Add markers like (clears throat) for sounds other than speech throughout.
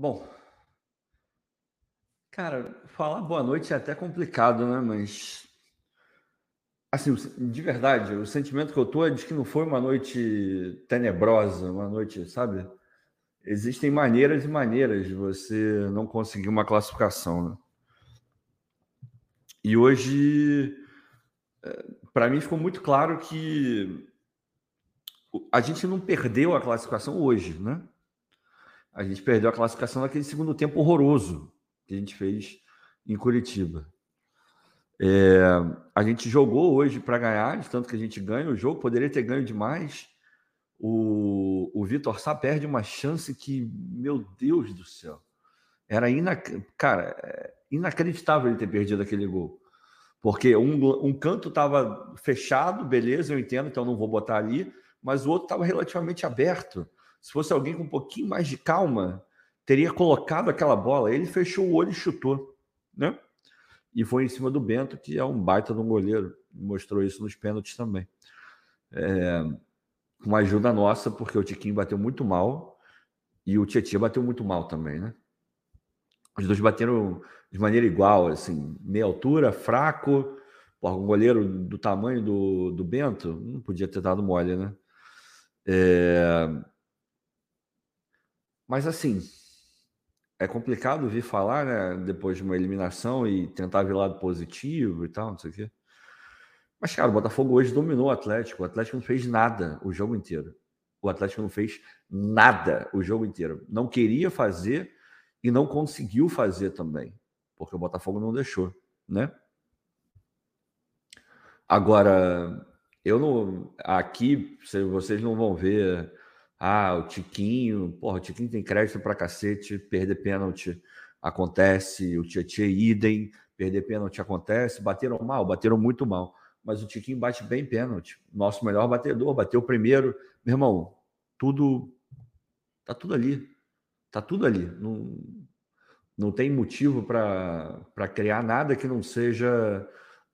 Bom, cara, falar boa noite é até complicado, né? Mas, assim, de verdade, o sentimento que eu tô é de que não foi uma noite tenebrosa, uma noite, sabe? Existem maneiras e maneiras de você não conseguir uma classificação, né? E hoje, para mim, ficou muito claro que a gente não perdeu a classificação hoje, né? A gente perdeu a classificação naquele segundo tempo horroroso que a gente fez em Curitiba. É, a gente jogou hoje para ganhar, de tanto que a gente ganha o jogo, poderia ter ganho demais. O, o Vitor Sá perde uma chance que, meu Deus do céu, era inac... cara, é inacreditável ele ter perdido aquele gol. Porque um, um canto estava fechado, beleza, eu entendo, então não vou botar ali, mas o outro estava relativamente aberto. Se fosse alguém com um pouquinho mais de calma, teria colocado aquela bola. Ele fechou o olho e chutou, né? E foi em cima do Bento, que é um baita de um goleiro. Mostrou isso nos pênaltis também. É, com ajuda nossa, porque o Tiquinho bateu muito mal e o Tietchan bateu muito mal também, né? Os dois bateram de maneira igual, assim, meia altura, fraco. Porra, um goleiro do tamanho do, do Bento não podia ter dado mole, né? É, mas assim, é complicado vir falar, né, depois de uma eliminação e tentar ver lado positivo e tal, não sei o quê. Mas, cara, o Botafogo hoje dominou o Atlético. O Atlético não fez nada o jogo inteiro. O Atlético não fez nada o jogo inteiro. Não queria fazer e não conseguiu fazer também, porque o Botafogo não deixou, né? Agora, eu não. Aqui, vocês não vão ver ah, o Tiquinho, porra, o Tiquinho tem crédito pra cacete, perder pênalti acontece, o Tietchan idem, perder pênalti acontece, bateram mal, bateram muito mal, mas o Tiquinho bate bem pênalti, nosso melhor batedor, bateu primeiro, meu irmão, tudo, tá tudo ali, tá tudo ali, não, não tem motivo para criar nada que não seja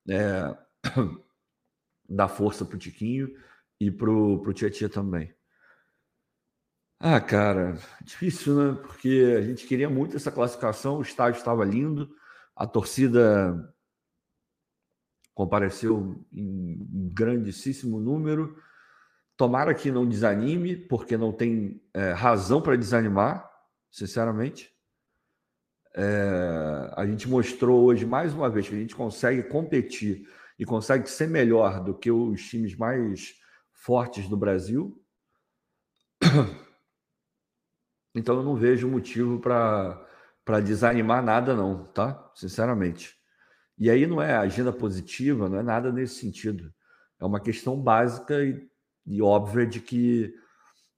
é, (coughs) dar força pro Tiquinho e pro, pro Tietchan também. Ah, cara, (laughs) difícil, né? Porque a gente queria muito essa classificação, o estádio estava lindo, a torcida compareceu em grandíssimo número. Tomara que não desanime, porque não tem é, razão para desanimar, sinceramente. É, a gente mostrou hoje mais uma vez que a gente consegue competir e consegue ser melhor do que os times mais fortes do Brasil. (coughs) Então eu não vejo motivo para desanimar nada, não, tá? Sinceramente. E aí não é agenda positiva, não é nada nesse sentido. É uma questão básica e, e óbvia de que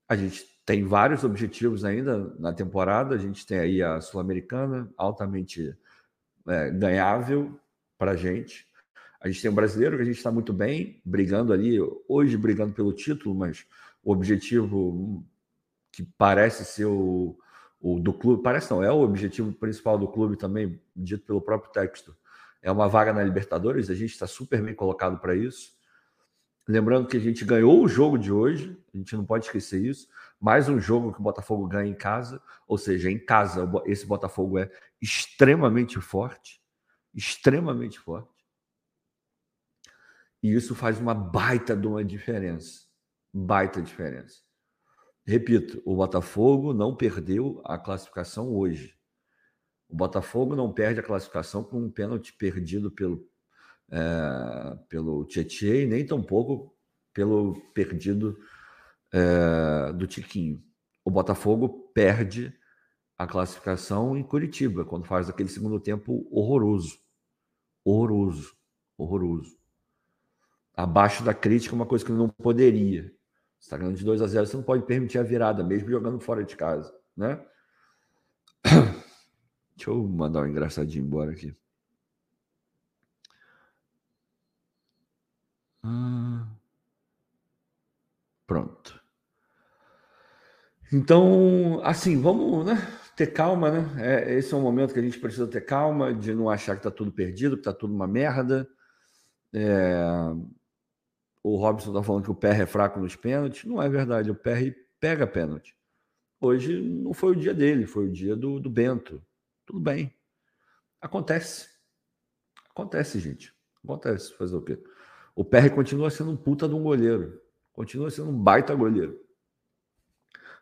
a gente tem vários objetivos ainda na temporada. A gente tem aí a Sul-Americana, altamente é, ganhável para a gente. A gente tem o brasileiro que a gente está muito bem, brigando ali, hoje brigando pelo título, mas o objetivo que parece ser o, o do clube, parece não, é o objetivo principal do clube também, dito pelo próprio texto. É uma vaga na Libertadores, a gente está super bem colocado para isso. Lembrando que a gente ganhou o jogo de hoje, a gente não pode esquecer isso. Mais um jogo que o Botafogo ganha em casa, ou seja, em casa esse Botafogo é extremamente forte, extremamente forte. E isso faz uma baita de uma diferença, baita diferença. Repito, o Botafogo não perdeu a classificação hoje. O Botafogo não perde a classificação com um pênalti perdido pelo, é, pelo Tietchan nem tampouco pelo perdido é, do Tiquinho. O Botafogo perde a classificação em Curitiba, quando faz aquele segundo tempo horroroso. Horroroso. Horroroso. Abaixo da crítica, uma coisa que não poderia. Você está ganhando de 2 a 0, você não pode permitir a virada, mesmo jogando fora de casa, né? (coughs) Deixa eu mandar um engraçadinho embora aqui. Ah, pronto. Então, assim, vamos né, ter calma, né? É, esse é um momento que a gente precisa ter calma, de não achar que está tudo perdido, que está tudo uma merda. É, o Robson está falando que o PR é fraco nos pênaltis. Não é verdade. O PR pega pênalti. Hoje não foi o dia dele, foi o dia do, do Bento. Tudo bem. Acontece. Acontece, gente. Acontece. Fazer o quê? O PR continua sendo um puta de um goleiro. Continua sendo um baita goleiro.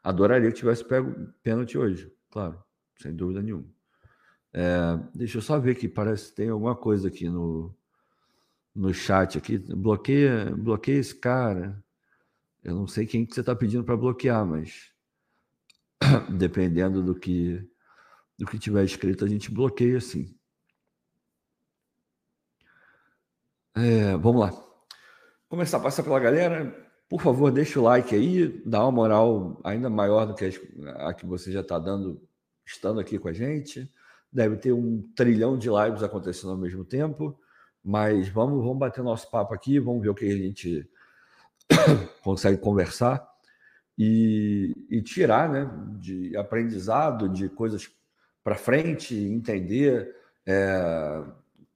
Adoraria que tivesse pego pênalti hoje, claro, sem dúvida nenhuma. É, deixa eu só ver aqui, parece que tem alguma coisa aqui no, no chat aqui. Bloqueia, bloqueia esse cara. Eu não sei quem que você está pedindo para bloquear, mas (coughs) dependendo do que do que tiver escrito, a gente bloqueia sim. É, vamos lá. Começar a passar pela galera. Por favor, deixa o like aí, dá uma moral ainda maior do que a que você já está dando, estando aqui com a gente. Deve ter um trilhão de lives acontecendo ao mesmo tempo, mas vamos, vamos bater nosso papo aqui, vamos ver o que a gente (coughs) consegue conversar e, e tirar né, de aprendizado, de coisas para frente, entender é,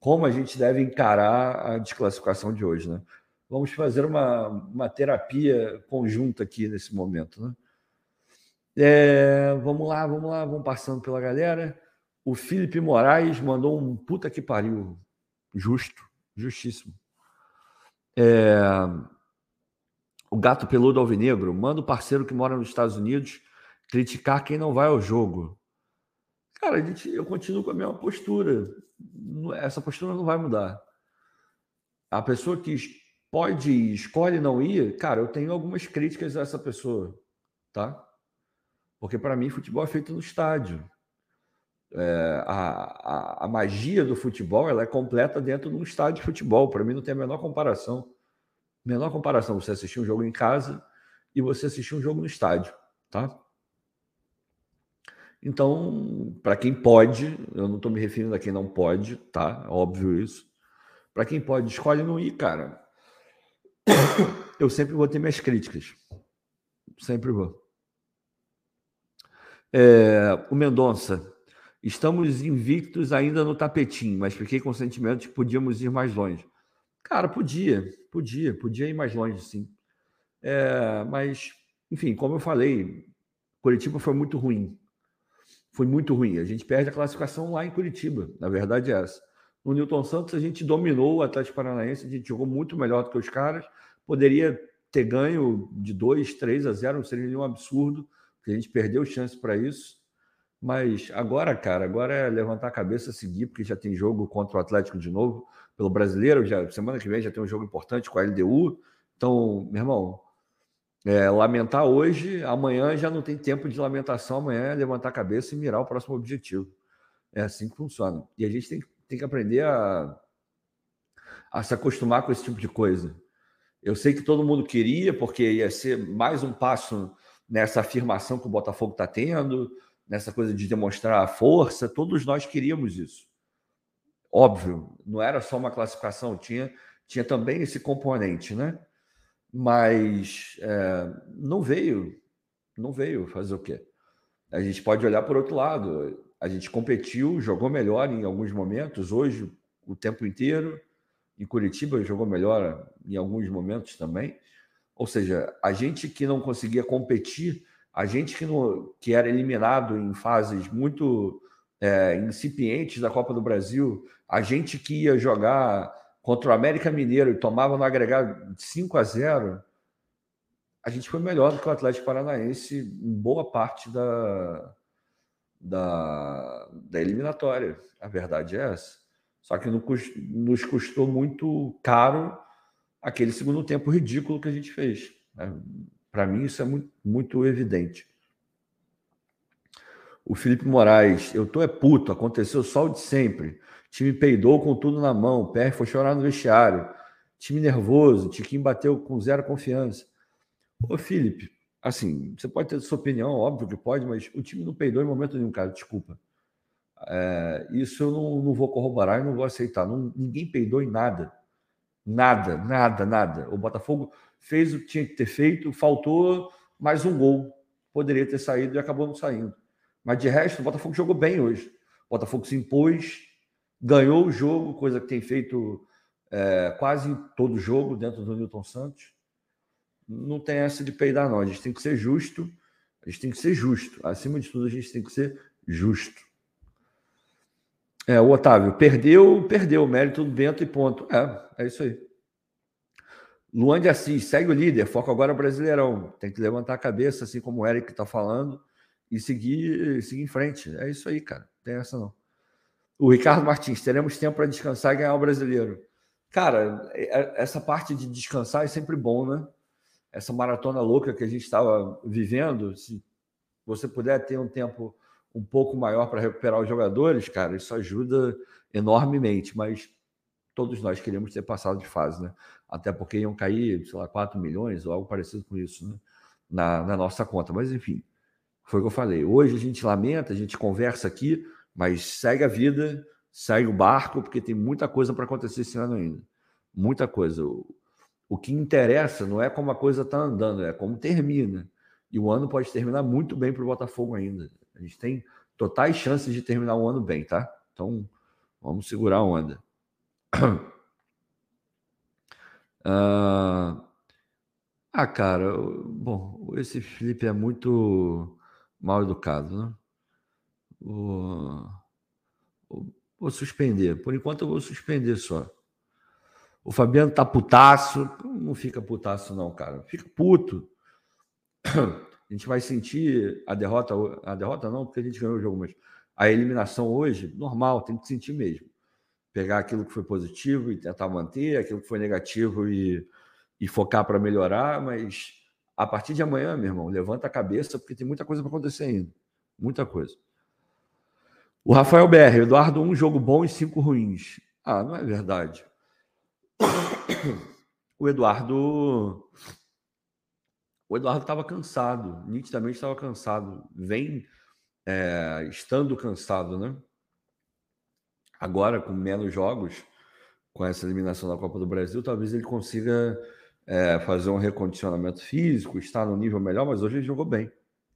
como a gente deve encarar a desclassificação de hoje. Né? Vamos fazer uma, uma terapia conjunta aqui nesse momento. Né? É, vamos lá, vamos lá, vamos passando pela galera. O Felipe Moraes mandou um puta que pariu. Justo, justíssimo. É, o gato peludo alvinegro manda o parceiro que mora nos Estados Unidos criticar quem não vai ao jogo. Cara, a gente, eu continuo com a mesma postura. Essa postura não vai mudar. A pessoa que pode escolhe não ir, cara, eu tenho algumas críticas a essa pessoa, tá? Porque para mim futebol é feito no estádio. É, a, a, a, magia do futebol ela é completa dentro de um estádio de futebol. Para mim não tem a menor comparação. Menor comparação você assistir um jogo em casa e você assistir um jogo no estádio, tá? Então, para quem pode, eu não estou me referindo a quem não pode, tá? Óbvio isso. Para quem pode, escolhe não ir, cara. Eu sempre vou ter minhas críticas. Sempre vou. É, o Mendonça. Estamos invictos ainda no tapetinho, mas fiquei com o sentimento de que podíamos ir mais longe. Cara, podia, podia, podia ir mais longe, sim. É, mas, enfim, como eu falei, Curitiba foi muito ruim foi muito ruim. A gente perde a classificação lá em Curitiba, na verdade é essa. No Newton Santos, a gente dominou o Atlético Paranaense, a gente jogou muito melhor do que os caras. Poderia ter ganho de 2, 3 a 0, não seria nenhum absurdo, porque a gente perdeu chance para isso. Mas agora, cara, agora é levantar a cabeça, seguir, porque já tem jogo contra o Atlético de novo, pelo brasileiro. Já, semana que vem já tem um jogo importante com a LDU. Então, meu irmão, é, lamentar hoje, amanhã já não tem tempo de lamentação, amanhã é levantar a cabeça e mirar o próximo objetivo. É assim que funciona. E a gente tem, tem que aprender a, a se acostumar com esse tipo de coisa. Eu sei que todo mundo queria, porque ia ser mais um passo nessa afirmação que o Botafogo está tendo, nessa coisa de demonstrar a força. Todos nós queríamos isso. Óbvio, não era só uma classificação, tinha, tinha também esse componente, né? mas é, não veio, não veio fazer o quê? A gente pode olhar por outro lado. A gente competiu, jogou melhor em alguns momentos, hoje o tempo inteiro. Em Curitiba jogou melhor em alguns momentos também. Ou seja, a gente que não conseguia competir, a gente que, não, que era eliminado em fases muito é, incipientes da Copa do Brasil, a gente que ia jogar contra o América Mineiro e tomava no agregado 5 a 0, a gente foi melhor do que o Atlético Paranaense em boa parte da, da, da eliminatória. A verdade é essa. Só que nos custou muito caro aquele segundo tempo ridículo que a gente fez. Né? Para mim, isso é muito, muito evidente. O Felipe Moraes, eu tô é puto, aconteceu só o de sempre. Time peidou com tudo na mão, o foi chorar no vestiário. Time nervoso, Tiquinho bateu com zero confiança. Ô, Felipe, assim, você pode ter sua opinião, óbvio que pode, mas o time não peidou em momento nenhum, cara, desculpa. É, isso eu não, não, vou corroborar e não vou aceitar. Não, ninguém peidou em nada. Nada, nada, nada. O Botafogo fez o que tinha que ter feito, faltou mais um gol. Poderia ter saído e acabou não saindo. Mas de resto, o Botafogo jogou bem hoje. O Botafogo se impôs, ganhou o jogo, coisa que tem feito é, quase todo jogo dentro do Newton Santos. Não tem essa de peidar, não. A gente tem que ser justo. A gente tem que ser justo. Acima de tudo, a gente tem que ser justo. É, o Otávio, perdeu, perdeu, mérito do Bento e ponto. É, é isso aí. Luan de Assis, segue o líder, foco agora Brasileirão. Tem que levantar a cabeça, assim como o Eric está falando, e seguir, seguir em frente. É isso aí, cara. Não tem essa não. O Ricardo Martins, teremos tempo para descansar e ganhar o brasileiro. Cara, é, é, essa parte de descansar é sempre bom, né? Essa maratona louca que a gente estava vivendo, se você puder ter um tempo um pouco maior para recuperar os jogadores, cara, isso ajuda enormemente, mas todos nós queríamos ter passado de fase, né? Até porque iam cair, sei lá, 4 milhões ou algo parecido com isso, né? Na, na nossa conta. Mas, enfim, foi o que eu falei. Hoje a gente lamenta, a gente conversa aqui, mas segue a vida, segue o barco, porque tem muita coisa para acontecer esse ano ainda. Muita coisa. O, o que interessa não é como a coisa está andando, é como termina. E o ano pode terminar muito bem para o Botafogo ainda. A gente tem totais chances de terminar o ano bem, tá? Então, vamos segurar a onda. (clears throat) Ah, ah, cara, bom, esse Felipe é muito mal educado, né? Vou, vou suspender. Por enquanto, eu vou suspender só. O Fabiano tá putaço. Não fica putaço, não, cara. Fica puto. (clears throat) A gente vai sentir a derrota, a derrota não, porque a gente ganhou o jogo, mas a eliminação hoje, normal, tem que sentir mesmo. Pegar aquilo que foi positivo e tentar manter, aquilo que foi negativo e, e focar para melhorar, mas a partir de amanhã, meu irmão, levanta a cabeça, porque tem muita coisa para acontecer ainda. Muita coisa. O Rafael BR, Eduardo, um jogo bom e cinco ruins. Ah, não é verdade. O Eduardo o Eduardo estava cansado, nitidamente estava cansado. Vem é, estando cansado, né? Agora, com menos jogos, com essa eliminação da Copa do Brasil, talvez ele consiga é, fazer um recondicionamento físico, estar no nível melhor, mas hoje ele jogou bem.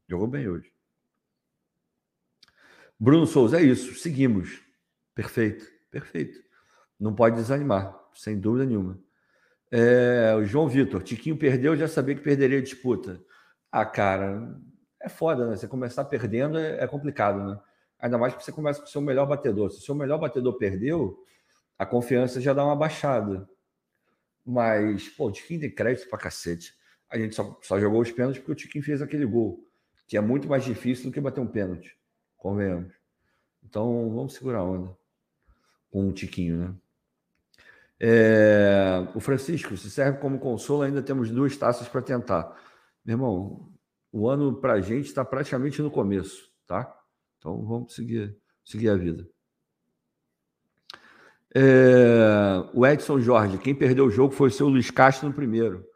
Jogou bem hoje. Bruno Souza, é isso. Seguimos. Perfeito, perfeito. Não pode desanimar, sem dúvida nenhuma. É, o João Vitor, Tiquinho perdeu, já sabia que perderia a disputa. Ah, cara, é foda, né? Você começar perdendo é, é complicado, né? Ainda mais que você começa com o seu melhor batedor. Se o seu melhor batedor perdeu, a confiança já dá uma baixada. Mas, pô, o Tiquinho tem crédito pra cacete. A gente só, só jogou os pênaltis porque o Tiquinho fez aquele gol, que é muito mais difícil do que bater um pênalti, convenhamos. Então, vamos segurar a onda com o Tiquinho, né? É, o Francisco, se serve como consolo, ainda temos duas taças para tentar. Meu irmão, o ano para a gente está praticamente no começo, tá? Então vamos seguir, seguir a vida. É, o Edson Jorge, quem perdeu o jogo foi o seu Luiz Castro no primeiro.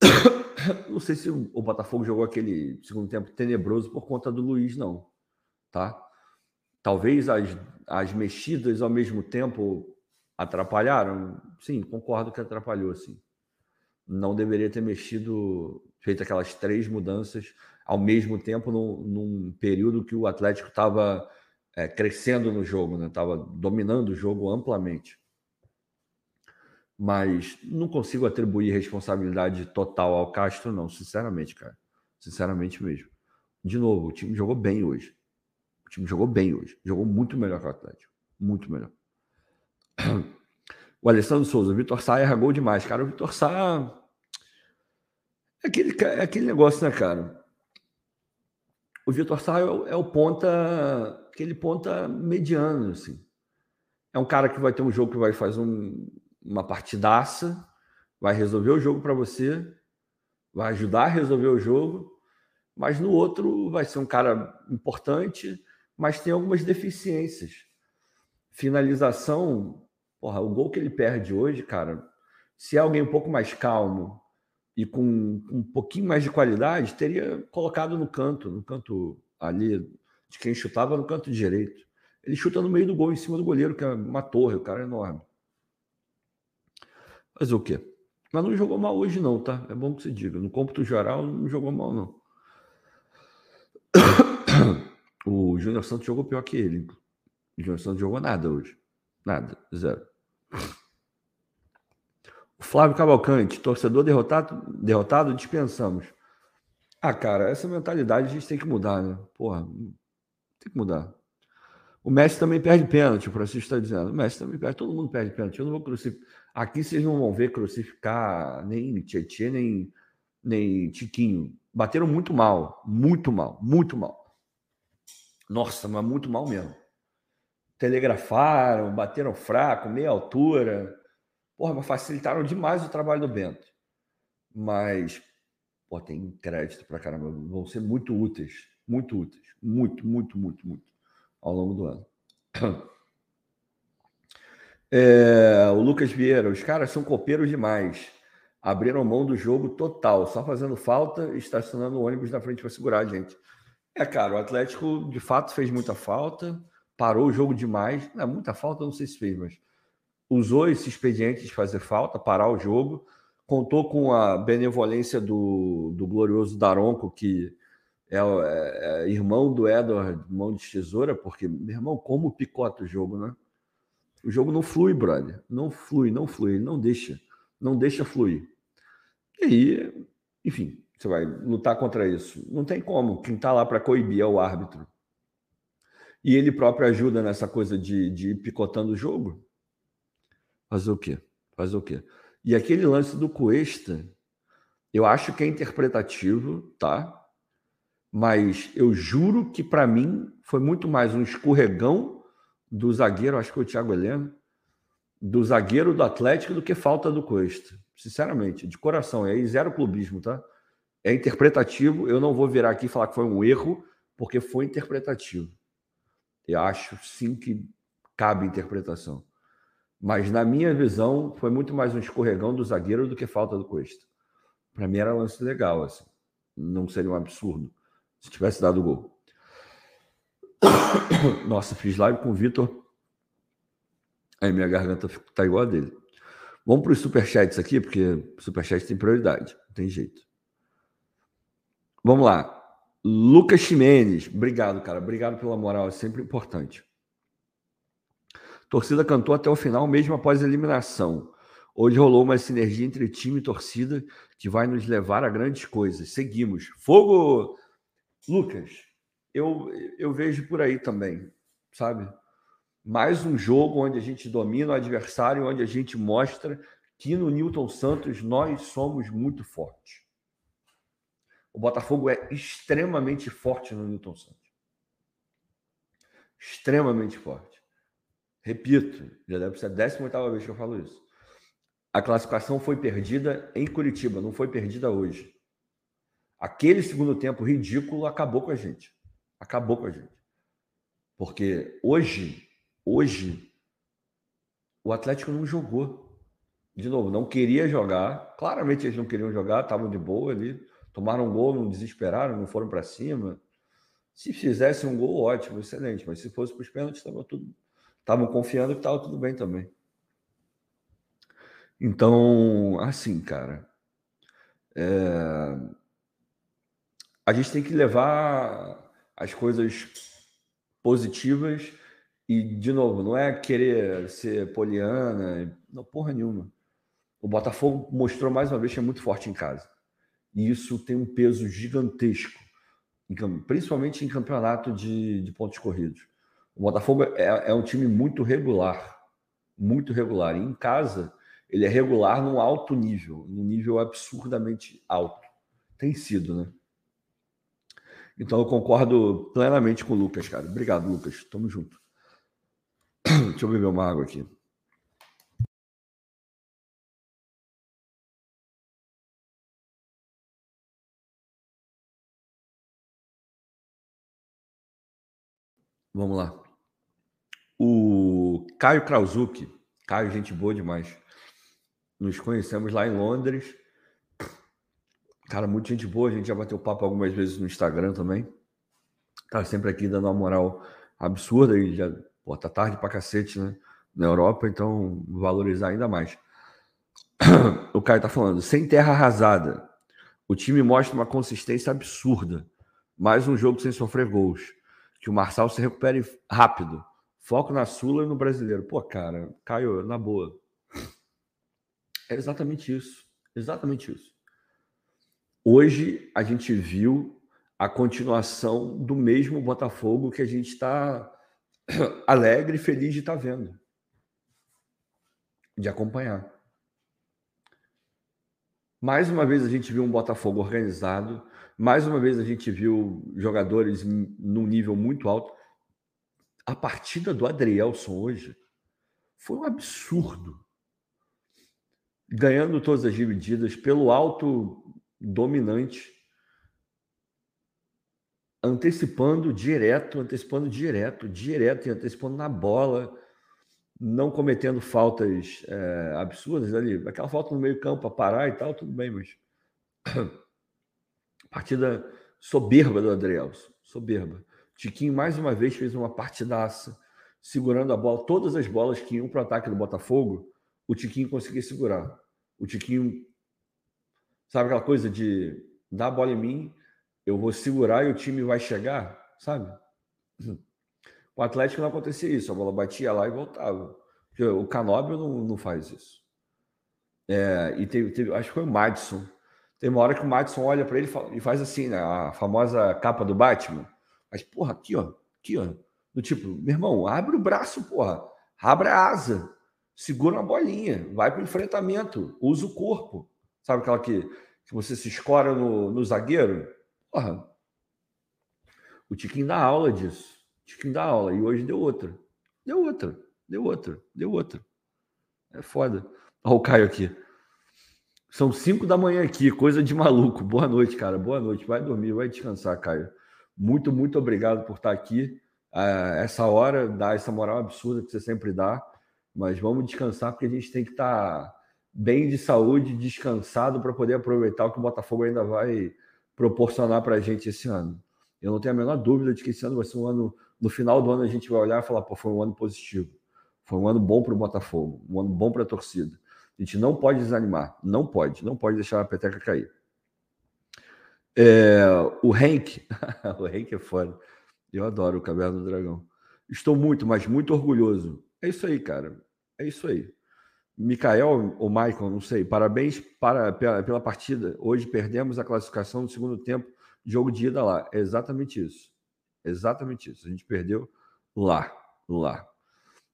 (coughs) Não sei se o Botafogo jogou aquele segundo tempo tenebroso por conta do Luiz, não. Tá? Talvez as, as mexidas ao mesmo tempo Atrapalharam? Sim, concordo que atrapalhou, sim. Não deveria ter mexido, feito aquelas três mudanças ao mesmo tempo num, num período que o Atlético estava é, crescendo no jogo, estava né? dominando o jogo amplamente. Mas não consigo atribuir responsabilidade total ao Castro, não, sinceramente, cara. Sinceramente mesmo. De novo, o time jogou bem hoje. O time jogou bem hoje. Jogou muito melhor que o Atlético. Muito melhor. O Alessandro Souza, o Vitor Sá erra gol demais. Cara, o Vitor Sá. É aquele, é aquele negócio, né, cara? O Vitor Sá é o, é o ponta. Aquele ponta mediano, assim. É um cara que vai ter um jogo que vai fazer um, uma partidaça, vai resolver o jogo para você, vai ajudar a resolver o jogo, mas no outro vai ser um cara importante, mas tem algumas deficiências. Finalização, Porra, o gol que ele perde hoje, cara, se é alguém um pouco mais calmo e com um pouquinho mais de qualidade, teria colocado no canto, no canto ali, de quem chutava no canto direito. Ele chuta no meio do gol, em cima do goleiro, que é uma torre, o cara é enorme. Fazer o quê? Mas não jogou mal hoje, não, tá? É bom que se diga. No cômputo geral, não jogou mal, não. (coughs) O Júnior Santos jogou pior que ele. O Júnior Santos jogou nada hoje. Nada, zero. O Flávio Cavalcante, torcedor derrotado, derrotado, dispensamos. Ah, cara, essa mentalidade a gente tem que mudar, né? Porra, tem que mudar. O Messi também perde pênalti, o Francisco está dizendo. O Messi também perde, todo mundo perde pênalti. Eu não vou crucificar. Aqui vocês não vão ver crucificar nem Tietchan, nem, nem Tiquinho. Bateram muito mal, muito mal, muito mal. Nossa, mas muito mal mesmo. Telegrafaram, bateram fraco, meia altura. Porra, facilitaram demais o trabalho do Bento. Mas, pô, tem crédito pra caramba. Vão ser muito úteis. Muito úteis. Muito, muito, muito, muito. Ao longo do ano. (clears throat) É, o Lucas Vieira, os caras são copeiros demais. Abriram mão do jogo total, só fazendo falta e estacionando o ônibus na frente para segurar a gente. É, cara, o Atlético de fato fez muita falta, parou o jogo demais. Não, muita falta, não sei se fez, mas usou esse expediente de fazer falta, parar o jogo. Contou com a benevolência do, do glorioso Daronco, que é, é, é irmão do Edward, mão de tesoura, porque, meu irmão, como picota o jogo, né? O jogo não flui, brother. Não flui, não flui, não deixa. Não deixa fluir. E aí, enfim, você vai lutar contra isso. Não tem como. Quem está lá para coibir é o árbitro. E ele próprio ajuda nessa coisa de, de ir picotando o jogo. Fazer o quê? Fazer o quê? E aquele lance do Cuesta, eu acho que é interpretativo, tá? Mas eu juro que para mim foi muito mais um escorregão do zagueiro, acho que foi o Thiago Heleno, do zagueiro do Atlético do que falta do Cuesta. Sinceramente, de coração. E aí, zero clubismo, tá? É interpretativo. Eu não vou virar aqui e falar que foi um erro, porque foi interpretativo. Eu acho sim que cabe interpretação. Mas na minha visão, foi muito mais um escorregão do zagueiro do que falta do Cuesta. Para mim era lance legal, assim. Não seria um absurdo se tivesse dado o gol. (coughs) Nossa, fiz live com o Vitor. Aí minha garganta tá igual a dele. Vamos para os superchats aqui, porque superchat tem prioridade. Não tem jeito. Vamos lá. Lucas Ximenes, obrigado, cara. Obrigado pela moral, é sempre importante. Torcida cantou até o final, mesmo após a eliminação. Hoje rolou uma sinergia entre time e torcida que vai nos levar a grandes coisas. Seguimos. Fogo! Lucas, eu, eu vejo por aí também, sabe? Mais um jogo onde a gente domina o adversário, onde a gente mostra que no Newton Santos nós somos muito fortes. O Botafogo é extremamente forte no Newton Santos. Extremamente forte. Repito, já deve ser a 18 vez que eu falo isso. A classificação foi perdida em Curitiba, não foi perdida hoje. Aquele segundo tempo ridículo acabou com a gente. Acabou com a gente. Porque hoje, hoje, o Atlético não jogou. De novo, não queria jogar. Claramente eles não queriam jogar, estavam de boa ali. Tomaram um gol, não desesperaram, não foram para cima. Se fizesse um gol, ótimo, excelente. Mas se fosse para os pênaltis, estava tudo. Estavam confiando que estava tudo bem também. Então, assim, cara. É... A gente tem que levar as coisas positivas e, de novo, não é querer ser poliana, não, porra nenhuma. O Botafogo mostrou mais uma vez que é muito forte em casa. E isso tem um peso gigantesco, principalmente em campeonato de, de pontos corridos. O Botafogo é, é, um time muito regular, muito regular. E em casa, ele é regular num alto nível, num nível absurdamente alto. Tem sido, né? Então eu concordo plenamente com o Lucas, cara. Obrigado, Lucas. Tamo junto. (coughs) Deixa eu beber uma água aqui. Vamos lá. O Caio Krauzuki. Caio, gente boa demais. Nos conhecemos lá em Londres. Cara, muita gente boa. A gente já bateu papo algumas vezes no Instagram também. Tá sempre aqui dando uma moral absurda e já, pô, tá tarde pra cacete, né? Na Europa, então valorizar ainda mais. (clears throat) O Caio tá falando, sem terra arrasada, o time mostra uma consistência absurda. Mais um jogo sem sofrer gols que o Marçal se recupere rápido. Foco na Sula e no brasileiro. Pô, cara, Caio, na boa. É exatamente isso. Exatamente isso. Hoje a gente viu a continuação do mesmo Botafogo que a gente está (clears throat) alegre e feliz de estar tá vendo, de acompanhar. Mais uma vez a gente viu um Botafogo organizado, mais uma vez a gente viu jogadores num nível muito alto. A partida do Adrielson hoje foi um absurdo. Ganhando todas as divididas pelo alto dominante, antecipando direto, antecipando direto, direto e antecipando na bola, não cometendo faltas é, absurdas ali. Aquela falta no meio-campo para parar e tal, tudo bem, mas. Partida soberba do Adrielson, soberba. Tiquinho mais uma vez fez uma partidaça, segurando a bola, todas as bolas que iam para o ataque do Botafogo, o Tiquinho conseguia segurar. O Tiquinho, sabe aquela coisa de dar a bola em mim, eu vou segurar e o time vai chegar, sabe? (clears throat) O Atlético não acontecia isso, a bola batia lá e voltava. O Canóbio não, não faz isso. É, e teve, teve, acho que foi o Madison. Tem uma hora que o Madison olha para ele e faz assim, né, a famosa capa do Batman. Mas, porra, aqui, ó, aqui, ó. Do tipo, meu irmão, abre o braço, porra. Abre a asa. Segura a bolinha. Vai para o enfrentamento. Usa o corpo. Sabe aquela que, que você se escora no, no zagueiro? Porra, o Tiquinho dá aula disso. O Tiquinho dá aula. E hoje deu outra. Deu outra. Deu outra. Deu outra. É foda. Olha o Caio aqui. São cinco da manhã aqui, coisa de maluco. Boa noite, cara. Boa noite. Vai dormir, vai descansar, Caio. Muito, muito obrigado por estar aqui. Uh, essa hora, dá essa moral absurda que você sempre dá. Mas vamos descansar, porque a gente tem que estar bem de saúde, descansado, para poder aproveitar o que o Botafogo ainda vai proporcionar para a gente esse ano. Eu não tenho a menor dúvida de que esse ano vai ser um ano, no final do ano a gente vai olhar e falar, pô, foi um ano positivo. Foi um ano bom para o Botafogo, um ano bom para a torcida. A gente não pode desanimar, não pode, não pode deixar a peteca cair. É, o Henk, (laughs) o Henk é foda. Eu adoro o Caverna do Dragão. Estou muito, mas muito orgulhoso. É isso aí, cara. É isso aí. Mikael ou Michael, não sei, parabéns para, pela, pela, partida. Hoje perdemos a classificação no segundo tempo, jogo de ida lá. É exatamente isso. Exatamente isso. A gente perdeu lá, lá.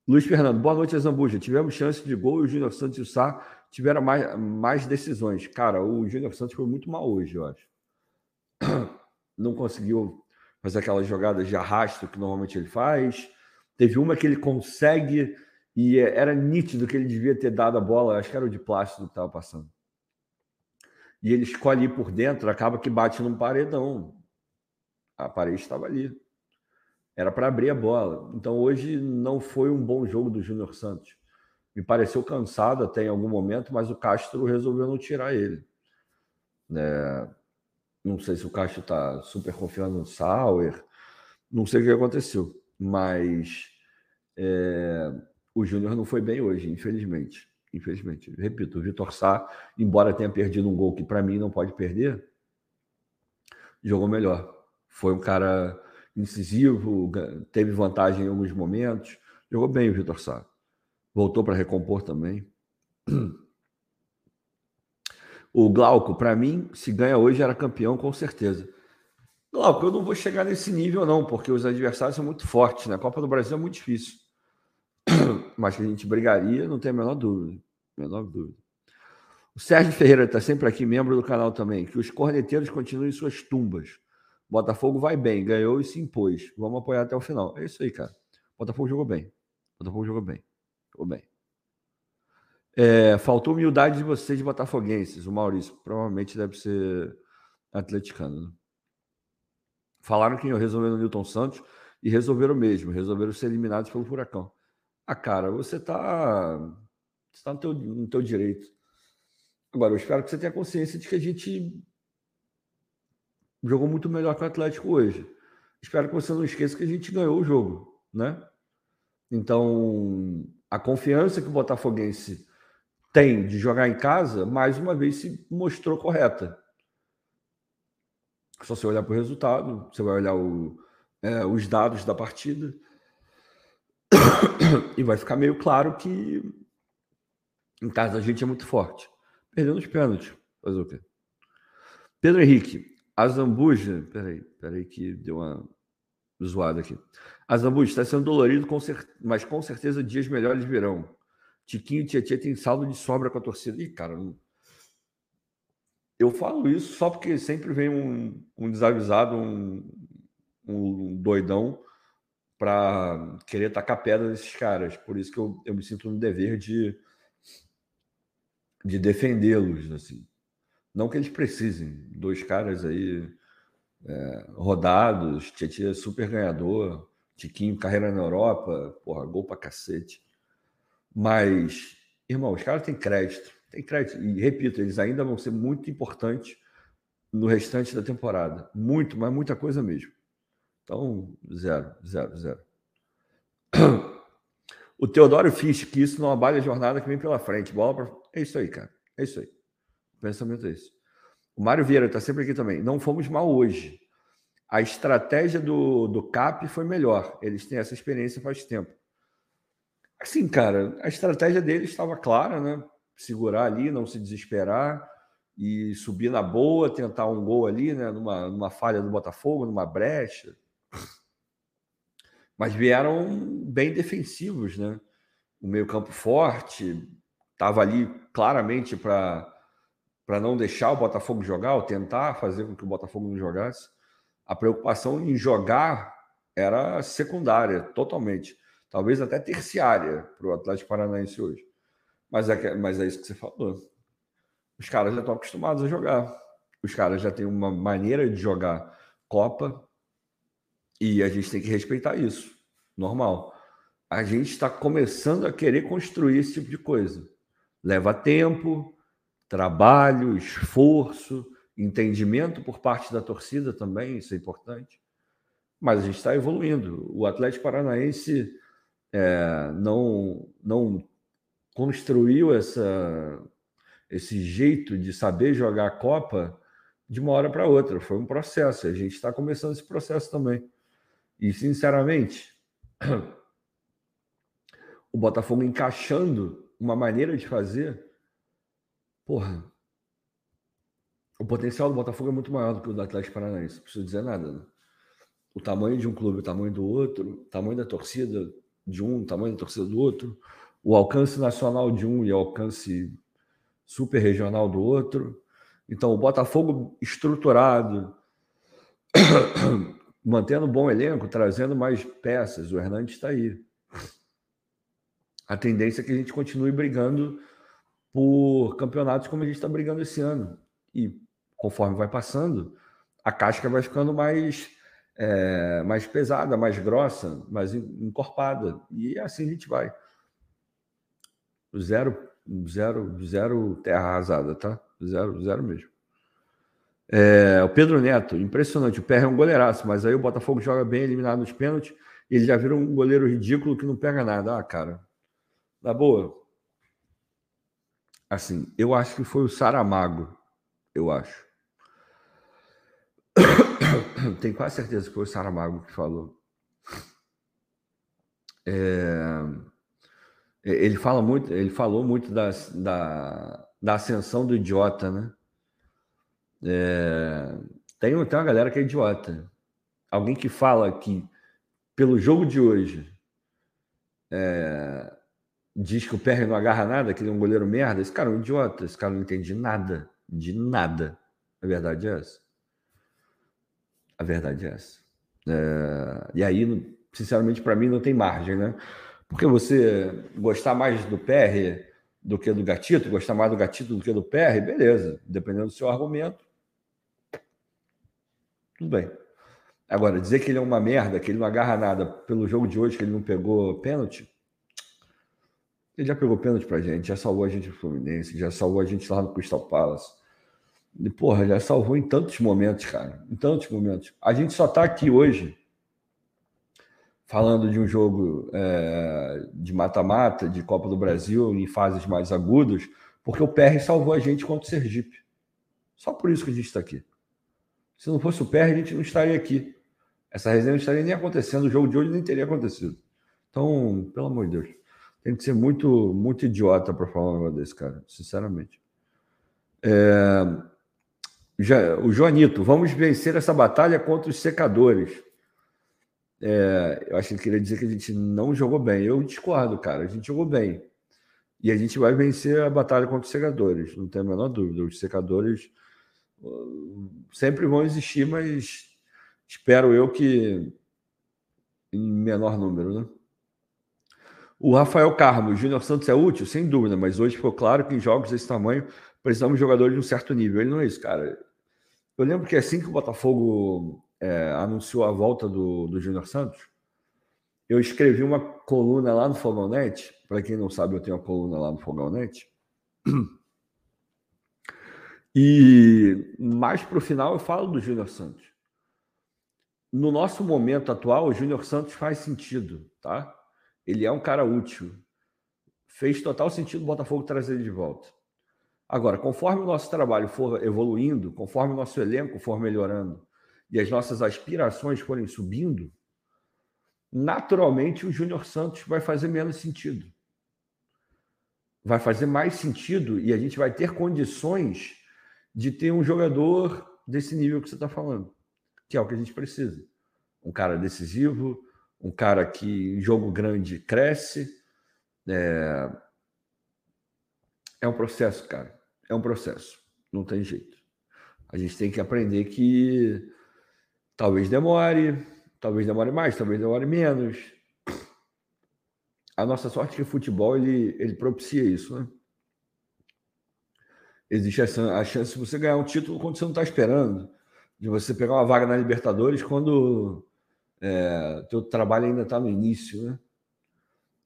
Luiz Fernando, boa noite, Zambuja. Tivemos chance de gol e o Júnior Santos e o Sá tiveram mais, mais decisões. Cara, o Júnior Santos foi muito mal hoje, eu acho. (clears throat) Não conseguiu fazer aquelas jogadas de arrasto que normalmente ele faz. Teve uma que ele consegue e era nítido que ele devia ter dado a bola, acho que era o de plástico que estava passando. E ele escolhe ir por dentro, acaba que bate num paredão. A parede estava ali. Era para abrir a bola. Então hoje não foi um bom jogo do Júnior Santos. Me pareceu cansado até em algum momento, mas o Castro resolveu não tirar ele. É, não sei se o Castro está super confiando no Sauer, não sei o que aconteceu, mas é, o Júnior não foi bem hoje, infelizmente. Infelizmente. Repito, o Vitor Sá, embora tenha perdido um gol que para mim não pode perder, jogou melhor. Foi um cara incisivo, teve vantagem em alguns momentos. Jogou bem o Vitor Sá. Voltou para recompor também. O Glauco, para mim, se ganha hoje, era campeão com certeza. Glauco, eu não vou chegar nesse nível, não, porque os adversários são muito fortes. Né? A Copa do Brasil é muito difícil (clears throat) mas que a gente brigaria, não tem a menor dúvida. Menor dúvida. O Sérgio Ferreira está sempre aqui, membro do canal também. Que os corneteiros continuem suas tumbas. Botafogo vai bem, ganhou e se impôs. Vamos apoiar até o final. É isso aí, cara. Botafogo jogou bem. Botafogo jogou bem. Jogou bem. É, faltou humildade de vocês, botafoguenses. O Maurício provavelmente deve ser atleticano. Né? Falaram que iam resolver no Newton Santos e resolveram mesmo. Resolveram ser eliminados pelo Furacão. Ah, cara, você está tá no, no teu direito. Agora, eu espero que você tenha consciência de que a gente jogou muito melhor que o Atlético hoje. Espero que você não esqueça que a gente ganhou o jogo, né? Então, a confiança que o Botafoguense tem de jogar em casa, mais uma vez se mostrou correta. Só você olhar para o resultado, você vai olhar o, é, os dados da partida (coughs) e vai ficar meio claro que em casa a gente é muito forte. Perdendo os pênaltis. Fazer o quê? Pedro Henrique, a Zambuja. Peraí, peraí, que deu uma zoada aqui. A Zambuja está sendo dolorido, com cer... mas com certeza dias melhores virão. Tiquinho e Tietchan tem saldo de sobra com a torcida. Ih, cara, eu falo isso só porque sempre vem um, um desavisado, um, um doidão para querer tacar pedra nesses caras. Por isso que eu, eu me sinto no dever de, de defendê-los. assim. Não que eles precisem. Dois caras aí é, rodados, Tietchan é super ganhador, Tiquinho, carreira na Europa, porra, gol pra cacete. Mas, irmão, os caras têm crédito. Tem crédito. E repito, eles ainda vão ser muito importantes no restante da temporada. Muito, mas muita coisa mesmo. Então, zero, zero, zero. (clears throat) O Teodoro Fisch, que isso não abale a jornada que vem pela frente. Bola pra... É isso aí, cara. É isso aí. Pensamento é isso. O Mário Vieira está sempre aqui também. Não fomos mal hoje. A estratégia do, do CAP foi melhor. Eles têm essa experiência faz tempo. Assim, cara, a estratégia deles estava clara, né? Segurar ali, não se desesperar e subir na boa, tentar um gol ali, né? Numa, numa falha do Botafogo, numa brecha. Mas vieram bem defensivos, né? O meio-campo forte estava ali claramente para para não deixar o Botafogo jogar, ou tentar fazer com que o Botafogo não jogasse. A preocupação em jogar era secundária, totalmente talvez até terciária para o Atlético Paranaense hoje. Mas é, mas é isso que você falou. Os caras já estão acostumados a jogar. Os caras já têm uma maneira de jogar Copa e a gente tem que respeitar isso. Normal. A gente está começando a querer construir esse tipo de coisa. Leva tempo, trabalho, esforço, entendimento por parte da torcida também, isso é importante. Mas a gente está evoluindo. O Atlético Paranaense é, não, não construiu essa, esse jeito de saber jogar a Copa de uma hora para outra. Foi um processo. A gente está começando esse processo também. E, sinceramente, (clears throat) o Botafogo encaixando uma maneira de fazer, porra, o potencial do Botafogo é muito maior do que o do Atlético Paranaense. Não preciso dizer nada. Né? O tamanho de um clube, o tamanho do outro, o tamanho da torcida, de um, o tamanho da torcida do outro, o alcance nacional de um e o alcance super regional do outro. Então, o Botafogo estruturado, (coughs) mantendo bom elenco, trazendo mais peças. O Hernandes está aí. A tendência é que a gente continue brigando por campeonatos como a gente está brigando esse ano. E conforme vai passando, a casca vai ficando mais é, mais pesada, mais grossa, mais encorpada. E assim a gente vai. Zero, zero, zero terra arrasada, tá? Zero, zero mesmo. É, o Pedro Neto, impressionante. O PR é um goleiraço, mas aí o Botafogo joga bem eliminado nos pênaltis. Ele já vira um goleiro ridículo que não pega nada. Ah, cara, na boa. Assim, eu acho que foi o Saramago. Eu acho. (coughs) tenho quase certeza que foi o Saramago que falou. É, ele fala muito, ele falou muito da, da, da ascensão do idiota, né? É, tem, tem uma galera que é idiota. Alguém que fala que, pelo jogo de hoje, é, diz que o PR não agarra nada, que ele é um goleiro merda. Esse cara é um idiota, esse cara não entende de nada, de nada. A verdade é essa. A verdade é essa. É, e aí, sinceramente, para mim não tem margem, né? Porque você gostar mais do PR do que do gatito, gostar mais do gatito do que do PR, beleza. Dependendo do seu argumento, tudo bem. Agora, dizer que ele é uma merda, que ele não agarra nada pelo jogo de hoje, que ele não pegou pênalti, ele já pegou pênalti pra gente, já salvou a gente do Fluminense, já salvou a gente lá no Crystal Palace. E, porra, já salvou em tantos momentos, cara. Em tantos momentos. A gente só está aqui hoje falando de um jogo é, de mata-mata, de Copa do Brasil, em fases mais agudas, porque o PR salvou a gente contra o Sergipe. Só por isso que a gente está aqui. Se não fosse o PR, a gente não estaria aqui. Essa resenha não estaria nem acontecendo, o jogo de hoje nem teria acontecido. Então, pelo amor de Deus, tem que ser muito, muito idiota para falar um negócio desse, cara, sinceramente. É... Já, o Joanito, vamos vencer essa batalha contra os secadores. É, eu acho que ele queria dizer que a gente não jogou bem. Eu discordo, cara. A gente jogou bem. E a gente vai vencer a batalha contra os secadores, não tem a menor dúvida. Os secadores uh, sempre vão existir, mas espero eu que em menor número, né? O Rafael Carmo, Júnior Santos é útil? Sem dúvida, mas hoje ficou claro que em jogos desse tamanho precisamos de jogadores de um certo nível. Ele não é isso, cara. Eu lembro que assim que o Botafogo é, anunciou a volta do, do Júnior Santos, eu escrevi uma coluna lá no Fogão Net. Para quem não sabe, eu tenho uma coluna lá no Fogão Net. E mais para o final eu falo do Júnior Santos. No nosso momento atual, o Júnior Santos faz sentido, tá? Ele é um cara útil. Fez total sentido o Botafogo trazer ele de volta. Agora, conforme o nosso trabalho for evoluindo, conforme o nosso elenco for melhorando e as nossas aspirações forem subindo, naturalmente o Júnior Santos vai fazer menos sentido. Vai fazer mais sentido e a gente vai ter condições de ter um jogador desse nível que você está falando, que é o que a gente precisa. Um cara decisivo, um cara que jogo grande cresce. É, é um processo, cara. É um processo. Não tem jeito. A gente tem que aprender que talvez demore, talvez demore mais, talvez demore menos. A nossa sorte é que o futebol ele, ele propicia isso, né? Existe a chance de você ganhar um título quando você não está esperando, de você pegar uma vaga na Libertadores quando é, teu trabalho ainda está no início, né?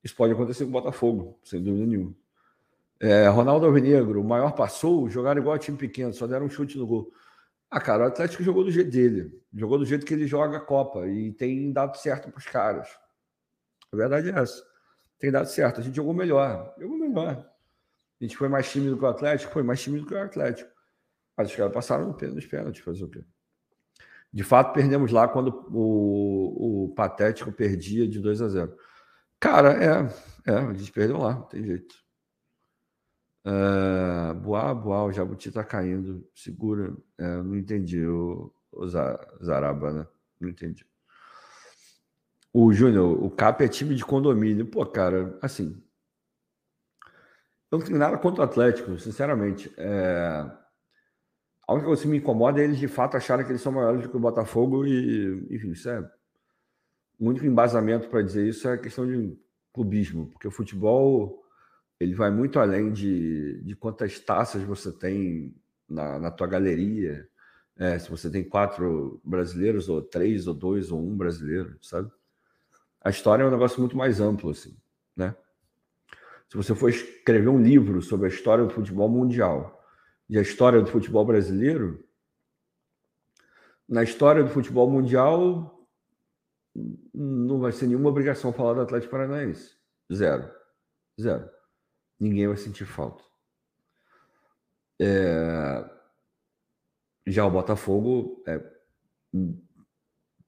Isso pode acontecer com o Botafogo, sem dúvida nenhuma. É, Ronaldo Alvinegro, o maior passou, jogaram igual a time pequeno, só deram um chute no gol. Ah, cara, o Atlético jogou do jeito dele, jogou do jeito que ele joga a Copa e tem dado certo para os caras. A verdade é essa. Tem dado certo. A gente jogou melhor. Jogou melhor. A gente foi mais tímido que o Atlético, foi mais tímido que o Atlético. Mas os caras passaram nos pênaltis, fazer o quê? De fato, perdemos lá quando o, o Patético perdia de 2 a 0. Cara, é, é, gente perdeu lá, não tem jeito. Uh, boa, boa, o Jabuti tá caindo. Segura. É, não entendi o, o Zaraba, né? Não entendi. O Júnior, o CAP é time de condomínio. Pô, cara, assim. Eu não tenho nada contra o Atlético, sinceramente. É... A única coisa que me incomoda é eles de fato acharem que eles são maiores do que o Botafogo e, enfim, isso é. O único embasamento para dizer isso é a questão de clubismo, porque o futebol ele vai muito além de, de quantas taças você tem na, na tua galeria, é, se você tem quatro brasileiros, ou três, ou dois, ou um brasileiro, sabe? A história é um negócio muito mais amplo, assim, né? Se você for escrever um livro sobre a história do futebol mundial e a história do futebol brasileiro, na história do futebol mundial não vai ser nenhuma obrigação falar do Atlético Paranaense. Zero. Zero. Ninguém vai sentir falta. É... Já o Botafogo é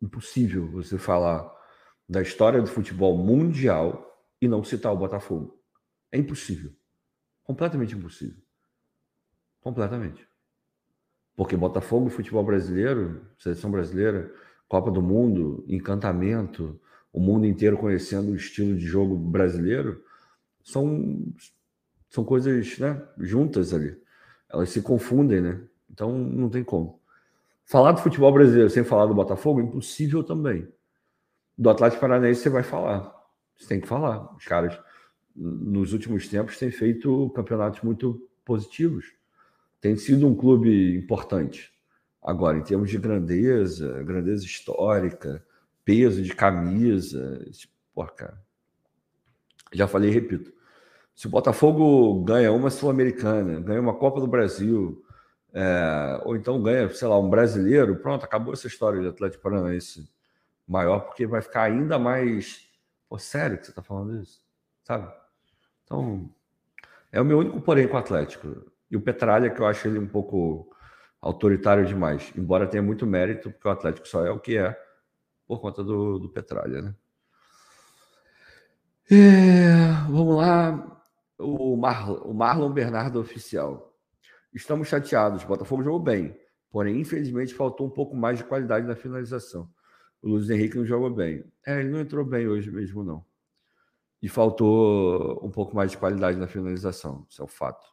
impossível você falar da história do futebol mundial e não citar o Botafogo. É impossível. Completamente impossível. Completamente. Porque Botafogo, futebol brasileiro, seleção brasileira, Copa do Mundo, encantamento, o mundo inteiro conhecendo o estilo de jogo brasileiro, são, são coisas né, juntas ali. Elas se confundem, né? Então não tem como. Falar do futebol brasileiro sem falar do Botafogo, impossível também. Do Atlético Paranaense você vai falar. Você tem que falar. Os caras nos últimos tempos, tem feito campeonatos muito positivos. Tem sido um clube importante. Agora, em termos de grandeza, grandeza histórica, peso de camisa, pô, cara. Já falei repito. Se o Botafogo ganha uma Sul-Americana, ganha uma Copa do Brasil, é, ou então ganha, sei lá, um brasileiro, pronto, acabou essa história de Atlético Paranaense maior, porque vai ficar ainda mais. Pô, sério que você está falando isso? Sabe? Então, é o meu único porém com o Atlético. E o Petralha, que eu acho ele um pouco autoritário demais, embora tenha muito mérito, porque o Atlético só é o que é por conta do, do Petralha, né? É, vamos lá. O, Mar, o Marlon Bernardo oficial. Estamos chateados. Botafogo jogou bem, Porém, infelizmente, faltou um pouco mais de qualidade na finalização. O Luiz Henrique não jogou bem. É, ele não entrou bem hoje mesmo, não. E faltou um pouco mais de qualidade na finalização. Isso é o fato.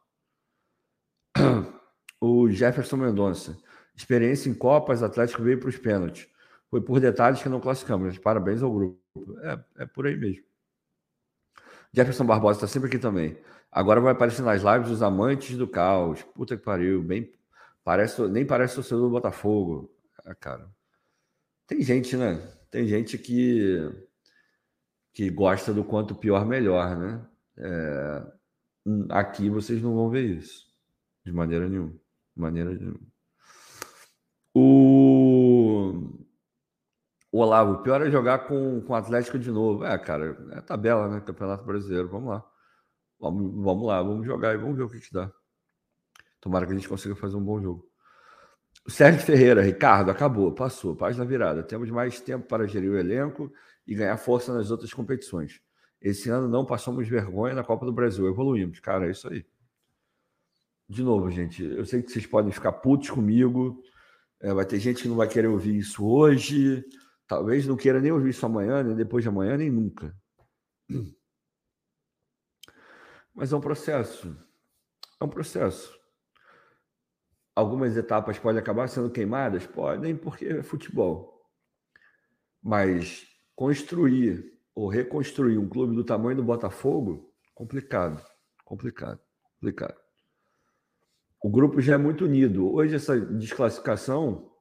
(clears throat) O Jefferson Mendonça. Experiência em Copas, Atlético veio para os pênaltis. Foi por detalhes que não classificamos. Parabéns ao grupo. É, é por aí mesmo. Jefferson Barbosa está sempre aqui também. Agora vai aparecer nas lives os amantes do caos. Puta que pariu. Bem, parece, nem parece torcedor do Botafogo. Ah, cara. Tem gente, né? Tem gente que, que gosta do quanto pior, melhor, né? É, aqui vocês não vão ver isso. De maneira nenhuma. De maneira nenhuma. O o Olavo, pior é jogar com, com o Atlético de novo. É, cara, é tabela, né? Campeonato Brasileiro. Vamos lá. Vamos, vamos lá, vamos jogar e vamos ver o que, que dá. Tomara que a gente consiga fazer um bom jogo. Sérgio Ferreira, Ricardo, acabou, passou, página virada. Temos mais tempo para gerir o elenco e ganhar força nas outras competições. Esse ano não passamos vergonha na Copa do Brasil, evoluímos. Cara, é isso aí. De novo, gente, eu sei que vocês podem ficar putos comigo. É, vai ter gente que não vai querer ouvir isso hoje. Talvez não queira nem ouvir isso amanhã, nem depois de amanhã, nem nunca. Mas é um processo. É um processo. Algumas etapas podem acabar sendo queimadas? Podem, porque é futebol. Mas construir ou reconstruir um clube do tamanho do Botafogo, complicado. Complicado. Complicado. O grupo já é muito unido. Hoje, essa desclassificação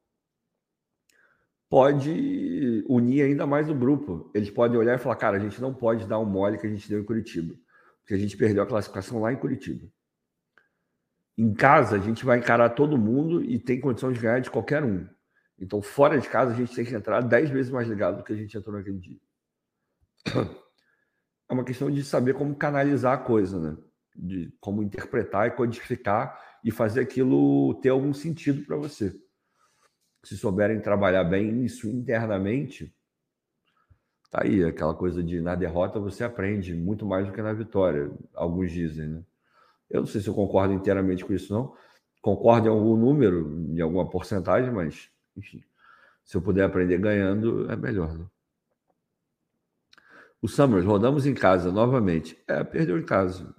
pode unir ainda mais o grupo. Eles podem olhar e falar, cara, a gente não pode dar um mole que a gente deu em Curitiba, porque a gente perdeu a classificação lá em Curitiba. Em casa, a gente vai encarar todo mundo e tem condição de ganhar de qualquer um. Então, fora de casa, a gente tem que entrar dez vezes mais ligado do que a gente entrou naquele dia. É uma questão de saber como canalizar a coisa, né? De como interpretar e codificar e fazer aquilo ter algum sentido para você se souberem trabalhar bem isso internamente, tá aí aquela coisa de na derrota você aprende muito mais do que na vitória, alguns dizem, né? Eu não sei se eu concordo inteiramente com isso, não. Concordo em algum número, em alguma porcentagem, mas, enfim, se eu puder aprender ganhando, é melhor, né? O Summers, rodamos em casa novamente. É, perdeu em casa.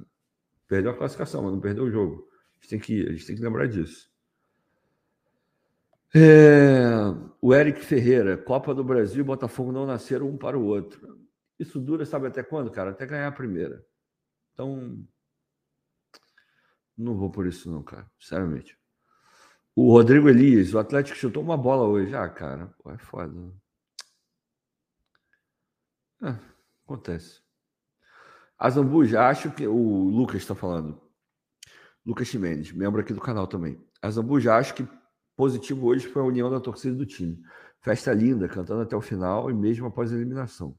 Perdeu a classificação, mas não perdeu o jogo. A gente tem que, a gente tem que lembrar disso. É, o Eric Ferreira, Copa do Brasil e Botafogo não nasceram um para o outro. Isso dura, sabe até quando, cara? Até ganhar a primeira. Então, não vou por isso, não, cara. Sinceramente. O Rodrigo Elias, o Atlético chutou uma bola hoje. Ah, cara, é foda. É, acontece. A Zambuja, acho que. O Lucas está falando. Lucas Chimenez, membro aqui do canal também. A Zambuja, acho que Positivo hoje foi a união da torcida do time. Festa linda, cantando até o final e mesmo após a eliminação.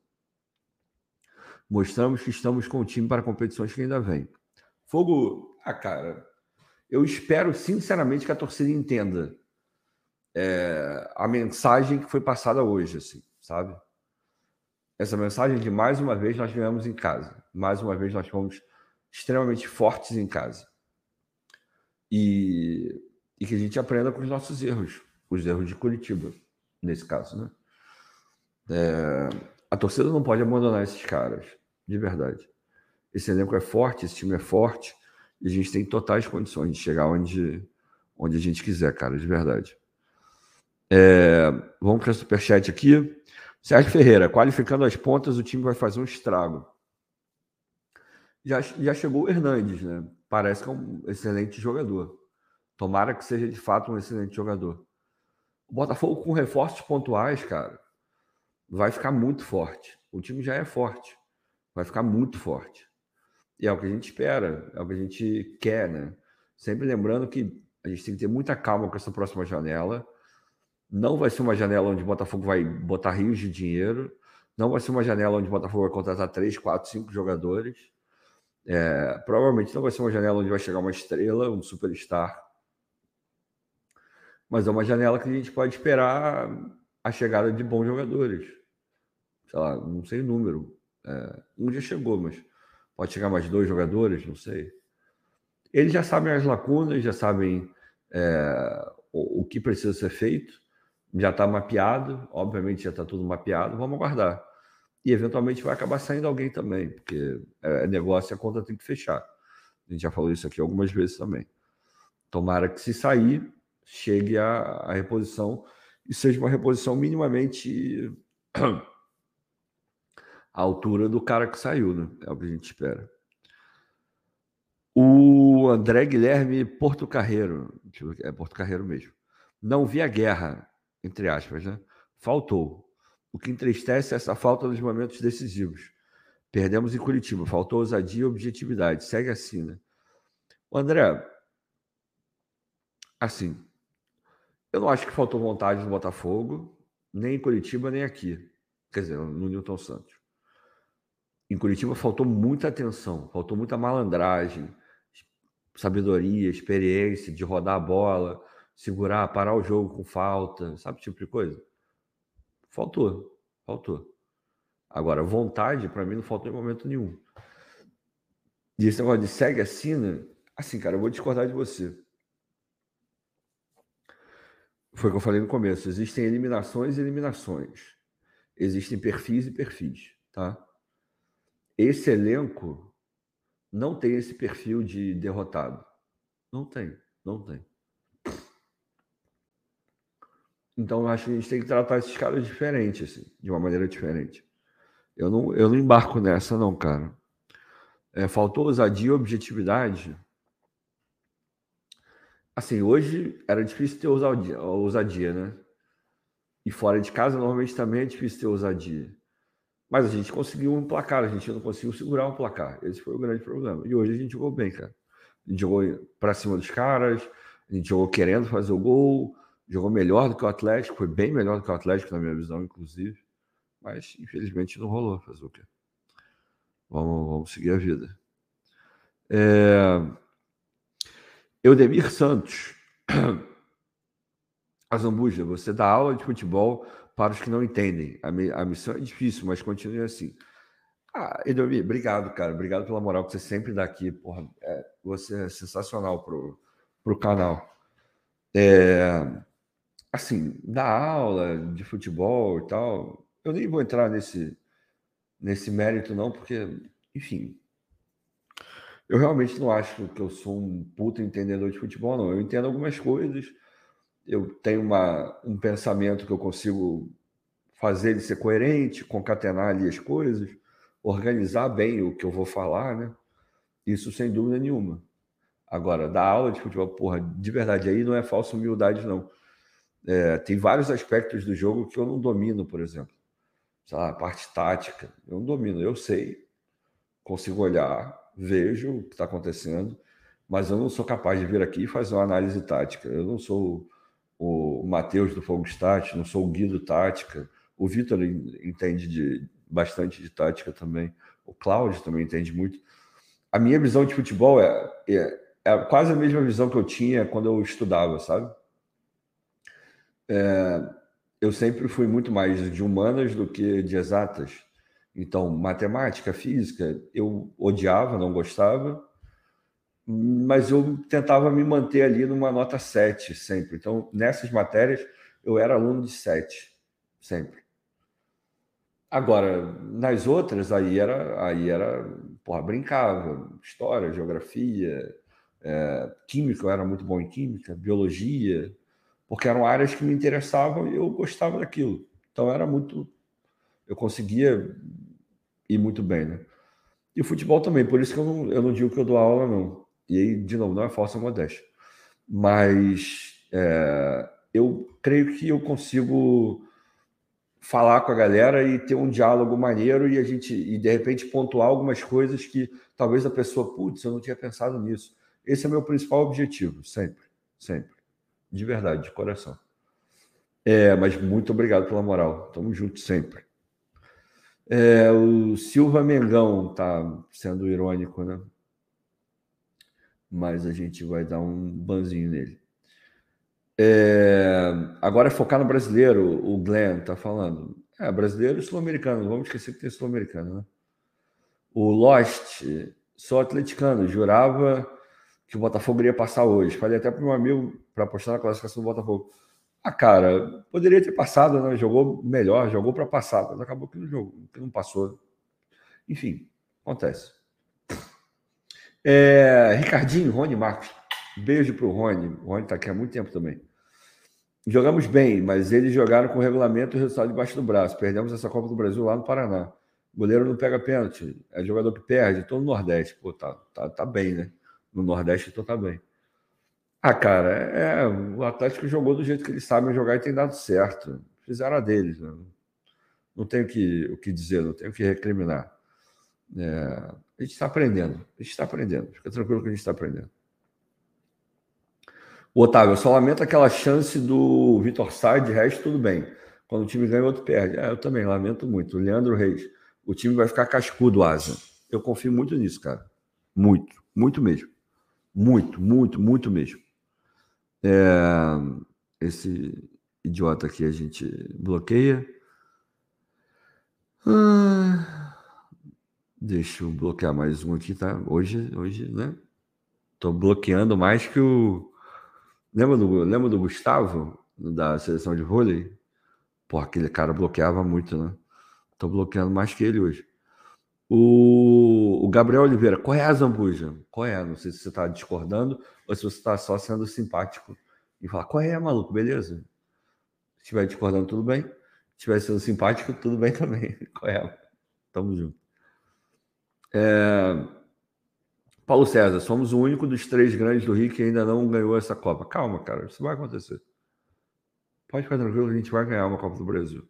Mostramos que estamos com o time para competições que ainda vem. Fogo, ah, cara, eu espero sinceramente que a torcida entenda é, a mensagem que foi passada hoje, assim, sabe? Essa mensagem de mais uma vez nós ganhamos em casa. Mais uma vez nós fomos extremamente fortes em casa. E e que a gente aprenda com os nossos erros, os erros de Curitiba, nesse caso, né? É, a torcida não pode abandonar esses caras, de verdade. Esse elenco é forte, esse time é forte, e a gente tem totais condições de chegar onde, onde a gente quiser, cara, de verdade. É, vamos para o superchat aqui. Sérgio Ferreira, qualificando as pontas, o time vai fazer um estrago. Já, já chegou o Hernandes, né? Parece que é um excelente jogador. Tomara que seja de fato um excelente jogador. O Botafogo com reforços pontuais, cara, vai ficar muito forte. O time já é forte, vai ficar muito forte. E é o que a gente espera, é o que a gente quer, né? Sempre lembrando que a gente tem que ter muita calma com essa próxima janela. Não vai ser uma janela onde o Botafogo vai botar rios de dinheiro. Não vai ser uma janela onde o Botafogo vai contratar três, quatro, cinco jogadores. É, provavelmente não vai ser uma janela onde vai chegar uma estrela, um superstar mas é uma janela que a gente pode esperar a chegada de bons jogadores. Sei lá, não sei o número. É, um já chegou, mas pode chegar mais dois jogadores, não sei. Eles já sabem as lacunas, já sabem é, o, o que precisa ser feito, já está mapeado, obviamente já está tudo mapeado, vamos aguardar. E eventualmente vai acabar saindo alguém também, porque é, é negócio e a conta tem que fechar. A gente já falou isso aqui algumas vezes também. Tomara que se sair, chegue a, a reposição e seja uma reposição minimamente à altura do cara que saiu, né? É o que a gente espera. O André Guilherme Porto Carreiro, é Porto Carreiro mesmo. Não vi a guerra, entre aspas, né? Faltou. O que entristece é essa falta nos momentos decisivos. Perdemos em Curitiba, faltou ousadia e objetividade. Segue assim, né? O André, assim, eu não acho que faltou vontade no Botafogo, nem em Curitiba, nem aqui. Quer dizer, no Newton Santos. Em Curitiba faltou muita atenção, faltou muita malandragem, sabedoria, experiência de rodar a bola, segurar, parar o jogo com falta, sabe, tipo de coisa. Faltou, faltou. Agora, vontade, para mim, não faltou em momento nenhum. E esse negócio de segue assina, assim, cara, eu vou discordar de você. Foi o que eu falei no começo. Existem eliminações e eliminações. Existem perfis e perfis, tá? Esse elenco não tem esse perfil de derrotado. Não tem, não tem. Então, eu acho que a gente tem que tratar esses caras diferente, assim, de uma maneira diferente. Eu não, eu não embarco nessa, não, cara. É, faltou ousadia e objetividade. Assim, hoje era difícil ter ousadia, ousadia, né? E fora de casa, normalmente também é difícil ter ousadia. Mas a gente conseguiu um placar, a gente não conseguiu segurar um placar. Esse foi o grande problema. E hoje a gente jogou bem, cara. A gente jogou para cima dos caras, a gente jogou querendo fazer o gol, jogou melhor do que o Atlético, foi bem melhor do que o Atlético, na minha visão, inclusive. Mas, infelizmente, não rolou. Fazer o quê? Vamos, vamos seguir a vida. É... Eudemir Santos. (clears throat) Azambuja, você dá aula de futebol para os que não entendem. A, a missão é difícil, mas continue assim. Ah, Eudemir, obrigado, cara. Obrigado pela moral que você sempre dá aqui. Porra, é, você é sensacional pro, pro canal. É, assim, dar aula de futebol e tal, eu nem vou entrar nesse, nesse mérito, não, porque, enfim, eu realmente não acho que eu sou um puto entendedor de futebol, não. Eu entendo algumas coisas, eu tenho uma, um pensamento que eu consigo fazer ele ser coerente, concatenar ali as coisas, organizar bem o que eu vou falar, né? Isso sem dúvida nenhuma. Agora, dar aula de futebol, porra, de verdade, aí não é falsa humildade, não. É, tem vários aspectos do jogo que eu não domino, por exemplo. Sei lá, a parte tática, eu não domino. Eu sei, consigo olhar, vejo o que está acontecendo, mas eu não sou capaz de vir aqui e fazer uma análise tática. Eu não sou o, Matheus do Fogo Stat, não sou o Guido Tática. O Vitor entende de, bastante de tática também. O Cláudio também entende muito. A minha visão de futebol é, é, é quase a mesma visão que eu tinha quando eu estudava, sabe? É, eu sempre fui muito mais de humanas do que de exatas. Então, matemática, física, eu odiava, não gostava, mas eu tentava me manter ali numa nota 7 sempre. Então, nessas matérias, eu era aluno de 7, sempre. Agora, nas outras, aí era, aí era porra, brincava. História, geografia, é, química, eu era muito bom em química, biologia, porque eram áreas que me interessavam e eu gostava daquilo. Então era muito. Eu conseguia ir muito bem, né? E futebol também, por isso que eu não, eu não digo que eu dou aula, não. E aí, de novo, não é falsa modéstia. Mas é, eu creio que eu consigo falar com a galera e ter um diálogo maneiro e a gente e de repente pontuar algumas coisas que talvez a pessoa, putz, eu não tinha pensado nisso. Esse é meu principal objetivo, sempre, sempre. De verdade, de coração. É, mas muito obrigado pela moral. Tamo junto sempre. É, o Silva Mengão tá sendo irônico, né? Mas a gente vai dar um banzinho nele. É, agora é focar no brasileiro, o Glenn tá falando. É, brasileiro e sul-americano, não vamos esquecer que tem sul-americano, né? O Lost, sou atleticano, jurava que o Botafogo iria passar hoje. Falei até para meu amigo para apostar na classificação do Botafogo. Ah, cara, poderia ter passado, né? Jogou melhor, jogou para passar, mas acabou que não jogou, que não passou. Enfim, acontece. É, Ricardinho, Rony Marcos. Beijo para o Rony. O Rony está aqui há muito tempo também. Jogamos bem, mas eles jogaram com o regulamento e o resultado debaixo do braço. Perdemos essa Copa do Brasil lá no Paraná. O goleiro não pega pênalti, é jogador que perde. Estou no Nordeste. Pô, tá, tá, tá bem, né? No Nordeste, então tá bem. Ah, cara, é, é, o Atlético jogou do jeito que eles sabem jogar e tem dado certo. Fizeram a deles. Né? Não tenho que, o que dizer, não tenho o que recriminar. É, a gente está aprendendo. A gente está aprendendo. Fica tranquilo que a gente está aprendendo. O Otávio, eu só lamento aquela chance do Vitor Sá, de resto, tudo bem. Quando o time ganha, o outro perde. É, eu também lamento muito. O Leandro Reis, o time vai ficar cascudo, Asa. Eu confio muito nisso, cara. Muito, muito mesmo. Muito, muito, muito mesmo. É, esse idiota aqui a gente bloqueia. Ah, deixa eu bloquear mais um aqui, tá? Hoje, hoje, né? Tô bloqueando mais que o. Lembra do, lembra do Gustavo, da seleção de vôlei? Pô, aquele cara bloqueava muito, né? Tô bloqueando mais que ele hoje. O, o Gabriel Oliveira, qual é a Zambuja? Qual é? Não sei se você está discordando ou se você está só sendo simpático e falar, qual é, maluco? Beleza? Se estiver discordando, tudo bem. Se estiver sendo simpático, tudo bem (laughs) também. Qual é? Tamo junto. É... Paulo César, somos o único dos três grandes do Rio que ainda não ganhou essa Copa. Calma, cara, isso vai acontecer. Pode ficar tranquilo, a gente vai ganhar uma Copa do Brasil.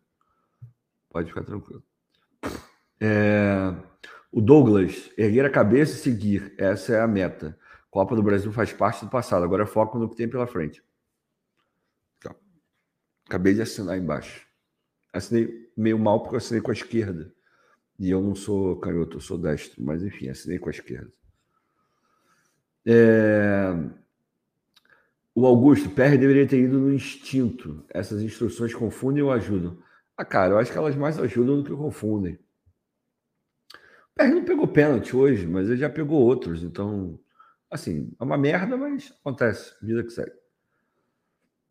Pode ficar tranquilo. É... O Douglas, erguer a cabeça e seguir. Essa é a meta. Copa do Brasil faz parte do passado. Agora foco no que tem pela frente. Então, acabei de assinar embaixo. Assinei meio mal porque eu assinei com a esquerda. E eu não sou canhoto, eu sou destro. Mas enfim, assinei com a esquerda. É... O Augusto, PR deveria ter ido no instinto. Essas instruções confundem ou ajudam? Ah, cara, eu acho que elas mais ajudam do que confundem. PR não pegou pênalti hoje, mas ele já pegou outros, então, assim, é uma merda, mas acontece, vida que segue.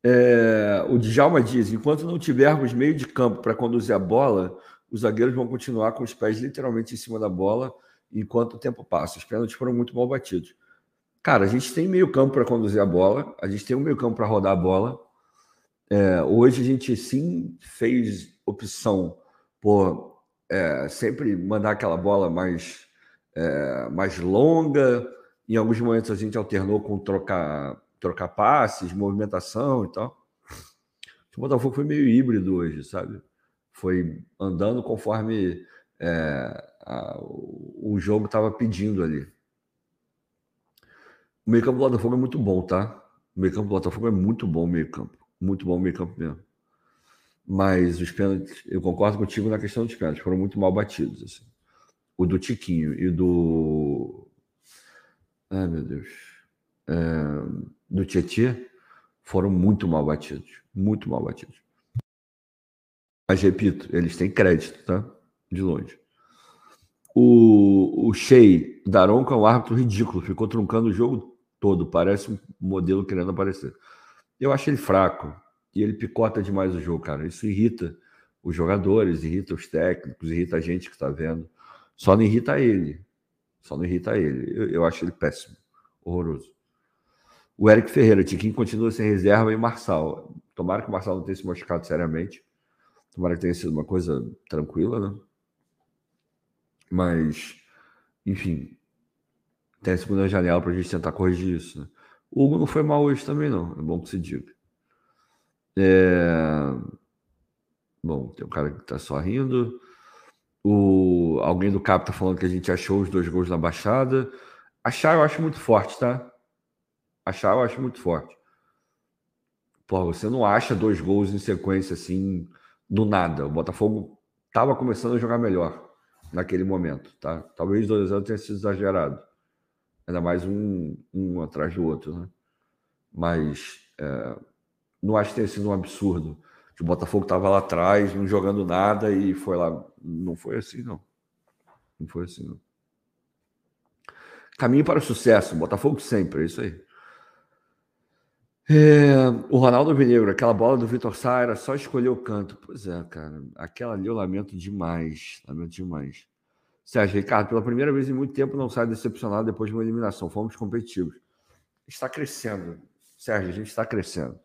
É, o Djalma diz: enquanto não tivermos meio de campo para conduzir a bola, os zagueiros vão continuar com os pés literalmente em cima da bola enquanto o tempo passa. Os pênaltis foram muito mal batidos. Cara, a gente tem meio campo para conduzir a bola, a gente tem um meio campo para rodar a bola. É, hoje a gente sim fez opção por é, sempre mandar aquela bola mais, é, mais longa. Em alguns momentos a gente alternou com trocar, trocar passes, movimentação e tal. O Botafogo foi meio híbrido hoje, sabe? Foi andando conforme é, a, o jogo estava pedindo ali. O meio campo do Botafogo é muito bom, tá? O meio campo do Botafogo é muito bom, meio campo. Muito bom meio campo mesmo. Mas os pênaltis, eu concordo contigo na questão dos pênaltis, foram muito mal batidos. Assim. O do Tiquinho e do. Ai, meu Deus. É... Do Tietê foram muito mal batidos. Muito mal batidos. Mas repito, eles têm crédito, tá? De longe. O, o Shea Daronco é um árbitro ridículo, ficou truncando o jogo todo. Parece um modelo querendo aparecer. Eu acho ele fraco e ele picota demais o jogo, cara. Isso irrita os jogadores, irrita os técnicos, irrita a gente que está vendo. Só não irrita ele. Só não irrita ele. Eu, eu acho ele péssimo, horroroso. O Eric Ferreira, Tiquinho continua sem reserva e Marçal. Tomara que o Marçal não tenha se machucado seriamente. Tomara que tenha sido uma coisa tranquila, né? Mas, enfim, tem a segunda janela para a gente tentar corrigir isso. Né? O Hugo não foi mal hoje também, não. É bom que se diga. É... Bom, tem um cara que está só rindo. O... Alguém do CAP está falando que a gente achou os dois gols na Baixada. Achar eu acho muito forte, tá? Achar eu acho muito forte. Pô, você não acha dois gols em sequência assim, do nada. O Botafogo estava começando a jogar melhor naquele momento, tá? Talvez dois anos tenha sido exagerado. Ainda mais um, um atrás do outro, né? Mas é, não acho que tenha sido um absurdo. Que o Botafogo estava lá atrás, não jogando nada e foi lá. Não foi assim, não. Não foi assim, não. Caminho para o sucesso, Botafogo sempre, é isso aí. É, o Ronaldo Vinegro, aquela bola do Vitor Sá era só escolher o canto. Pois é, cara. Aquela ali eu lamento demais. Lamento demais. Sérgio, Ricardo, pela primeira vez em muito tempo não sai decepcionado depois de uma eliminação. Fomos competitivos. Está crescendo. Sérgio, a gente está crescendo.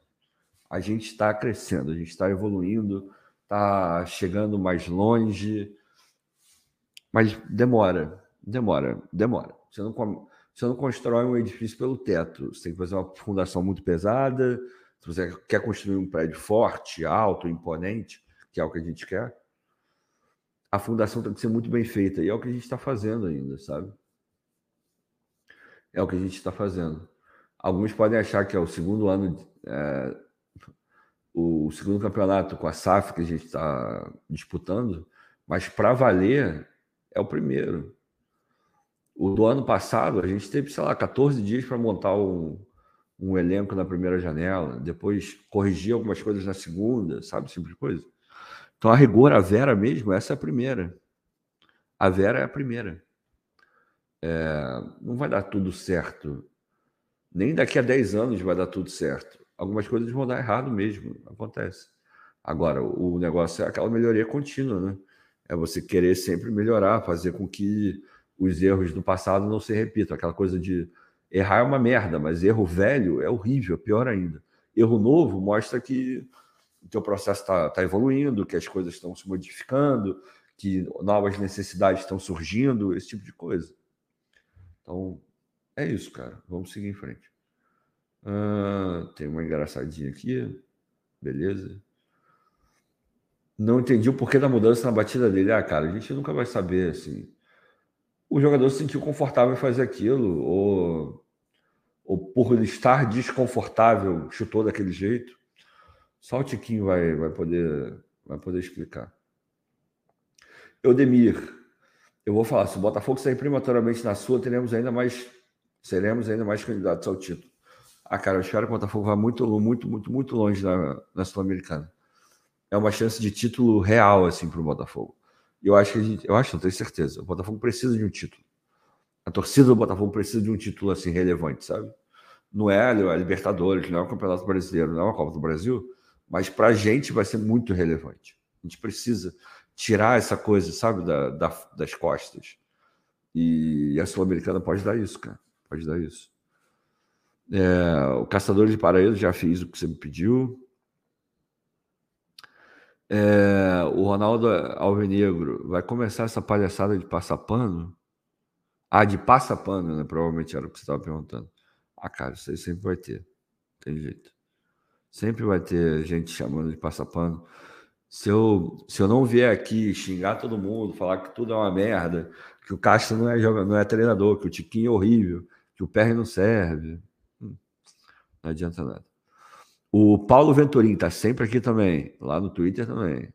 A gente está crescendo, a gente está evoluindo, está chegando mais longe. Mas demora, demora, demora. Você não, você não constrói um edifício pelo teto. Você tem que fazer uma fundação muito pesada. Se você quer construir um prédio forte, alto, imponente, que é o que a gente quer, a fundação tem que ser muito bem feita. E é o que a gente está fazendo ainda, sabe? É o que a gente está fazendo. Alguns podem achar que é o segundo ano, é, o segundo campeonato com a SAF que a gente está disputando, mas para valer é o primeiro. O do ano passado, a gente teve, sei lá, 14 dias para montar um, um elenco na primeira janela, depois corrigir algumas coisas na segunda, sabe? Esse tipo coisa. Então, a rigor, a Vera mesmo, essa é a primeira. A Vera é a primeira. É, não vai dar tudo certo. Nem daqui a 10 anos vai dar tudo certo. Algumas coisas vão dar errado mesmo, acontece. Agora, o negócio é aquela melhoria contínua, né? É você querer sempre melhorar, fazer com que os erros do passado não se repitam. Aquela coisa de errar é uma merda, mas erro velho é horrível, pior ainda. Erro novo mostra que o teu processo está tá evoluindo, que as coisas estão se modificando, que novas necessidades estão surgindo, esse tipo de coisa. Então, é isso, cara. Vamos seguir em frente. Ah, tem uma engraçadinha aqui. Beleza. Não entendi o porquê da mudança na batida dele. Ah, cara, a gente nunca vai saber, assim o jogador se sentiu confortável em fazer aquilo, ou, ou por estar desconfortável, chutou daquele jeito. Só o Tiquinho vai, vai, poder, vai poder explicar. Eudemir, eu vou falar, se o Botafogo sair prematuramente na sua, teremos ainda mais, seremos ainda mais candidatos ao título. Ah, cara, eu espero que o Botafogo vá muito, muito, muito, muito longe na, na Sul-Americana. É uma chance de título real, assim, para o Botafogo. E eu acho que a gente, eu acho, não tenho certeza. O Botafogo precisa de um título. A torcida do Botafogo precisa de um título assim relevante, sabe? Não é a Libertadores, não é o Campeonato Brasileiro, não é a Copa do Brasil, mas para a gente vai ser muito relevante. A gente precisa tirar essa coisa, sabe, da, da das costas. E a Sul-Americana pode dar isso, cara. Pode dar isso. É, o Caçador de Paraíso já fiz o que você me pediu. É, o Ronaldo Alvinegro vai começar essa palhaçada de passar pano? Ah, de passa pano, né? Provavelmente era o que você estava perguntando. Ah, cara, isso aí sempre vai ter. Tem jeito. Sempre vai ter gente chamando de passa pano. Se eu, se eu não vier aqui xingar todo mundo, falar que tudo é uma merda, que o Castro não é, não é treinador, que o Tiquinho é horrível, que o Perry não serve, não adianta nada. O Paulo Venturim tá sempre aqui também, lá no Twitter também.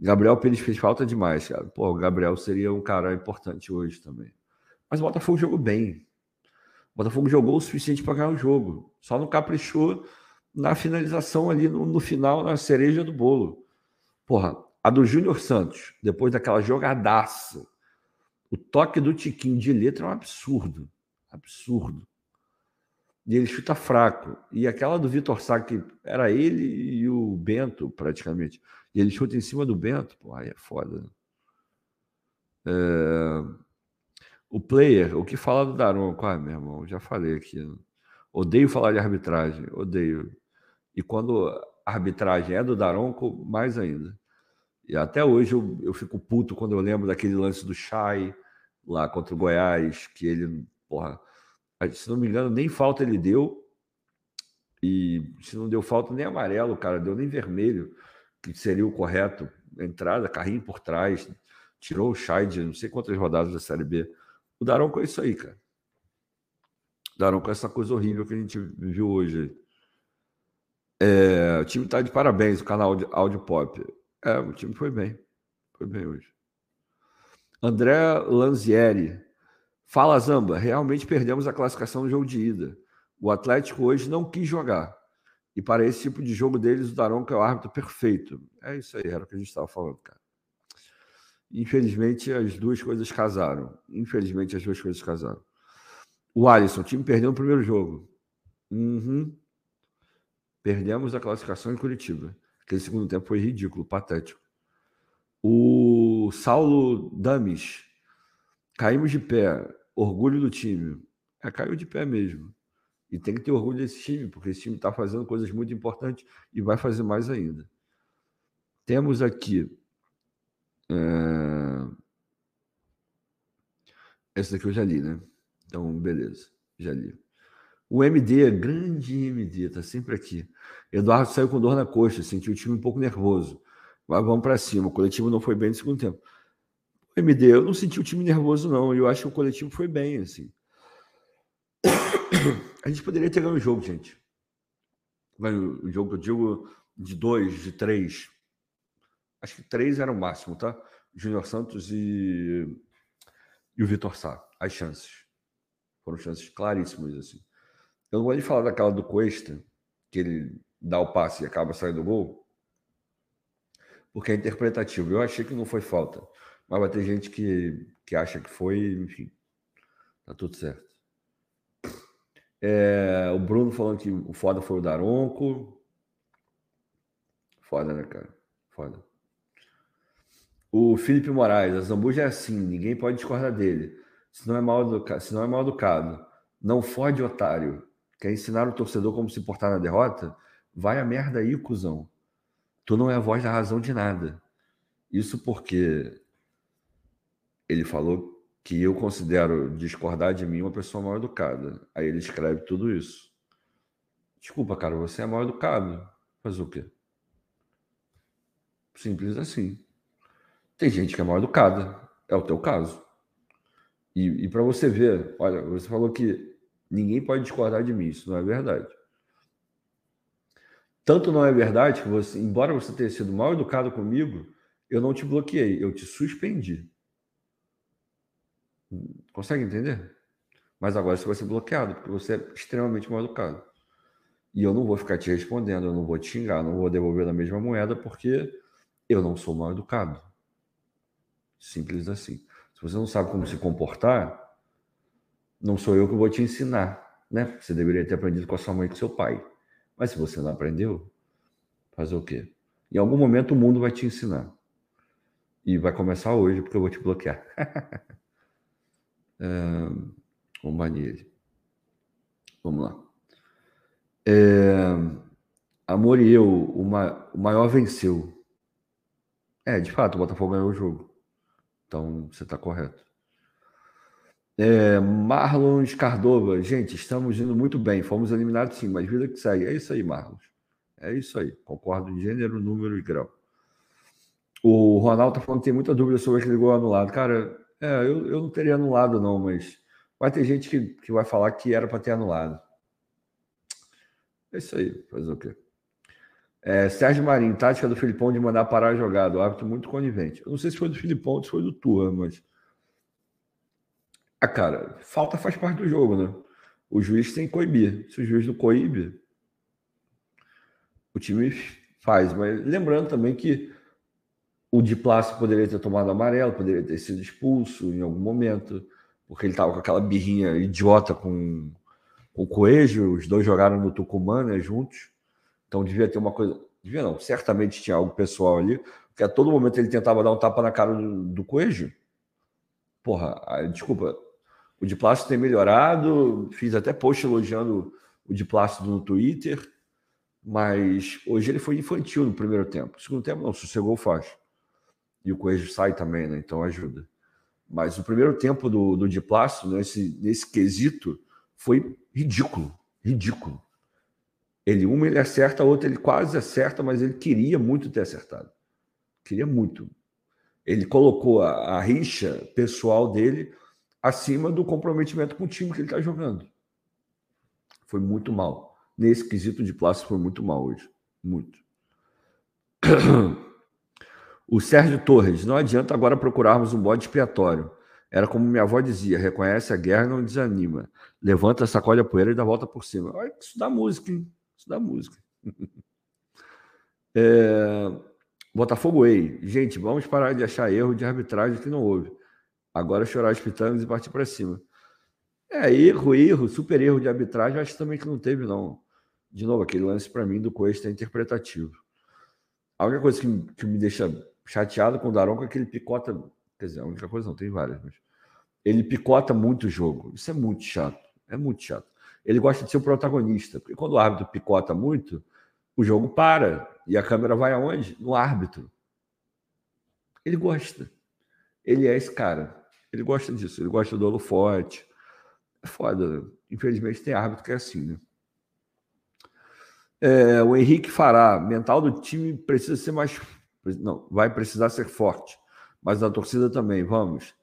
Gabriel Pires fez falta demais, cara. Pô, o Gabriel seria um cara importante hoje também. Mas o Botafogo jogou bem. O Botafogo jogou o suficiente para ganhar o jogo. Só não caprichou na finalização ali no, no final, na cereja do bolo. Porra, a do Júnior Santos, depois daquela jogadaça, o toque do Tiquinho de letra é um absurdo. Absurdo e ele chuta fraco. E aquela do Vitor Sá, que era ele e o Bento, praticamente. E ele chuta em cima do Bento, pô, aí é foda. Né? É... O player, o que fala do Daronco? Ah, meu irmão, já falei aqui. Né? Odeio falar de arbitragem, odeio. E quando a arbitragem é do Daronco, mais ainda. E até hoje eu, eu fico puto quando eu lembro daquele lance do Chay lá contra o Goiás, que ele, porra, se não me engano, nem falta ele deu. E se não deu falta nem amarelo, cara, deu nem vermelho, que seria o correto. Entrada, carrinho por trás, tirou o de não sei quantas rodadas da Série B. O Daronco é isso aí, cara. O Daronco é essa coisa horrível que a gente viu hoje. É, o time tá de parabéns, o canal de áudio pop. É, o time foi bem. Foi bem hoje. André Lanzieri. Fala, Zamba, realmente perdemos a classificação no jogo de ida. O Atlético hoje não quis jogar. E para esse tipo de jogo deles, o Daronco é o árbitro perfeito. É isso aí, era o que a gente estava falando, cara. Infelizmente, as duas coisas casaram. Infelizmente, as duas coisas casaram. O Alisson, o time perdeu no primeiro jogo. Uhum. Perdemos a classificação em Curitiba. Aquele segundo tempo foi ridículo, patético. O Saulo Dames. Caímos de pé. Orgulho do time. É, caiu de pé mesmo. E tem que ter orgulho desse time, porque esse time está fazendo coisas muito importantes e vai fazer mais ainda. Temos aqui. É... Essa daqui eu já li, né? Então, beleza, já li. O MD, grande MD, tá sempre aqui. Eduardo saiu com dor na coxa, sentiu o time um pouco nervoso. Mas vamos para cima. O coletivo não foi bem no segundo tempo. MD, eu não senti o time nervoso, não. Eu acho que o coletivo foi bem, assim. A gente poderia ter ganho o jogo, gente. O jogo que eu digo de dois, de três. Acho que três era o máximo, tá? Júnior Santos e, e o Vitor Sá. As chances. Foram chances claríssimas, assim. Eu não vou nem falar daquela do Cuesta, que ele dá o passe e acaba saindo do gol, porque é interpretativo. Eu achei que não foi falta, mas vai ter gente que, que acha que foi, enfim, tá tudo certo. É, o Bruno falando que o foda foi o Daronco. Foda, né, cara? Foda. O Felipe Moraes, a Zambuja é assim, ninguém pode discordar dele. Se não é mal se não é mal educado, não fode otário. Quer ensinar o torcedor como se portar na derrota? Vai a merda aí, cuzão. Tu não é a voz da razão de nada. Isso porque ele falou que eu considero discordar de mim uma pessoa mal educada. Aí ele escreve tudo isso. Desculpa, cara, você é mal educado. Fazer o quê? Simples assim. Tem gente que é mal educada. É o teu caso. E, e para você ver, olha, você falou que ninguém pode discordar de mim. Isso não é verdade. Tanto não é verdade que você, embora você tenha sido mal educado comigo, eu não te bloqueei, eu te suspendi. Consegue entender? Mas agora você vai ser bloqueado, porque você é extremamente mal educado. E eu não vou ficar te respondendo, eu não vou te xingar, não vou devolver na mesma moeda, porque eu não sou mal educado. Simples assim. Se você não sabe como se comportar, não sou eu que vou te ensinar, né? Você deveria ter aprendido com a sua mãe e com seu pai. Mas se você não aprendeu, fazer o quê? Em algum momento o mundo vai te ensinar. E vai começar hoje, porque eu vou te bloquear. (laughs) É, banir ele. Vamos lá. É, Amor e eu, o, ma, o maior venceu. É, de fato, o Botafogo ganhou o jogo. Então, você está correto. É, Marlon Escardova, gente, estamos indo muito bem. Fomos eliminados sim, mas vida que segue. É isso aí, Marlon. É isso aí. Concordo em gênero, número e grau. O Ronaldo está falando que tem muita dúvida sobre aquele gol anulado. Cara, é, eu, eu não teria anulado, não, mas vai ter gente que, que vai falar que era para ter anulado. É isso aí, fazer o quê? É, Sérgio Marinho, tática do Filipão de mandar parar a jogada. O árbitro muito conivente. Eu não sei se foi do Filipão ou se foi do Turra, mas. Ah, cara, falta faz parte do jogo, né? O juiz tem que coibir. Se o juiz não coíbe, o time faz. Mas lembrando também que o de Plácio poderia ter tomado amarelo, poderia ter sido expulso em algum momento, porque ele estava com aquela birrinha idiota com, o Coelho, os dois jogaram no Tucumã, né, juntos. Então devia ter uma coisa. Devia não, certamente tinha algo pessoal ali, porque a todo momento ele tentava dar um tapa na cara do, do Coelho. Porra, desculpa, o de Plácio tem melhorado, fiz até post elogiando o de Plácio no Twitter, mas hoje ele foi infantil no primeiro tempo. No segundo tempo, não, sossegou fácil e o Coelho sai também, né? Então ajuda. Mas o primeiro tempo do, do Diplácio, nesse, nesse quesito, foi ridículo. Ridículo. Ele, uma ele acerta, a outra ele quase acerta, mas ele queria muito ter acertado. Queria muito. Ele colocou a, a rixa pessoal dele acima do comprometimento com o time que ele está jogando. Foi muito mal. Nesse quesito de Plácio foi muito mal hoje. Muito. (clears throat) O Sérgio Torres, não adianta agora procurarmos um bode expiatório. Era como minha avó dizia: reconhece a guerra não desanima. Levanta, sacode a poeira e dá volta por cima. Olha, isso dá música, hein? Isso dá música. (laughs) é... Botafogo Ei. Gente, vamos parar de achar erro de arbitragem que não houve. Agora chorar os pitangos e partir para cima. É, erro, erro, super erro de arbitragem, acho também que não teve, não. De novo, aquele lance para mim do Cuesta é interpretativo. A única coisa que me deixa chateado com o Daronco é que ele picota. Quer dizer, a única coisa não, tem várias, mas. Ele picota muito o jogo. Isso é muito chato. É muito chato. Ele gosta de ser o protagonista. Porque quando o árbitro picota muito, o jogo para. E a câmera vai aonde? No árbitro. Ele gosta. Ele é esse cara. Ele gosta disso. Ele gosta do forte. É foda. Infelizmente tem árbitro que é assim, né? É, o Henrique Fará, mental do time precisa ser mais. Não, vai precisar ser forte. Mas da torcida também, vamos.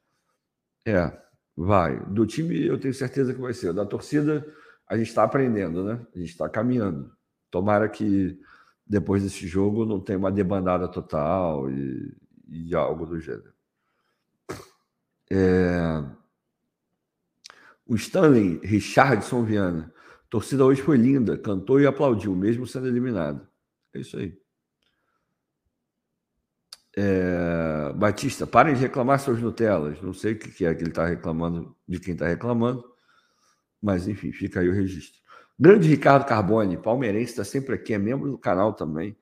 É, vai. Do time eu tenho certeza que vai ser. Da torcida a gente está aprendendo, né? A gente está caminhando. Tomara que depois desse jogo não tenha uma debandada total e, e algo do gênero. É... O Stanley Richardson Viana. torcida hoje foi linda, cantou e aplaudiu, mesmo sendo eliminado. É isso aí. É... Batista, parem de reclamar seus Nutelas. Não sei o que é que ele está reclamando, de quem está reclamando, mas enfim, fica aí o registro. Grande Ricardo Carbone, palmeirense, está sempre aqui, é membro do canal também.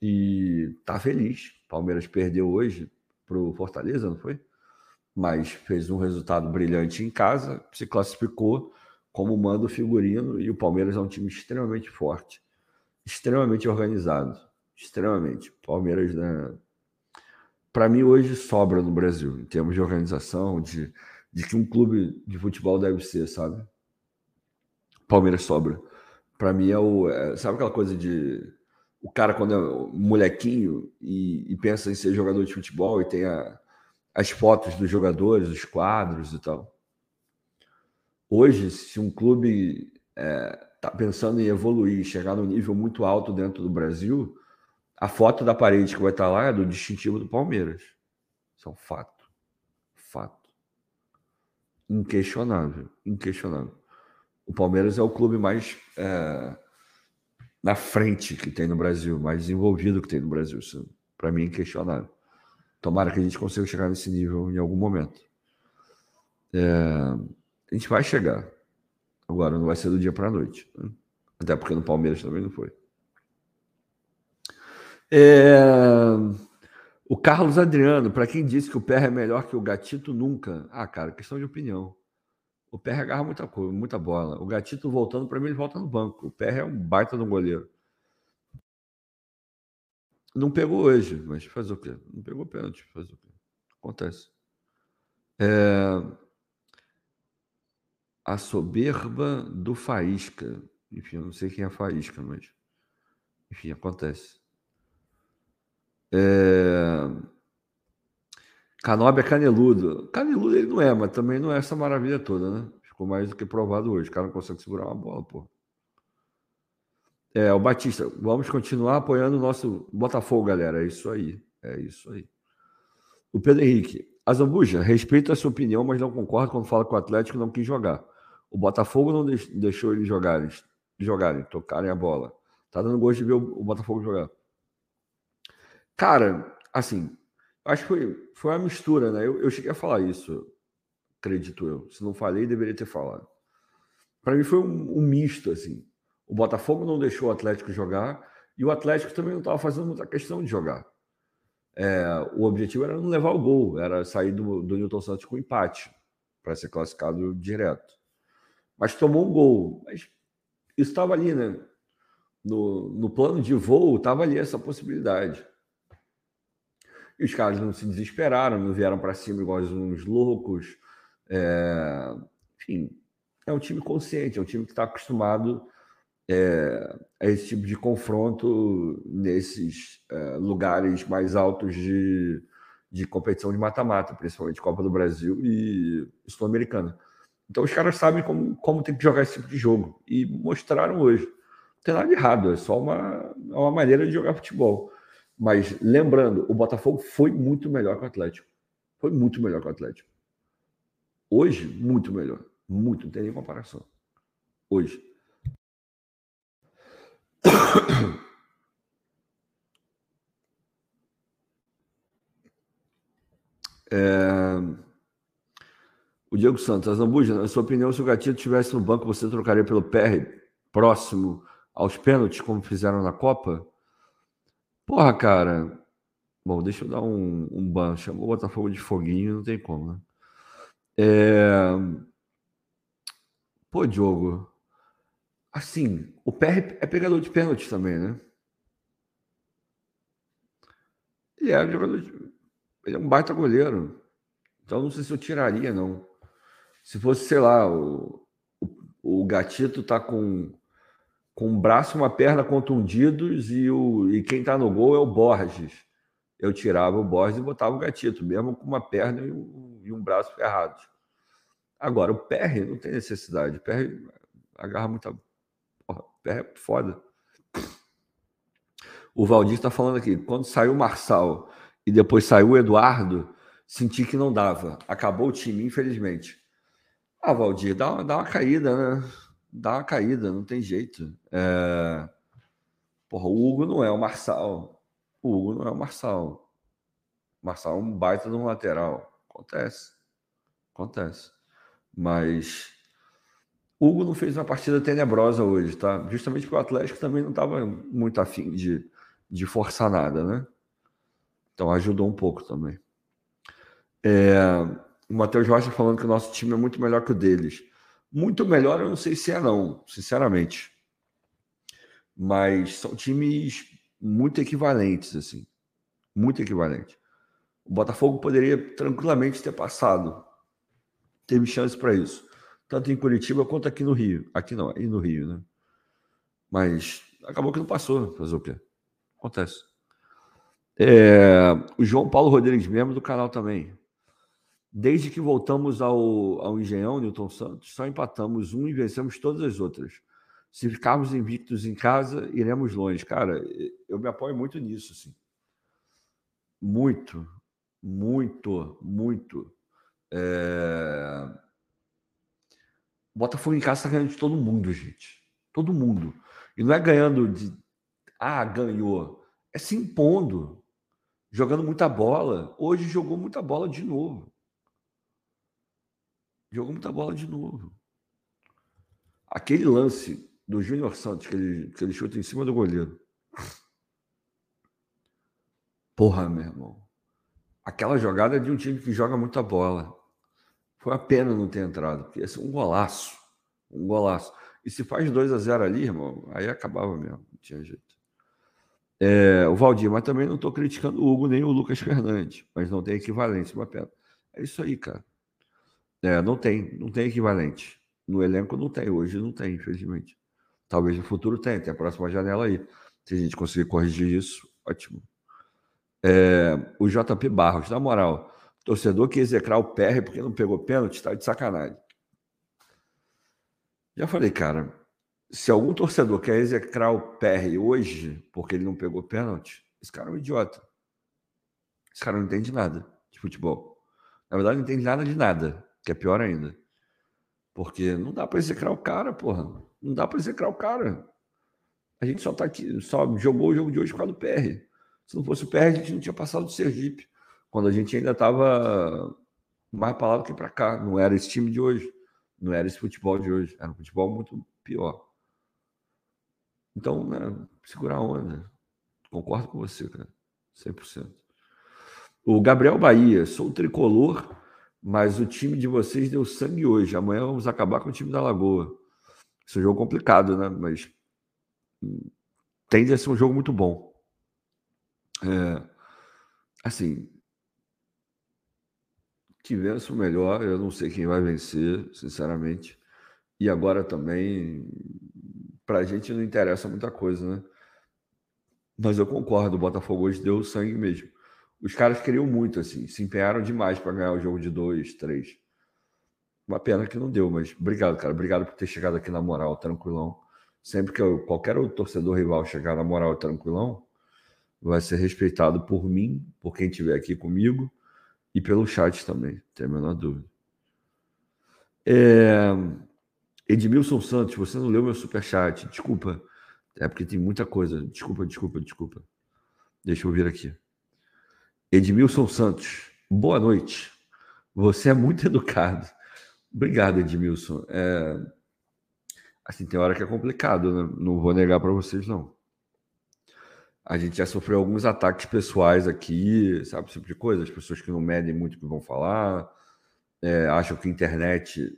E está feliz. Palmeiras perdeu hoje para o Fortaleza, não foi? mas fez um resultado brilhante em casa, se classificou como manda o figurino e o Palmeiras é um time extremamente forte, extremamente organizado, extremamente. Palmeiras, né? Para mim hoje sobra no Brasil em termos de organização, de, de que um clube de futebol deve ser, sabe? Palmeiras sobra. Para mim é o, é, sabe aquela coisa de o cara quando é molequinho e, e pensa em ser jogador de futebol e tem a as fotos dos jogadores, os quadros e tal. Hoje, se um clube está é, pensando em evoluir, chegar num nível muito alto dentro do Brasil, a foto da parede que vai estar lá é do distintivo do Palmeiras. Isso é um fato. Fato. Inquestionável. Inquestionável. O Palmeiras é o clube mais é, na frente que tem no Brasil, mais desenvolvido que tem no Brasil. Para mim, é inquestionável. Tomara que a gente consiga chegar nesse nível em algum momento. É, a gente vai chegar. Agora, não vai ser do dia para a noite. Né? Até porque no Palmeiras também não foi. É, o Carlos Adriano, para quem disse que o Pé é melhor que o Gatito, nunca. Ah, cara, questão de opinião. O Pé agarra muita coisa, muita bola. O Gatito voltando, para mim, ele volta no banco. O Pé é um baita de um goleiro. Não pegou hoje, mas fazer o quê? Não pegou pênalti, fazer o quê? Acontece. É... A soberba do Faísca. Enfim, eu não sei quem é Faísca, mas. Enfim, acontece. É... É caneludo. Caneludo ele não é, mas também não é essa maravilha toda, né? Ficou mais do que provado hoje. O cara não consegue segurar uma bola, pô. É, o Batista, vamos continuar apoiando o nosso Botafogo, galera. É isso aí. É isso aí. O Pedro Henrique, Azambuja, respeito a sua opinião, mas não concordo quando fala que o Atlético não quis jogar. O Botafogo não deixou eles jogarem, jogarem, tocarem a bola. Tá dando gosto de ver o Botafogo jogar. Cara, assim, acho que foi, foi uma mistura, né? Eu, eu cheguei a falar isso, acredito eu. Se não falei, deveria ter falado. Para mim foi um, um misto, assim. O Botafogo não deixou o Atlético jogar e o Atlético também não estava fazendo muita questão de jogar. É, o objetivo era não levar o gol, era sair do, do Newton Santos com empate para ser classificado direto. Mas tomou um gol. Mas isso estava ali, né? No, no plano de voo estava ali essa possibilidade. E os caras não se desesperaram, não vieram para cima igual uns loucos. É, enfim, é um time consciente, é um time que está acostumado é, a esse tipo de confronto nesses é, lugares mais altos de, de competição de mata-mata, principalmente Copa do Brasil e Sul-Americana. Então os caras sabem como, como tem que jogar esse tipo de jogo e mostraram hoje. Não tem nada de errado, é só uma, é uma maneira de jogar futebol. Mas lembrando, o Botafogo foi muito melhor que o Atlético. Foi muito melhor que o Atlético. Hoje, muito melhor. Muito, não tem nem comparação. Hoje. (coughs) É... O Diego Santos, Zambuja, na sua opinião, se o Gatito estivesse no banco, você trocaria pelo PR próximo aos pênaltis, como fizeram na Copa? Porra, cara. Bom, deixa eu dar um, um ban. Chamou o Botafogo de foguinho, não tem como, né? É... Pô, Diogo. Assim, o PR é pegador de pênalti também, né? Ele é jogador de... Ele é um baita goleiro. Então não sei se eu tiraria, não. Se fosse, sei lá, o, o, o Gatito tá com, com um braço e uma perna contundidos e, o, e quem tá no gol é o Borges. Eu tirava o Borges e botava o Gatito, mesmo com uma perna e um, e um braço ferrados. Agora, o PR não tem necessidade. O PR agarra muita. Porra, o PR é foda. O Valdir está falando aqui. Quando saiu o Marçal e depois saiu o Eduardo, senti que não dava. Acabou o time, infelizmente. Ah, Valdir, dá, uma, dá uma caída, né? Dá uma caída, não tem jeito. É... Porra, o Hugo não é o Marçal. O Hugo não é o Marçal. O Marçal é um baita de um lateral. Acontece. Acontece. Mas o Hugo não fez uma partida tenebrosa hoje, tá? Justamente porque o Atlético também não estava muito afim de, de forçar nada, né? Então ajudou um pouco também. É, o Matheus Rocha falando que o nosso time é muito melhor que o deles. Muito melhor, eu não sei se é, não, sinceramente. Mas são times muito equivalentes, assim. Muito equivalentes. O Botafogo poderia tranquilamente ter passado. Teve chance para isso. Tanto em Curitiba quanto aqui no Rio. Aqui não, aí no Rio, né? Mas acabou que não passou. Fazer o quê? Acontece. É, o João Paulo Rodrigues, membro do canal também. Desde que voltamos ao, ao Engenhão, Newton Santos, só empatamos um e vencemos todas as outras. Se ficarmos invictos em casa, iremos longe. Cara, eu me apoio muito nisso, assim. Muito, muito, muito. É... Botafogo em casa está ganhando de todo mundo, gente. Todo mundo. E não é ganhando de. Ah, ganhou. É se impondo. Jogando muita bola. Hoje jogou muita bola de novo. Jogou muita bola de novo. Aquele lance do Júnior Santos, que ele, que ele chuta em cima do goleiro. Porra, meu irmão. Aquela jogada de um time que joga muita bola. Foi a pena não ter entrado, porque ia ser um golaço. Um golaço. E se faz 2 a 0 ali, irmão, aí acabava mesmo, não tinha jeito. É, o Valdir, mas também não estou criticando o Hugo nem o Lucas Fernandes, mas não tem equivalência, uma pena. É isso aí, cara. É, não tem, não tem equivalente. No elenco não tem, hoje não tem, infelizmente. Talvez no futuro tenha, tem a próxima janela aí. Se a gente conseguir corrigir isso, ótimo. É, o JP Barros, na moral, torcedor que execrar o PR porque não pegou pênalti, está de sacanagem. Já falei, cara, se algum torcedor quer execrar o PR hoje porque ele não pegou pênalti, esse cara é um idiota. Esse cara não entende nada de futebol. Na verdade, não entende nada de nada que é pior ainda. Porque não dá para execrar o cara, porra. Não dá para execrar o cara. A gente só tá aqui, só jogou o jogo de hoje por causa do PR. Se não fosse o PR, a gente não tinha passado do Sergipe. Quando a gente ainda estava mais para lá do que para cá. Não era esse time de hoje. Não era esse futebol de hoje. Era um futebol muito pior. Então, né, segurar a onda. Concordo com você, cara. 100%. O Gabriel Bahia, sou tricolor mas o time de vocês deu sangue hoje. Amanhã vamos acabar com o time da Lagoa. Esse é um jogo complicado, né? Mas tende a ser um jogo muito bom. É, assim, que vença o melhor. Eu não sei quem vai vencer, sinceramente. E agora também, para a gente não interessa muita coisa, né? Mas eu concordo, o Botafogo hoje deu sangue mesmo os caras queriam muito, assim, se empenharam demais para ganhar o jogo de dois, três. Uma pena que não deu, mas obrigado, cara. Obrigado por ter chegado aqui na moral, tranquilão. Sempre que eu, qualquer outro torcedor rival chegar na moral, tranquilão, vai ser respeitado por mim, por quem estiver aqui comigo e pelo chat também, tem a menor dúvida. É... Edmilson Santos, você não leu meu superchat, desculpa. É porque tem muita coisa. Desculpa, desculpa, desculpa. Deixa eu vir aqui. Edmilson Santos, boa noite. Você é muito (laughs) educado. Obrigado, Edmilson. É... Assim, tem hora que é complicado, né? não vou negar para vocês, não. A gente já sofreu alguns ataques pessoais aqui, sabe, tipo de coisa. As pessoas que não medem muito o que vão falar, é, acham que a internet,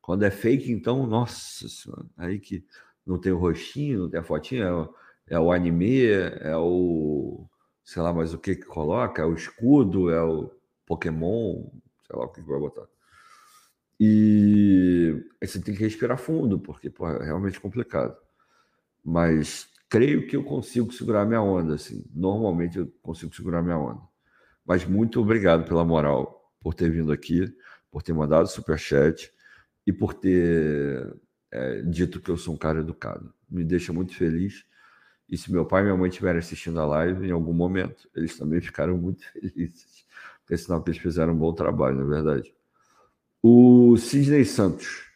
quando é fake, então, nossa senhora, aí que não tem o rostinho, não tem a fotinha, é é o anime, é o, sei lá, mas o que que coloca, é o escudo, é o Pokémon, sei lá o que vai botar. E aí você tem que respirar fundo, porque pô, é realmente complicado. Mas creio que eu consigo segurar minha onda, assim. Normalmente eu consigo segurar minha onda. Mas muito obrigado pela moral, por ter vindo aqui, por ter mandado super chat e por ter é, dito que eu sou um cara educado. Me deixa muito feliz. E se meu pai e minha mãe estiverem assistindo a live em algum momento, eles também ficaram muito (laughs) felizes. Porque é sinal que eles fizeram um bom trabalho, na é verdade. O Sidney Santos.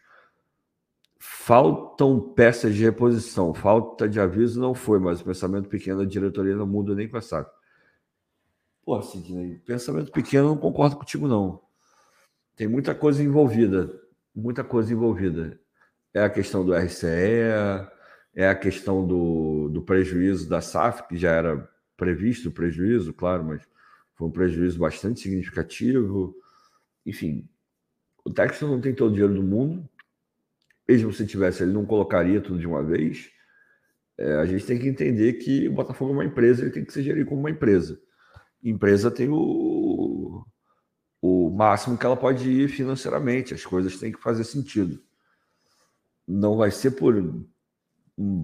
Faltam peças de reposição, falta de aviso não foi, mas o pensamento pequeno da diretoria não muda nem com a saco. Pô, Sidney, pensamento pequeno não concordo contigo, não. Tem muita coisa envolvida, muita coisa envolvida. É a questão do RCE, é a questão do, do prejuízo da SAF, que já era previsto o prejuízo, claro, mas foi um prejuízo bastante significativo. Enfim, o Texas não tem todo o dinheiro do mundo, mesmo se tivesse, ele não colocaria tudo de uma vez. É, a gente tem que entender que o Botafogo é uma empresa, ele tem que ser gerido como uma empresa. Empresa tem o, o máximo que ela pode ir financeiramente, as coisas têm que fazer sentido. Não vai ser por,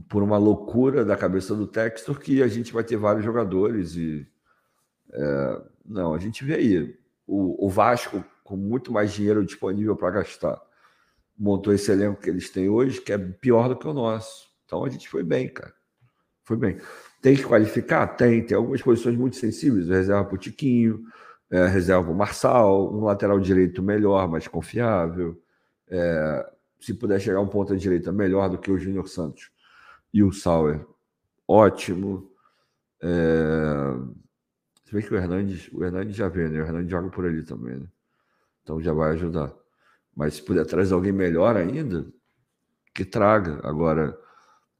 por uma loucura da cabeça do Textor que a gente vai ter vários jogadores e. É, não, a gente vê aí o, o Vasco com muito mais dinheiro disponível para gastar montou esse elenco que eles têm hoje, que é pior do que o nosso. Então a gente foi bem, cara. Foi bem. Tem que qualificar? Tem. Tem algumas posições muito sensíveis. Reserva para o Tiquinho, é, reserva para o Marçal, um lateral direito melhor, mais confiável. É, se puder chegar um ponta direita melhor do que o Júnior Santos e o Sauer, ótimo. É... Você vê que o Hernandes, o Hernandes já vê, né? O Hernandes joga por ali também, né? Então já vai ajudar. Mas se puder trazer alguém melhor ainda, que traga. Agora,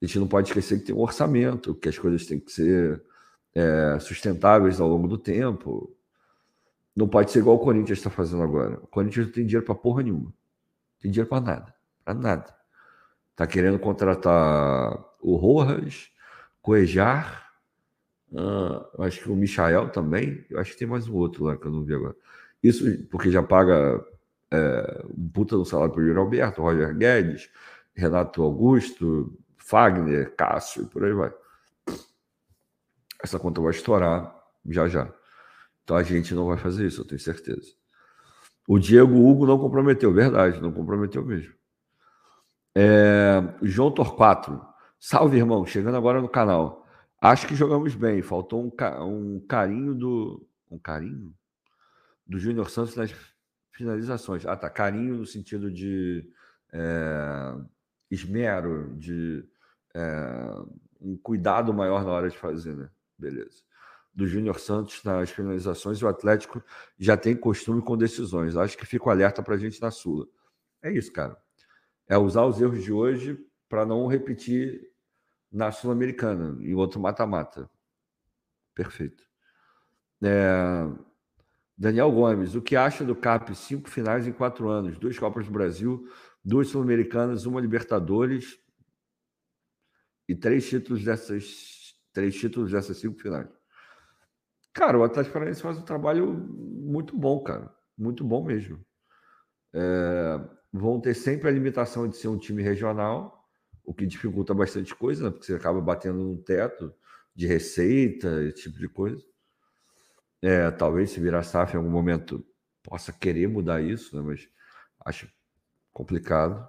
a gente não pode esquecer que tem um orçamento, que as coisas têm que ser é, sustentáveis ao longo do tempo. Não pode ser igual o Corinthians está fazendo agora. O Corinthians não tem dinheiro para porra nenhuma. Tem dinheiro para nada. Para nada. Está querendo contratar o Rojas, Coejar, uh, acho que o Michael também. Eu acho que tem mais um outro lá que eu não vi agora. Isso porque já paga é, um puta do salário para o Alberto, Roger Guedes, Renato Augusto, Fagner, Cássio, por aí vai. Essa conta vai estourar já já. Então a gente não vai fazer isso, eu tenho certeza. O Diego Hugo não comprometeu, verdade, não comprometeu mesmo. É, João Torquato, salve irmão, chegando agora no canal. Acho que jogamos bem, faltou um, um carinho do. Um carinho? Do Júnior Santos nas Finalizações. Ah, tá. Carinho no sentido de é, esmero, de é, um cuidado maior na hora de fazer, né? Beleza. Do Júnior Santos nas finalizações, o Atlético já tem costume com decisões. Acho que fico alerta para a gente na Sula. É isso, cara. É usar os erros de hoje para não repetir na Sul-Americana, em outro mata-mata. Perfeito. É, Daniel Gomes, o que acha do CAP? Cinco finais em quatro anos, duas Copas do Brasil, duas Sul-Americanas, uma Libertadores e três títulos dessas três títulos dessas cinco finais. Cara, o Atlético Paranaense faz um trabalho muito bom, cara, muito bom mesmo. É, vão ter sempre a limitação de ser um time regional, o que dificulta bastante coisa, né? porque você acaba batendo no teto de receita, esse tipo de coisa. É, talvez se virar SAF em algum momento possa querer mudar isso, né? mas acho complicado.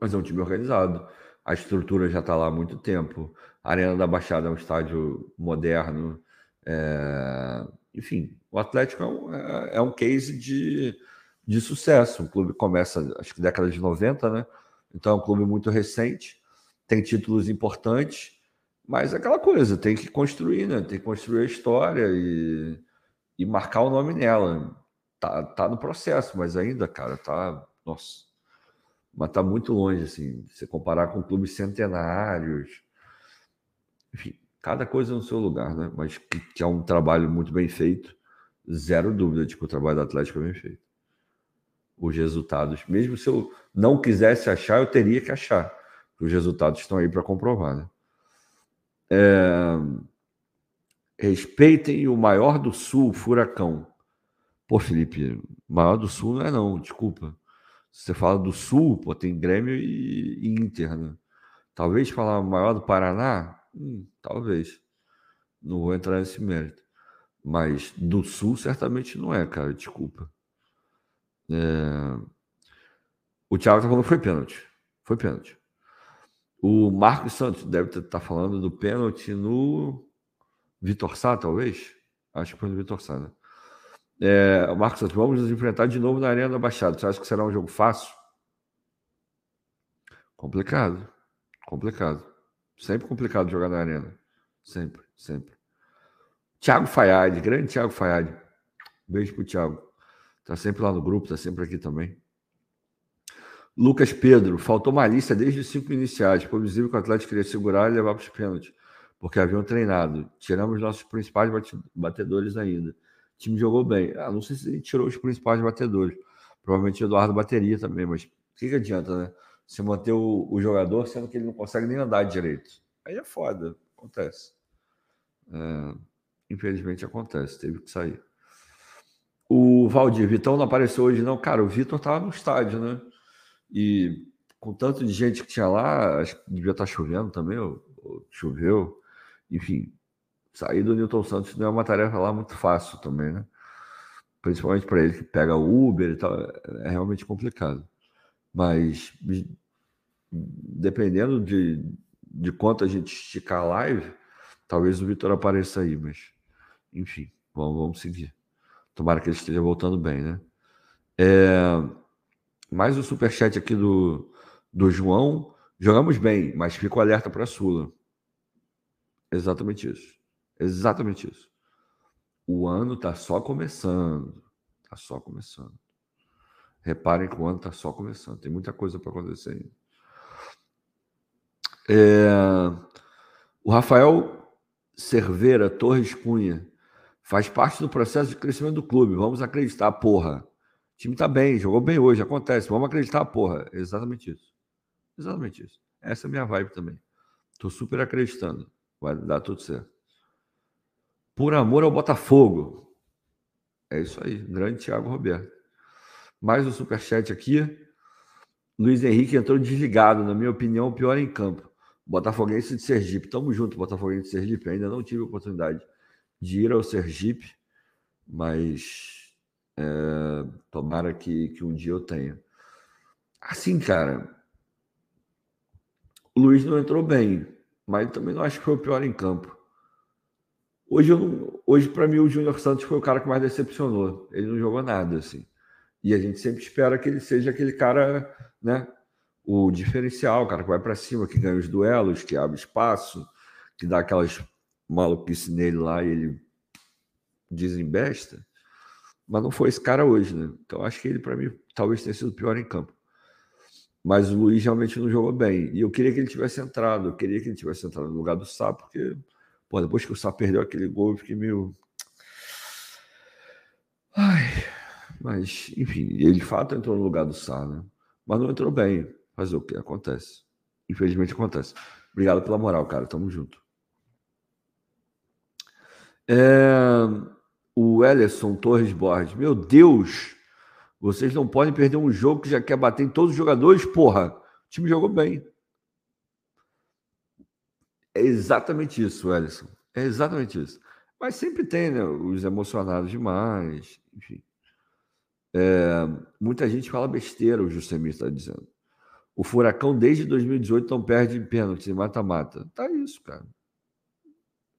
Mas é um time organizado. A estrutura já está lá há muito tempo. A Arena da Baixada é um estádio moderno. É... Enfim, o Atlético é um, é, é um case de, de sucesso. O clube começa, acho que década de 90, né? Então é um clube muito recente, tem títulos importantes mas é aquela coisa, tem que construir, né? Tem que construir a história e, e marcar o nome nela. tá, tá no processo, mas ainda, cara, tá. Nossa. Mas tá muito longe, assim. Se comparar com clubes centenários. Enfim, cada coisa no seu lugar, né? Mas que, que é um trabalho muito bem feito. Zero dúvida de que o trabalho do Atlético é bem feito. Os resultados, mesmo se eu não quisesse achar, eu teria que achar. Os resultados estão aí para comprovar, né? É... Respeitem o maior do sul, furacão. Pô, Felipe, maior do sul não é não, desculpa. Se você fala do sul, pô, tem Grêmio e, Inter, né? Talvez falar maior do Paraná? Hum, talvez. Não vou entrar nesse mérito. Mas do sul certamente não é, cara, desculpa. É... O Thiago tá falando foi pênalti. Foi pênalti. O Marcos Santos deve estar tá falando do pênalti no Vitor Sá, talvez? Acho que foi no Vitor Sá, né? É, Marcos Santos, vamos nos enfrentar de novo na Arena da Baixada. Você acha que será um jogo fácil? Complicado. Complicado. Sempre complicado jogar na Arena. Sempre, sempre. Thiago Fayad, grande Thiago Fayad. Beijo pro Thiago. Tá sempre lá no grupo, tá sempre aqui também. Lucas Pedro, faltou malícia desde os cinco iniciais. Foi visível que o Atlético queria segurar e levar para os pênaltis, porque haviam treinado. Tiramos nossos principais batedores ainda. O time jogou bem. Ah, não sei se tirou os principais batedores. Provavelmente o Eduardo bateria também, mas o que, que adianta, né? Você manter o, o, jogador sendo que ele não consegue nem andar direito. Aí é foda, acontece. É, infelizmente acontece, teve que sair. O Valdir, Vitão não apareceu hoje, não. Cara, o Vitor estava no estádio, né? E com tanto de gente que tinha lá, acho que devia estar tá chovendo também, ou, ou choveu. Enfim, sair do Newton Santos não é uma tarefa lá muito fácil também, né? Principalmente para ele que pega Uber e tal, é realmente complicado. Mas dependendo de, de quanto a gente esticar a live, talvez o Vitor apareça aí, mas enfim, vamos, vamos seguir. Tomara que ele esteja voltando bem, né? É, mais o superchat aqui do, do João. Jogamos bem, mas fico alerta para a Sula. Exatamente isso. Exatamente isso. O ano está só começando. Está só começando. Reparem que o ano está só começando. Tem muita coisa para acontecer ainda. É... O Rafael Cerveira Torres Cunha faz parte do processo de crescimento do clube. Vamos acreditar, porra time tá bem, jogou bem hoje, acontece. Vamos acreditar, porra. Exatamente isso. Exatamente isso. Essa é a minha vibe também. Tô super acreditando. Vai dar tudo certo. Por amor ao Botafogo. É isso aí. Grande Thiago Roberto. Mais um superchat aqui. Luiz Henrique entrou desligado, na minha opinião, pior em campo. Botafoguense de Sergipe. Tamo junto, Botafoguense de Sergipe. Ainda não tive oportunidade de ir ao Sergipe, mas é, tomara que, que um dia eu tenha. Assim, cara, o Luiz não entrou bem, mas também não acho que foi o pior em campo. Hoje, hoje para mim, o Júnior Santos foi o cara que mais decepcionou. Ele não jogou nada, assim. E a gente sempre espera que ele seja aquele cara, né? O diferencial, o cara que vai para cima, que ganha os duelos, que abre espaço, que dá aquelas maluquices nele lá e ele desembesta. Mas não foi esse cara hoje, né? Então acho que ele, para mim, talvez tenha sido pior em campo. Mas o Luiz realmente não jogou bem. E eu queria que ele tivesse entrado. Eu queria que ele tivesse entrado no lugar do Sá, porque, pô, depois que o Sá perdeu aquele gol, eu fiquei meio. Ai. Mas, enfim, ele de fato entrou no lugar do Sá, né? Mas não entrou bem. Fazer o que? Acontece. Infelizmente acontece. Obrigado pela moral, cara. Tamo junto. É o Ellison Torres Borges. Meu Deus, vocês não podem perder um jogo que já quer bater em todos os jogadores, porra. O time jogou bem. É exatamente isso, Ellison. É exatamente isso. Mas sempre tem, né? Os emocionados demais, enfim. É, muita gente fala besteira, o Juscelino está dizendo. O Furacão, desde 2018, não perde em pênalti, mata-mata. Tá isso, cara.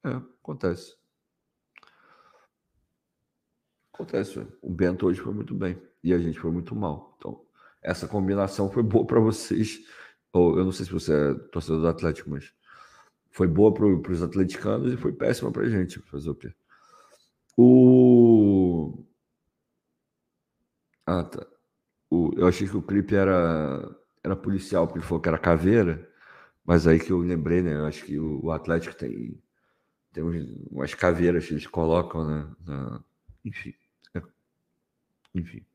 É, acontece. Acontece, o Bento hoje foi muito bem e a gente foi muito mal. Então, essa combinação foi boa para vocês. Ou eu não sei se você é torcedor do Atlético, mas foi boa para os atleticanos e foi péssima para a gente. Fazer o quê? O... Ah, tá. O, eu achei que o clipe era, era policial, porque ele falou que era caveira, mas aí que eu lembrei, né? Eu acho que o, Atlético tem, tem umas caveiras que eles colocam, né? Na, enfim. Enfim.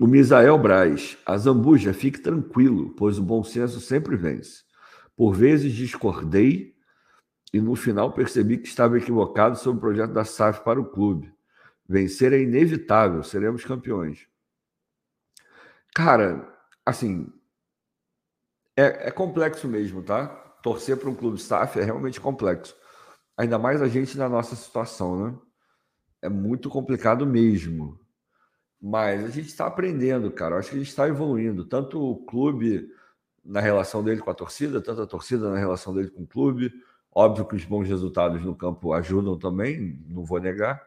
O Misael Braz, a Zambuja, fique tranquilo, pois o bom senso sempre vence. Por vezes discordei e no final percebi que estava equivocado sobre o projeto da SAF para o clube. Vencer é inevitável, seremos campeões. Cara, assim, é, é complexo mesmo, tá? Torcer para um clube SAF é realmente complexo. Ainda mais a gente na nossa situação, né? É muito complicado mesmo. Mas a gente está aprendendo, cara. Eu acho que a gente está evoluindo. Tanto o clube na relação dele com a torcida, tanto a torcida na relação dele com o clube. Óbvio que os bons resultados no campo ajudam também, não vou negar.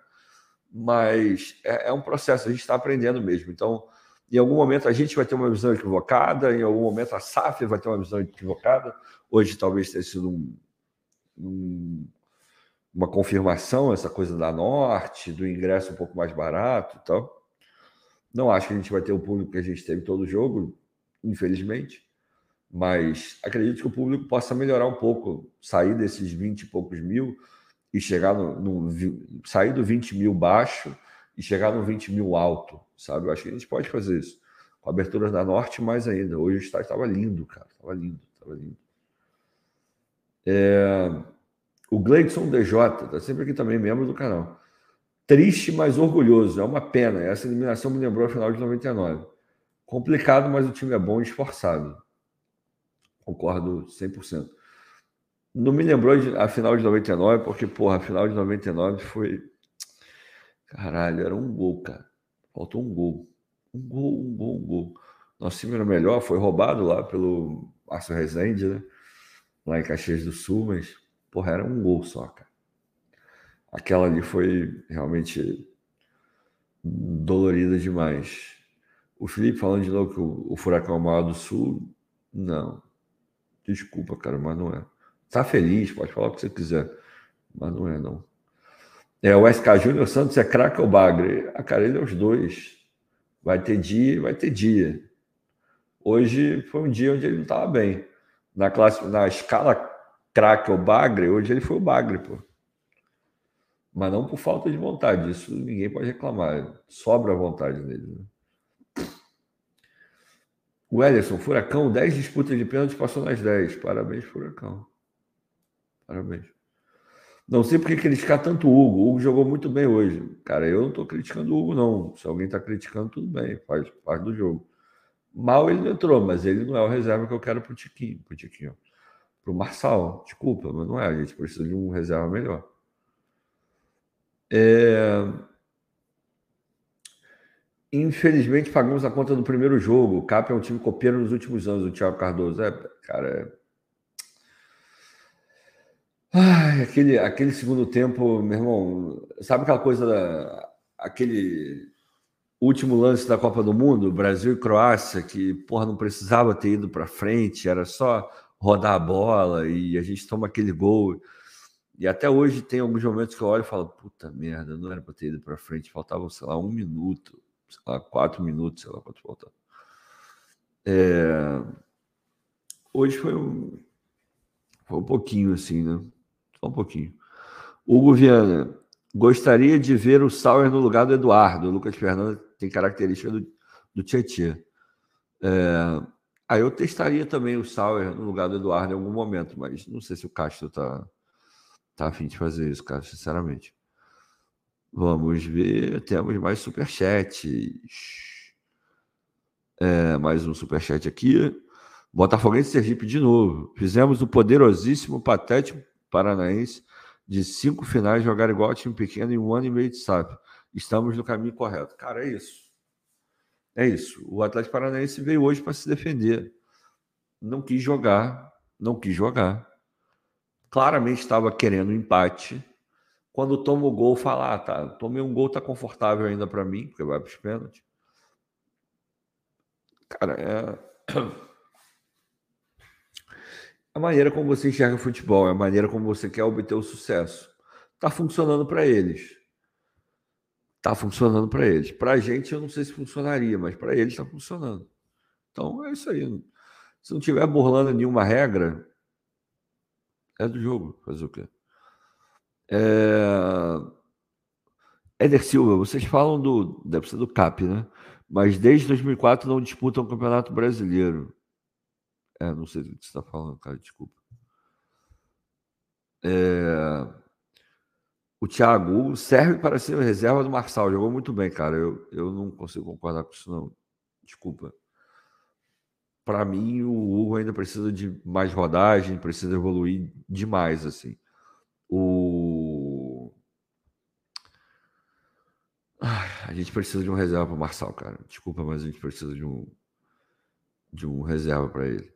Mas é, é um processo, a gente está aprendendo mesmo. Então, em algum momento a gente vai ter uma visão equivocada, em algum momento a SAF vai ter uma visão equivocada. Hoje talvez tenha sido um, um, uma confirmação, essa coisa da Norte, do ingresso um pouco mais barato e tal. Não acho que a gente vai ter o público que a gente teve todo o jogo, infelizmente, mas acredito que o público possa melhorar um pouco, sair desses 20 e poucos mil e chegar no, no sair do 20 mil baixo e chegar no 20 mil alto, sabe? Eu acho que a gente pode fazer isso. Com a abertura da Norte, mais ainda. Hoje o estádio estava lindo, cara. Estava lindo, estava lindo. É... O Gleidson DJ, está sempre aqui também, membro do canal. Triste, mas orgulhoso. É uma pena. Essa eliminação me lembrou a final de 99. Complicado, mas o time é bom e esforçado. Concordo 100%. Não me lembrou a final de 99, porque, porra, a final de 99 foi. Caralho, era um gol, cara. Faltou um gol. Um gol, um gol, um gol. Nosso time era melhor, foi roubado lá pelo Márcio Rezende, né? Lá em Caxias do Sul, mas, porra, era um gol só, cara aquela ali foi realmente dolorida demais. O Felipe falando de novo que o, o furacão é maior do sul, não. Desculpa, cara, mas não é. Tá feliz, pode falar o que você quiser, mas não é, não. É, o SK Júnior Santos é craque ou bagre? A cara, ele é os dois. Vai ter dia, vai ter dia. Hoje foi um dia onde ele não estava bem. Na classe, na escala craque ou bagre, hoje ele foi o bagre, pô mas não por falta de vontade. Isso ninguém pode reclamar. Sobra vontade dele. Né? O Ellison, Furacão, 10 disputas de pênalti, passou nas 10. Parabéns, Furacão. Parabéns. Não sei por que criticar tanto o Hugo. O Hugo jogou muito bem hoje. Cara, eu não estou criticando o Hugo, não. Se alguém está criticando, tudo bem, faz parte do jogo. Mal ele não entrou, mas ele não é o reserva que eu quero para o Tiquinho. Para o Tiquinho. Para o Marçal. Desculpa, mas não é. A gente precisa de um reserva melhor. É... Infelizmente, pagamos a conta do primeiro jogo. O Cap é um time copeiro nos últimos anos, o Thiago Cardoso. É, cara. É... Ai, aquele, aquele segundo tempo, meu irmão, sabe aquela coisa da. aquele último lance da Copa do Mundo, Brasil e Croácia, que, porra, não precisava ter ido para frente, era só rodar a bola e a gente toma aquele gol. E até hoje tem alguns momentos que eu olho e falo, puta merda, não era para ter ido para frente, faltava, sei lá, um minuto, sei lá, quatro minutos, sei lá quanto faltava. É... Hoje foi um... foi um pouquinho assim, né? Só um pouquinho. Hugo Viana, gostaria de ver o Sauer no lugar do Eduardo. O Lucas Fernandes tem característica do, do Tietchan. É... Aí eu testaria também o Sauer no lugar do Eduardo em algum momento, mas não sei se o Castro está tá a fim de fazer isso, cara, sinceramente. Vamos ver, temos mais superchats. É, mais um superchat aqui. Botafoguense Sergipe de novo. Fizemos o poderosíssimo, patético paranaense de cinco finais jogar igual time pequeno em um ano e meio de SAP. Estamos no caminho correto. Cara, é isso. É isso. O Atlético Paranaense veio hoje para se defender. Não quis jogar, não quis jogar claramente estava querendo um empate. Quando toma o gol, fala: ah, tá, tomei um gol, tá confortável ainda para mim, porque vai para os pênaltis. Cara, é. (clears throat) A maneira como você enxerga o futebol, é a maneira como você quer obter o sucesso. Tá funcionando para eles. Está funcionando para eles. Para a gente, eu não sei se funcionaria, mas para eles está funcionando. Então é isso aí. Se não tiver burlando nenhuma regra, é do jogo. Fazer o quê? É... Éder Silva, vocês falam do. Deve ser do CAP, né? Mas desde 2004 não disputam o Campeonato Brasileiro. É, não sei do que você está falando, cara, desculpa. É... O Thiago serve para ser reserva do Marçal. Jogou muito bem, cara. Eu, eu não consigo concordar com isso, não. Desculpa. Para mim, o Hugo ainda precisa de mais rodagem, precisa evoluir demais, assim. O. A gente precisa de um reserva para o Marçal, cara. Desculpa, mas a gente precisa de um, de um reserva para ele.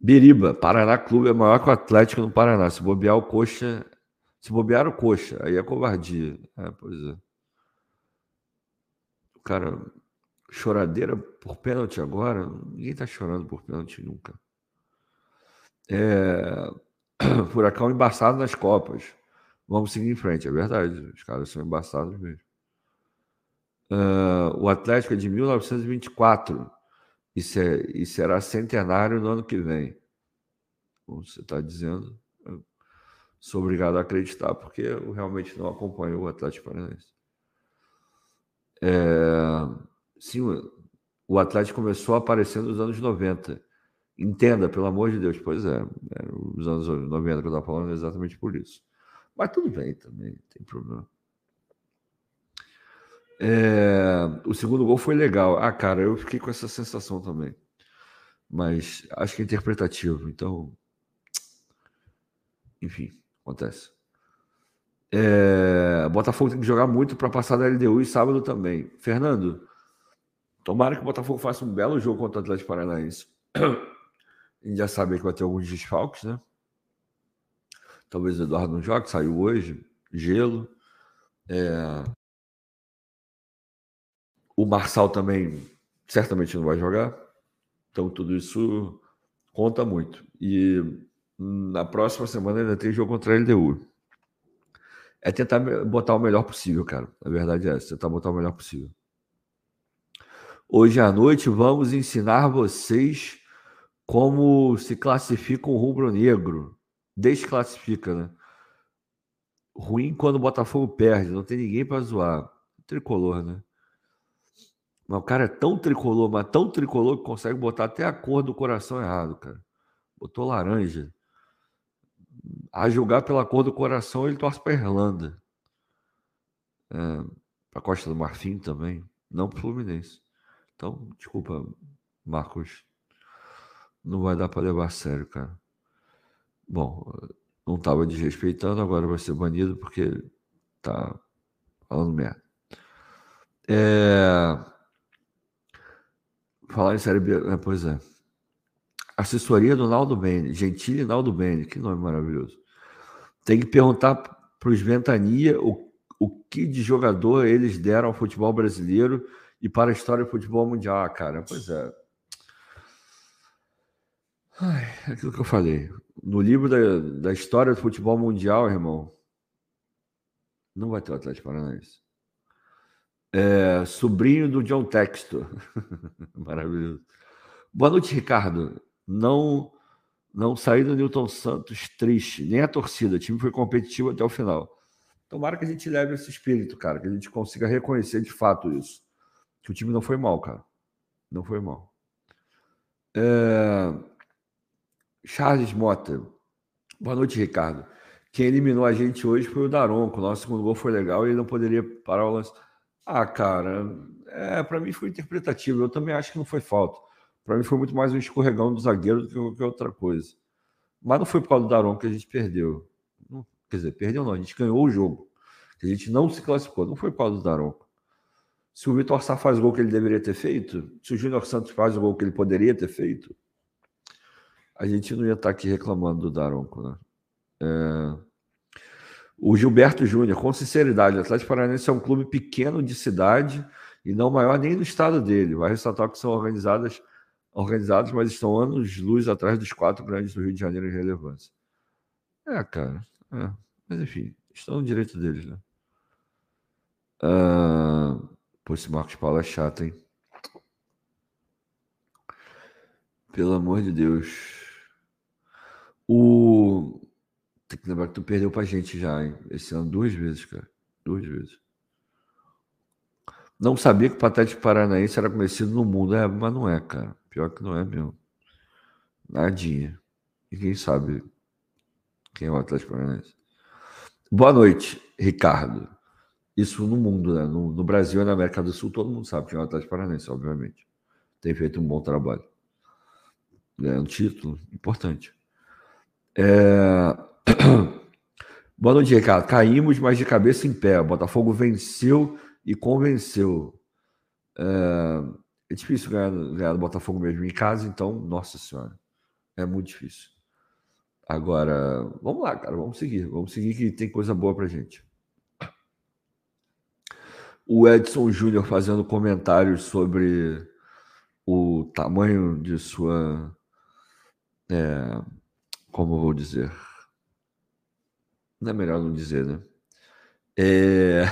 Biriba, Paraná Clube é maior que o Atlético no Paraná. Se bobear o Coxa. Se bobear o Coxa, aí é covardia. É, pois é. O cara, choradeira por pênalti agora. Ninguém tá chorando por pênalti nunca. É... (clears throat) Furacão embaçado nas Copas. Vamos seguir em frente, é verdade. Os caras são embaçados mesmo. Uh, o Atlético é de 1924 e, se, e será centenário no ano que vem. Como você está dizendo, sou obrigado a acreditar, porque eu realmente não acompanho o Atlético Paranaense. É, sim, o Atlético começou a aparecer nos anos 90. Entenda, pelo amor de Deus. Pois é, é os anos 90 que eu estava falando é exatamente por isso. Mas tudo bem também, não tem problema. É, o segundo gol foi legal. Ah, cara, eu fiquei com essa sensação também. Mas acho que é interpretativo. Então, enfim, acontece. É, Botafogo tem que jogar muito para passar da LDU e sábado também. Fernando, tomara que o Botafogo faça um belo jogo contra o Atlético Paranaense. (clears throat) A gente já sabe que vai ter alguns desfalques, né? Talvez o Eduardo não jogue, saiu hoje, gelo. É, o Marçal também certamente não vai jogar. Então tudo isso conta muito. E na próxima semana ainda tem jogo contra a LDU. É tentar botar o melhor possível, cara. A verdade é essa, tentar botar o melhor possível. Hoje à noite vamos ensinar vocês como se classifica um rubro-negro. Desclassifica, né? Ruim quando o Botafogo perde, não tem ninguém para zoar. Tricolor, né? Mas o cara é tão tricolor, mas tão tricolor que consegue botar até a cor do coração errado, cara. Botou laranja. A julgar pela cor do coração, ele torce para Irlanda. É, para Costa do Marfim também. Não para Fluminense. Então, desculpa, Marcos. Não vai dar para levar a sério, cara. Bom, não estava desrespeitando, agora vai ser banido porque tá falando merda. É... Falar em Série B, é, pois é. Assessoria do Naldo Bene, Gentili Naldo Bene, que nome maravilhoso. Tem que perguntar para os Ventania o, o que de jogador eles deram ao futebol brasileiro e para a história do futebol mundial. Cara, pois é. Ai, é aquilo que eu falei. No livro da, da história do futebol mundial, irmão, não vai ter o Atlético Paranaense. É, sobrinho do John Textor. (laughs) Maravilhoso. Boa noite, Ricardo. Não não saí do Newton Santos triste, nem a torcida. O time foi competitivo até o final. Tomara que a gente leve esse espírito, cara, que a gente consiga reconhecer de fato isso. Que o time não foi mal, cara. Não foi mal. É... Charles Mota. Boa noite, Ricardo. Quem eliminou a gente hoje foi o Daronco. O nosso segundo gol foi legal e ele não poderia parar o lance. Ah, cara, é, para mim foi interpretativo. Eu também acho que não foi falta. Para mim foi muito mais um escorregão do zagueiro do que qualquer outra coisa. Mas não foi por causa do Daron que a gente perdeu. Quer dizer, perdeu não, a gente ganhou o jogo. A gente não se classificou. Não foi por causa do Daron. Se o Vitor Sá faz o gol que ele deveria ter feito, se o Júnior Santos faz o gol que ele poderia ter feito, a gente não ia estar aqui reclamando do Daronco, né? É... O Gilberto Júnior, com sinceridade, o Atlético Paranaense é um clube pequeno de cidade e não maior nem no estado dele. Vai ressaltar que são organizadas, organizados, mas estão anos luz atrás dos quatro grandes do Rio de Janeiro em relevância. É, cara. É. Mas enfim, estão no direito deles, né? Uh, pô, esse Marcos Paulo é chato, hein? Pelo amor de Deus. O. Tem que lembrar que tu perdeu pra gente já, hein? Esse ano duas vezes, cara. Duas vezes. Não sabia que o Atlético Paranaense era conhecido no mundo. É, mas não é, cara. Pior que não é mesmo. Nadinha. Ninguém sabe quem é o Atlético Paranaense. Boa noite, Ricardo. Isso no mundo, né? No, no, Brasil e na América do Sul, todo mundo sabe quem é o Atlético Paranaense, obviamente. Tem feito um bom trabalho. É um título importante. É... (clears throat) Boa noite, Ricardo. Caímos, mas de cabeça em pé. O Botafogo venceu e convenceu. É, é difícil ganhar, ganhar do Botafogo mesmo em casa, então, nossa senhora, é muito difícil. Agora, vamos lá, cara, vamos seguir. Vamos seguir que tem coisa boa pra gente. O Edson Júnior fazendo comentários sobre o tamanho de sua. É, como vou dizer? Não é melhor não dizer, né? É...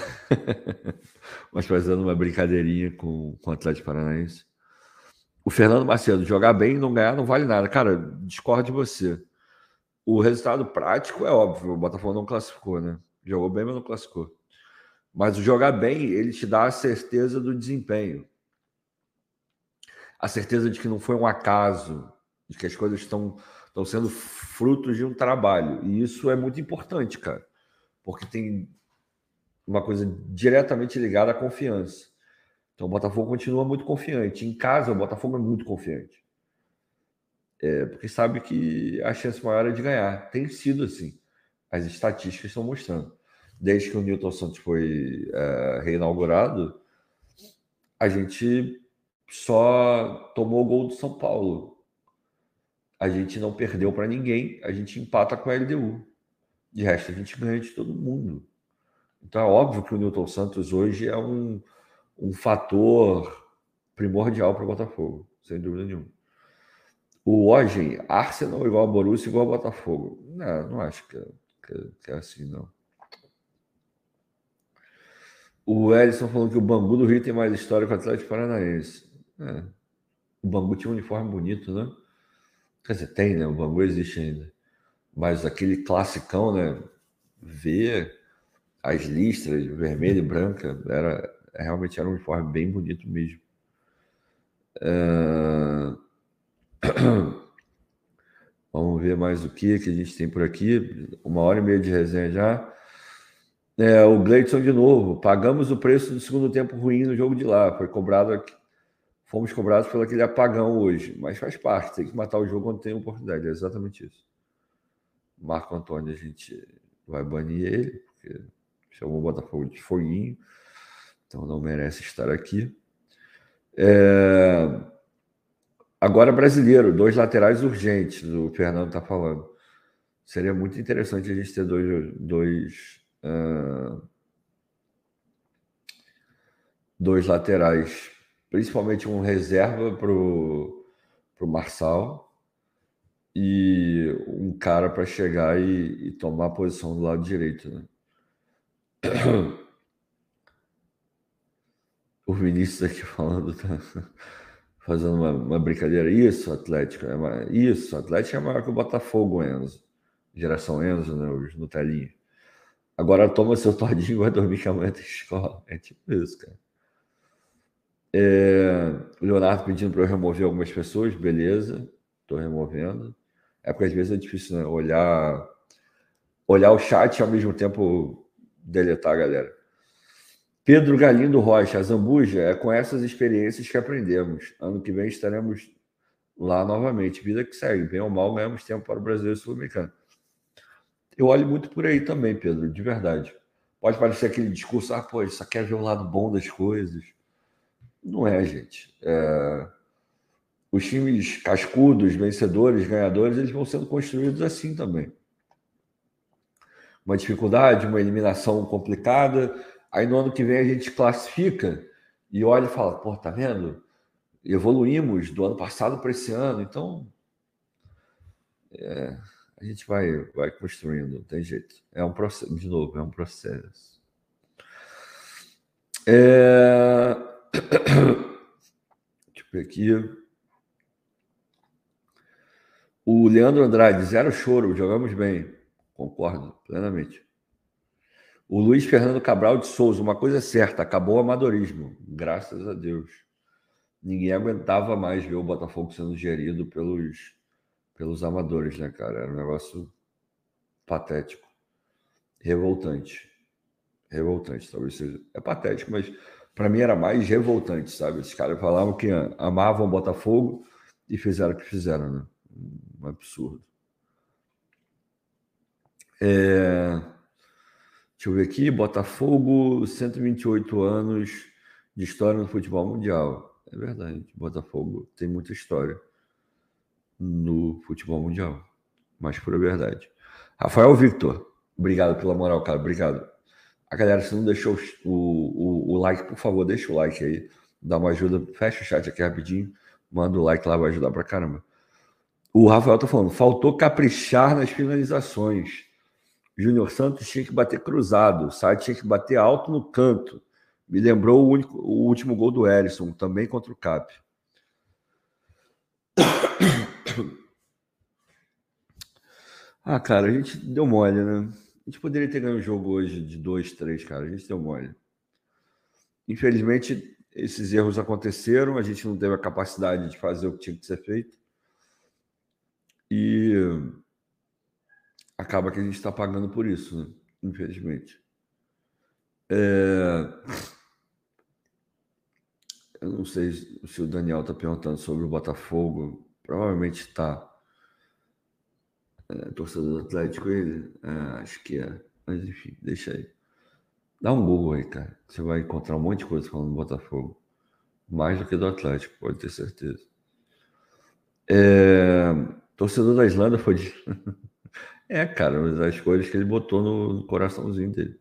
(laughs) Mas fazendo uma brincadeirinha com, com o Atlético Paranaense. O Fernando Macedo, jogar bem e não ganhar não vale nada. Cara, discordo de você. O resultado prático é óbvio, o Botafogo não classificou, né? Jogou bem, mas não classificou. Mas o jogar bem, ele te dá a certeza do desempenho. A certeza de que não foi um acaso, de que as coisas estão, estão sendo frutos de um trabalho. E isso é muito importante, cara. Porque tem uma coisa diretamente ligada à confiança. Então o Botafogo continua muito confiante. Em casa, o Botafogo é muito confiante. É, porque sabe que a chance maior é de ganhar. Tem sido assim. As estatísticas estão mostrando. Desde que o Newton Santos foi é, reinaugurado, a gente só tomou o gol do São Paulo. A gente não perdeu para ninguém, a gente empata com a LDU. De resto, a gente ganha de todo mundo. Então é óbvio que o Newton Santos hoje é um, um fator primordial para o Botafogo, sem dúvida nenhuma. O Ogen, Arsenal igual a Borussia igual a Botafogo. Não, não acho que é, que, que é assim, não. O Ellison falando que o Bambu do Rio tem mais história que o Atlético Paranaense. É. O Bambu tinha um uniforme bonito, né? Quer dizer, tem, né? O Bambu existe ainda. Mas aquele classicão, né? Ver as listras vermelha e branca, era, realmente era um uniforme bem bonito mesmo. Uh... (clears throat) Vamos ver mais o que, que a gente tem por aqui. Uma hora e meia de resenha já. É, o Gleidson de novo. Pagamos o preço do segundo tempo ruim no jogo de lá. Foi cobrado aqui. Fomos cobrados pelo aquele apagão hoje. Mas faz parte. Tem que matar o jogo quando tem oportunidade. É exatamente isso. Marco Antônio, a gente vai banir ele, porque chamou o Botafogo de foguinho, então não merece estar aqui. É... Agora brasileiro, dois laterais urgentes, o Fernando está falando. Seria muito interessante a gente ter dois, dois, dois laterais, principalmente um reserva para o Marçal e um cara para chegar e, e, tomar a posição do lado direito. Né? (coughs) O Vinícius aqui falando, tá (laughs) fazendo uma, uma brincadeira. Isso, Atlético. É uma, isso, Atlético é maior que o Botafogo, Enzo. Geração Enzo, né? Os Nutelinha. Agora toma seu todinho e vai dormir que amanhã tem escola. É tipo isso, cara. É, o Leonardo pedindo para eu remover algumas pessoas, beleza, estou removendo. É porque às vezes é difícil né? olhar, olhar o chat e ao mesmo tempo deletar, galera. Pedro Galindo Rocha, Zambuja, é com essas experiências que aprendemos. Ano que vem estaremos lá novamente. Vida que segue. Bem ou mal, ganhamos tempo para o brasileiro sul-americano. Eu olho muito por aí também, Pedro, de verdade. Pode parecer aquele discurso, ah, pô, só quer ver o lado bom das coisas. Não é, gente. É... Os times cascudos, vencedores, ganhadores, eles vão sendo construídos assim também uma dificuldade, uma eliminação complicada. Aí no ano que vem a gente classifica e olha e fala: pô, tá vendo? Evoluímos do ano passado para esse ano, então é, a gente vai, vai construindo, não tem jeito. É um processo, de novo, é um processo. É... (coughs) Ver aqui. O Leandro Andrade, zero choro, jogamos bem. Concordo plenamente. O Luiz Fernando Cabral de Souza, uma coisa é certa, acabou o amadorismo, graças a Deus. Ninguém aguentava mais ver o Botafogo sendo gerido pelos, pelos amadores, né, cara? Era um negócio patético, revoltante. Revoltante, talvez seja. É patético, mas para mim era mais revoltante, sabe? Esses caras falavam que amavam Botafogo e fizeram o que fizeram, né? Um absurdo. É... Deixa eu ver aqui. Botafogo, 128 anos de história no futebol mundial. É verdade. Botafogo tem muita história no futebol mundial. Mas por verdade. Rafael Victor, obrigado pela moral, cara. Obrigado. A galera, se não deixou o, o, o like, por favor, deixa o like aí. Dá uma ajuda. Fecha o chat aqui rapidinho. Manda o like lá, vai ajudar pra caramba. O Rafael tá falando, faltou caprichar nas finalizações. Júnior Santos tinha que bater cruzado, o Sá tinha que bater alto no canto. Me lembrou o, único, o último gol do Erisson, também contra o Cap. Ah, cara, a gente deu mole, né? A gente poderia ter ganho um jogo hoje de 2, 3, cara. A gente deu mole. Infelizmente, esses erros aconteceram, a gente não teve a capacidade de fazer o que tinha que ser feito. E acaba que a gente está pagando por isso, né? infelizmente. É... Eu não sei se o Daniel está perguntando sobre o Botafogo. Provavelmente está. É, torcedor do Atlético, ele? É, acho que é. Mas enfim, deixa aí. Dá um Google aí, cara. Você vai encontrar um monte de coisa falando do Botafogo. Mais do que do Atlético, pode ter certeza. É... Torcedor da Islândia foi de. (laughs) É, cara, mas as coisas que ele botou no, coraçãozinho dele.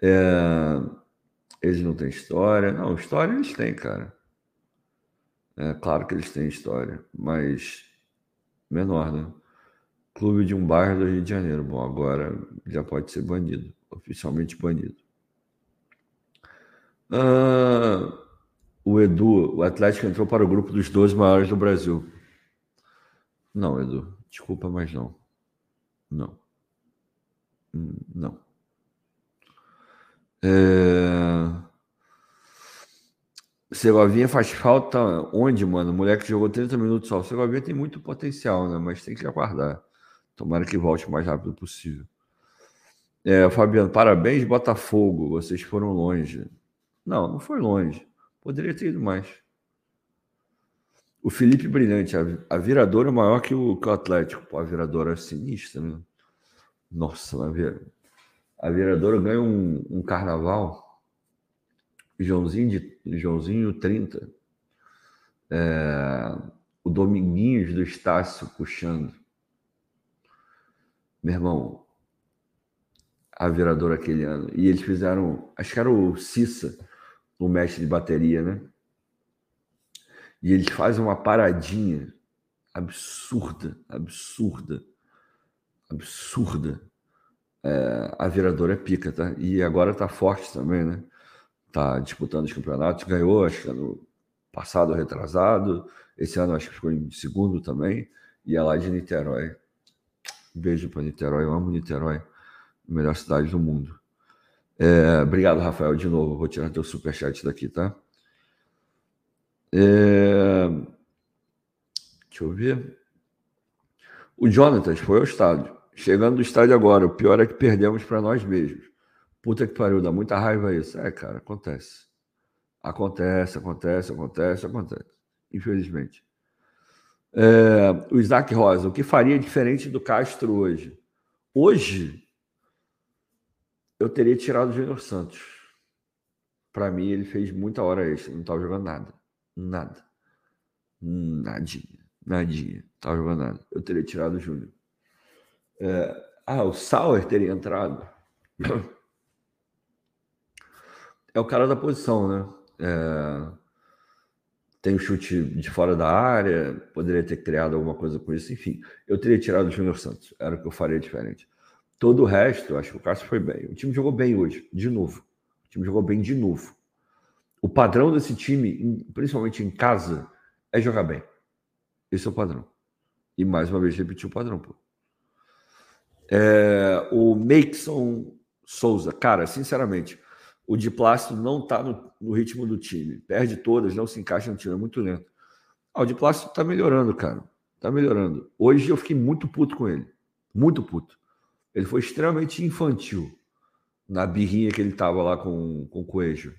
É, eles não têm história. Não, história eles têm, cara. É claro que eles têm história, mas menor, né? Clube de um bairro do Rio de Janeiro. Bom, agora já pode ser banido, oficialmente banido. Ah, o Edu, o Atlético entrou para o grupo dos 12 maiores do Brasil. Não, Edu, desculpa, mas não. Não. Hum, não. É... Segovinha faz falta onde, mano? O moleque jogou 30 minutos só. O Segovinha tem muito potencial, né? Mas tem que aguardar. Tomara que volte o mais rápido possível. É, Fabiano, parabéns, Botafogo. Vocês foram longe. Não, não foi longe. Poderia ter ido mais. O Felipe Brilhante, a, viradora é maior que o, que o Atlético. Pô, a viradora é sinistra, né? Nossa, a, vir, a viradora ganha um, um carnaval. Joãozinho, de, Joãozinho 30. É, o Dominguinhos do Estácio puxando. Meu irmão, a viradora aquele ano. E eles fizeram, acho que era o Cissa, o mestre de bateria, né? E eles fazem uma paradinha absurda, absurda, absurda. É, a viradora é pica, tá? E agora tá forte também, né? Tá disputando os campeonatos, ganhou, acho que ano passado, retrasado. Esse ano acho que ficou em segundo também. E é lá de Niterói. Beijo para Niterói, eu amo Niterói, melhor cidade do mundo. É, obrigado, Rafael, de novo. Vou tirar teu superchat daqui, tá? É... Deixa eu ver. O Jonatas foi ao estádio. Chegando do estádio agora, o pior é que perdemos para nós mesmos. Puta que pariu, dá muita raiva isso. É, cara, acontece. Acontece, acontece, acontece, acontece. Infelizmente. É... o Isaac Rosa, o que faria diferente do Castro hoje? Hoje, eu teria tirado o Júnior Santos. Para mim, ele fez muita hora extra, não estava jogando nada. Nada. Nadinha. Nadinha. Tava jogando nada. Eu teria tirado o Júnior. É... Ah, o Sauer teria entrado. (coughs) É o cara da posição, né? É... Tem o chute de fora da área, poderia ter criado alguma coisa com isso, enfim. Eu teria tirado o Júnior Santos, era o que eu faria diferente. Todo o resto, acho que o Cássio foi bem. O time jogou bem hoje, de novo. O time jogou bem de novo. O padrão desse time, principalmente em casa, é jogar bem. Esse é o padrão. E mais uma vez repetir o padrão, pô. É, o Makeson Souza, cara, sinceramente, o de plástico não tá no, no, ritmo do time. Perde todas, não se encaixa no time, é muito lento. Ah, o de plástico tá melhorando, cara. Tá melhorando. Hoje eu fiquei muito puto com ele. Muito puto. Ele foi extremamente infantil na birrinha que ele tava lá com, com o Coelho.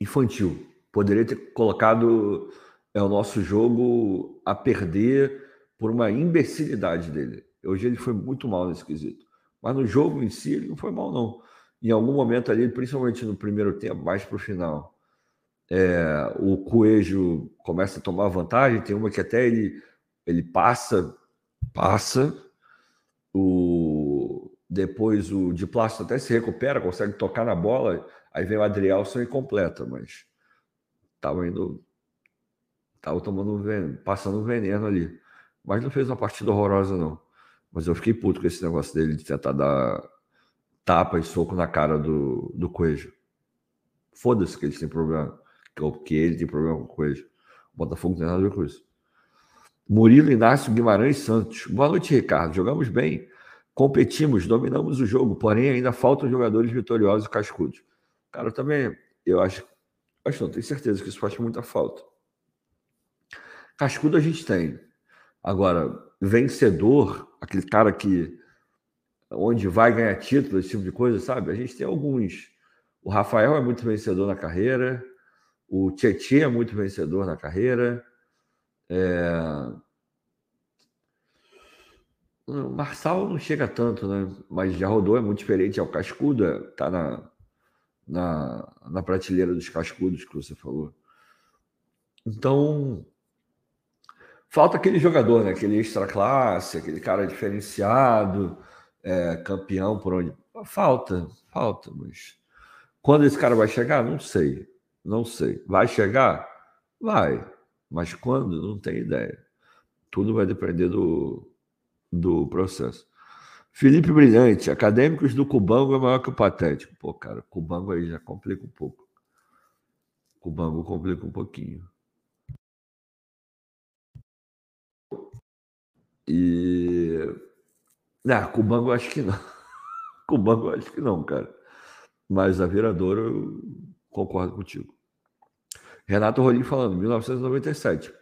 Infantil. Poderia ter colocado é, o nosso jogo a perder por uma imbecilidade dele. Hoje ele foi muito mal nesse quesito. Mas no jogo em si ele não foi mal, não. Em algum momento ali, principalmente no primeiro tempo, mais para o final, é, o Coelho começa a tomar vantagem. Tem uma que até ele, ele passa, passa, o, depois o de plástico até se recupera, consegue tocar na bola. Aí vem o Adrielson e completa, mas estava indo, estava tomando veneno, passando veneno ali. Mas não fez uma partida horrorosa, não. Mas eu fiquei puto com esse negócio dele de tentar dar tapa e soco na cara do, do Coelho. Foda-se que eles têm problema. Que ele tem problema com o Coelho. O Botafogo não tem nada a ver com isso. Murilo Inácio Guimarães Santos. Boa noite, Ricardo. Jogamos bem, competimos, dominamos o jogo, porém ainda faltam jogadores vitoriosos e cascudos. Cara, eu também, eu acho, acho não, tenho certeza que isso faz muita falta. Cascudo a gente tem. Agora, vencedor, aquele cara que onde vai ganhar título, esse tipo de coisa, sabe? A gente tem alguns. O Rafael é muito vencedor na carreira, o Tietchan é muito vencedor na carreira. É... O Marçal não chega tanto, né? Mas já rodou, é muito diferente. É o Cascuda, tá na, na, na prateleira dos cascudos que você falou. Então, Falta aquele jogador, né? Aquele extra classe, aquele cara diferenciado, é, campeão por onde. Falta, falta, mas quando esse cara vai chegar, não sei. Não sei. Vai chegar? Vai. Mas quando? Não tenho ideia. Tudo vai depender do, do processo. Felipe Brilhante, acadêmicos do Cubango é maior que o Patético. Pô, cara, Cubango aí já complica um pouco. Cubango complica um pouquinho. E. Ah, Cubango acho que não. (laughs) Cubango acho que não, cara. Mas a Viradouro, eu concordo contigo. Renato Rolim falando, 1997.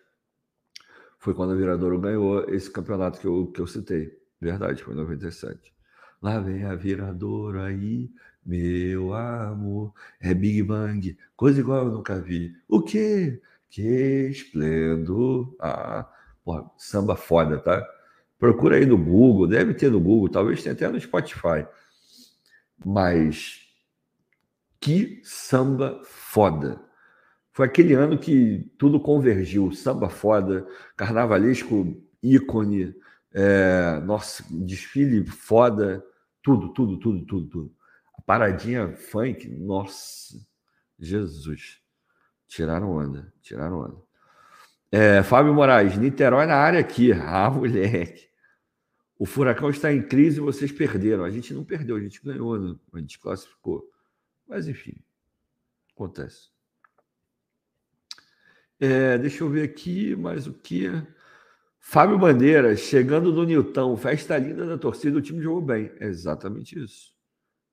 Foi quando a Viradouro ganhou esse campeonato que eu, que eu citei. Verdade, foi em 97. Lá vem a Viradouro aí, meu amor. É Big Bang, coisa igual eu nunca vi. O quê? Que esplendor. Ah, Porra, samba foda, tá? Procura aí no Google, deve ter no Google, talvez tenha até no Spotify. Mas que samba foda. Foi aquele ano que tudo convergiu, samba foda, carnavalesco ícone, é, nossa, desfile foda, tudo, tudo, tudo, tudo, tudo. A paradinha funk, nossa, Jesus. Tiraram onda, tiraram onda. É, Fábio Moraes, Niterói na área aqui. (laughs) Ah, moleque. O Furacão está em crise e vocês perderam. A gente não perdeu, a gente ganhou, né? a gente classificou. Mas, enfim, acontece. É, deixa eu ver aqui mais o que. Fábio Bandeira, chegando no Nilton, festa linda da torcida, o time jogou bem. É exatamente isso.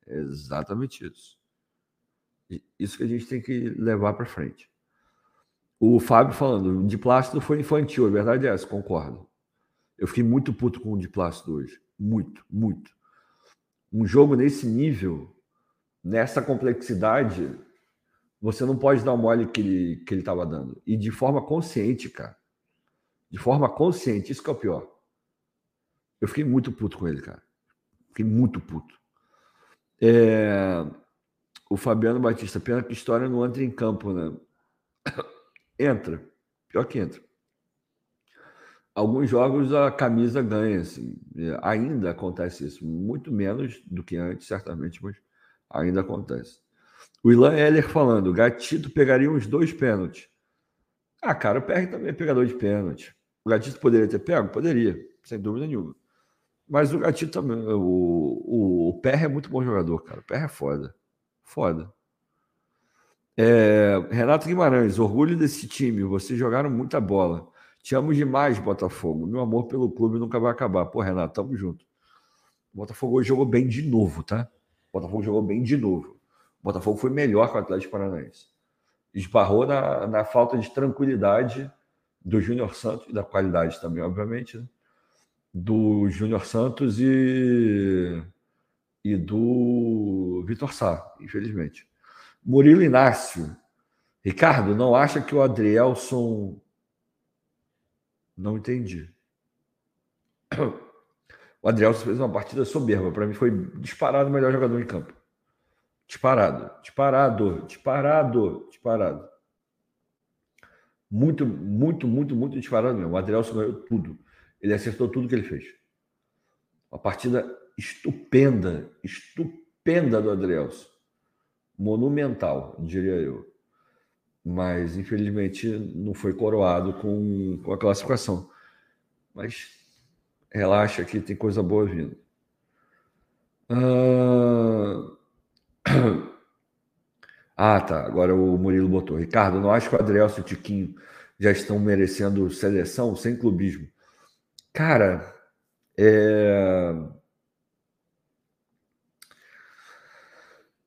É exatamente isso. Isso que a gente tem que levar para frente. O Fábio falando, de Plácido foi infantil, a verdade é essa, concordo. Eu fiquei muito puto com o de Plácido hoje. Muito, muito. Um jogo nesse nível, nessa complexidade, você não pode dar o mole que ele que ele estava dando. E de forma consciente, cara. De forma consciente, isso que é o pior. Eu fiquei muito puto com ele, cara. Fiquei muito puto. É... O Fabiano Batista, pena que história não entra em campo, né? Entra. Pior que entra. Alguns jogos a camisa ganha, assim. Ainda acontece isso. Muito menos do que antes, certamente, mas ainda acontece. O Ilan Heller falando, Gatito pegaria uns dois pênaltis. Ah, cara, o PR também é pegador de pênalti. O Gatito poderia ter pego? Poderia, sem dúvida nenhuma. Mas o Gatito também. O, o, o Perra é muito bom jogador, cara. O Perra é foda. Foda. É, Renato Guimarães, orgulho desse time. Vocês jogaram muita bola. Te amo demais, Botafogo. Meu amor pelo clube nunca vai acabar. Pô, Renato, tamo junto. O Botafogo hoje jogou bem de novo, tá? O Botafogo jogou bem de novo. O Botafogo foi melhor que o Atlético Paranaense. Esbarrou na, na falta de tranquilidade do Júnior Santos, e da qualidade também, obviamente, né? do Júnior Santos e, e do Vitor Sá, infelizmente. Murilo Inácio. Ricardo, não acha que o Adrielson. Não entendi. O Adrielson fez uma partida soberba. Para mim, foi disparado o melhor jogador em campo. Disparado, disparado, disparado, disparado. Muito, muito, muito, muito disparado mesmo. O Adrielson ganhou tudo. Ele acertou tudo que ele fez. Uma partida estupenda, estupenda do Adrielson. Monumental, diria eu. Mas, infelizmente, não foi coroado com, com a classificação. Mas relaxa que tem coisa boa vindo. Ah... (clears throat) ah, tá. Agora o Murilo botou. Ricardo, não acho que o Adrielson e o Tiquinho já estão merecendo seleção sem clubismo. Cara, é...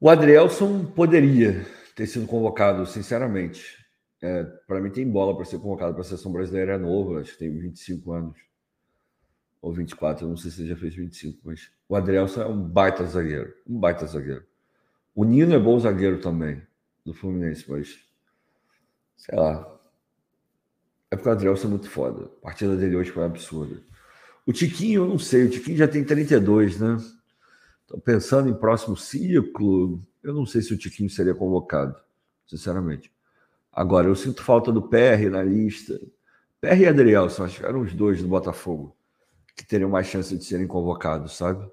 o Adrielson poderia ter sido convocado, sinceramente. É, para mim, tem bola para ser convocado para a seleção brasileira é novo, acho que tem 25 anos. Ou 24, eu não sei se ele já fez 25, mas o Adrielson é um baita zagueiro. Um baita zagueiro. O Nino é bom zagueiro também, do Fluminense, mas sei lá. É porque o Adrielson é muito foda. A partida dele hoje foi absurda. O Tiquinho, eu não sei, o Tiquinho já tem 32, né? Pensando em próximo ciclo. Eu não sei se o Tiquinho seria convocado, sinceramente. Agora, eu sinto falta do PR na lista. PR e Adrielson, acho que eram os dois do Botafogo que teriam mais chance de serem convocados, sabe?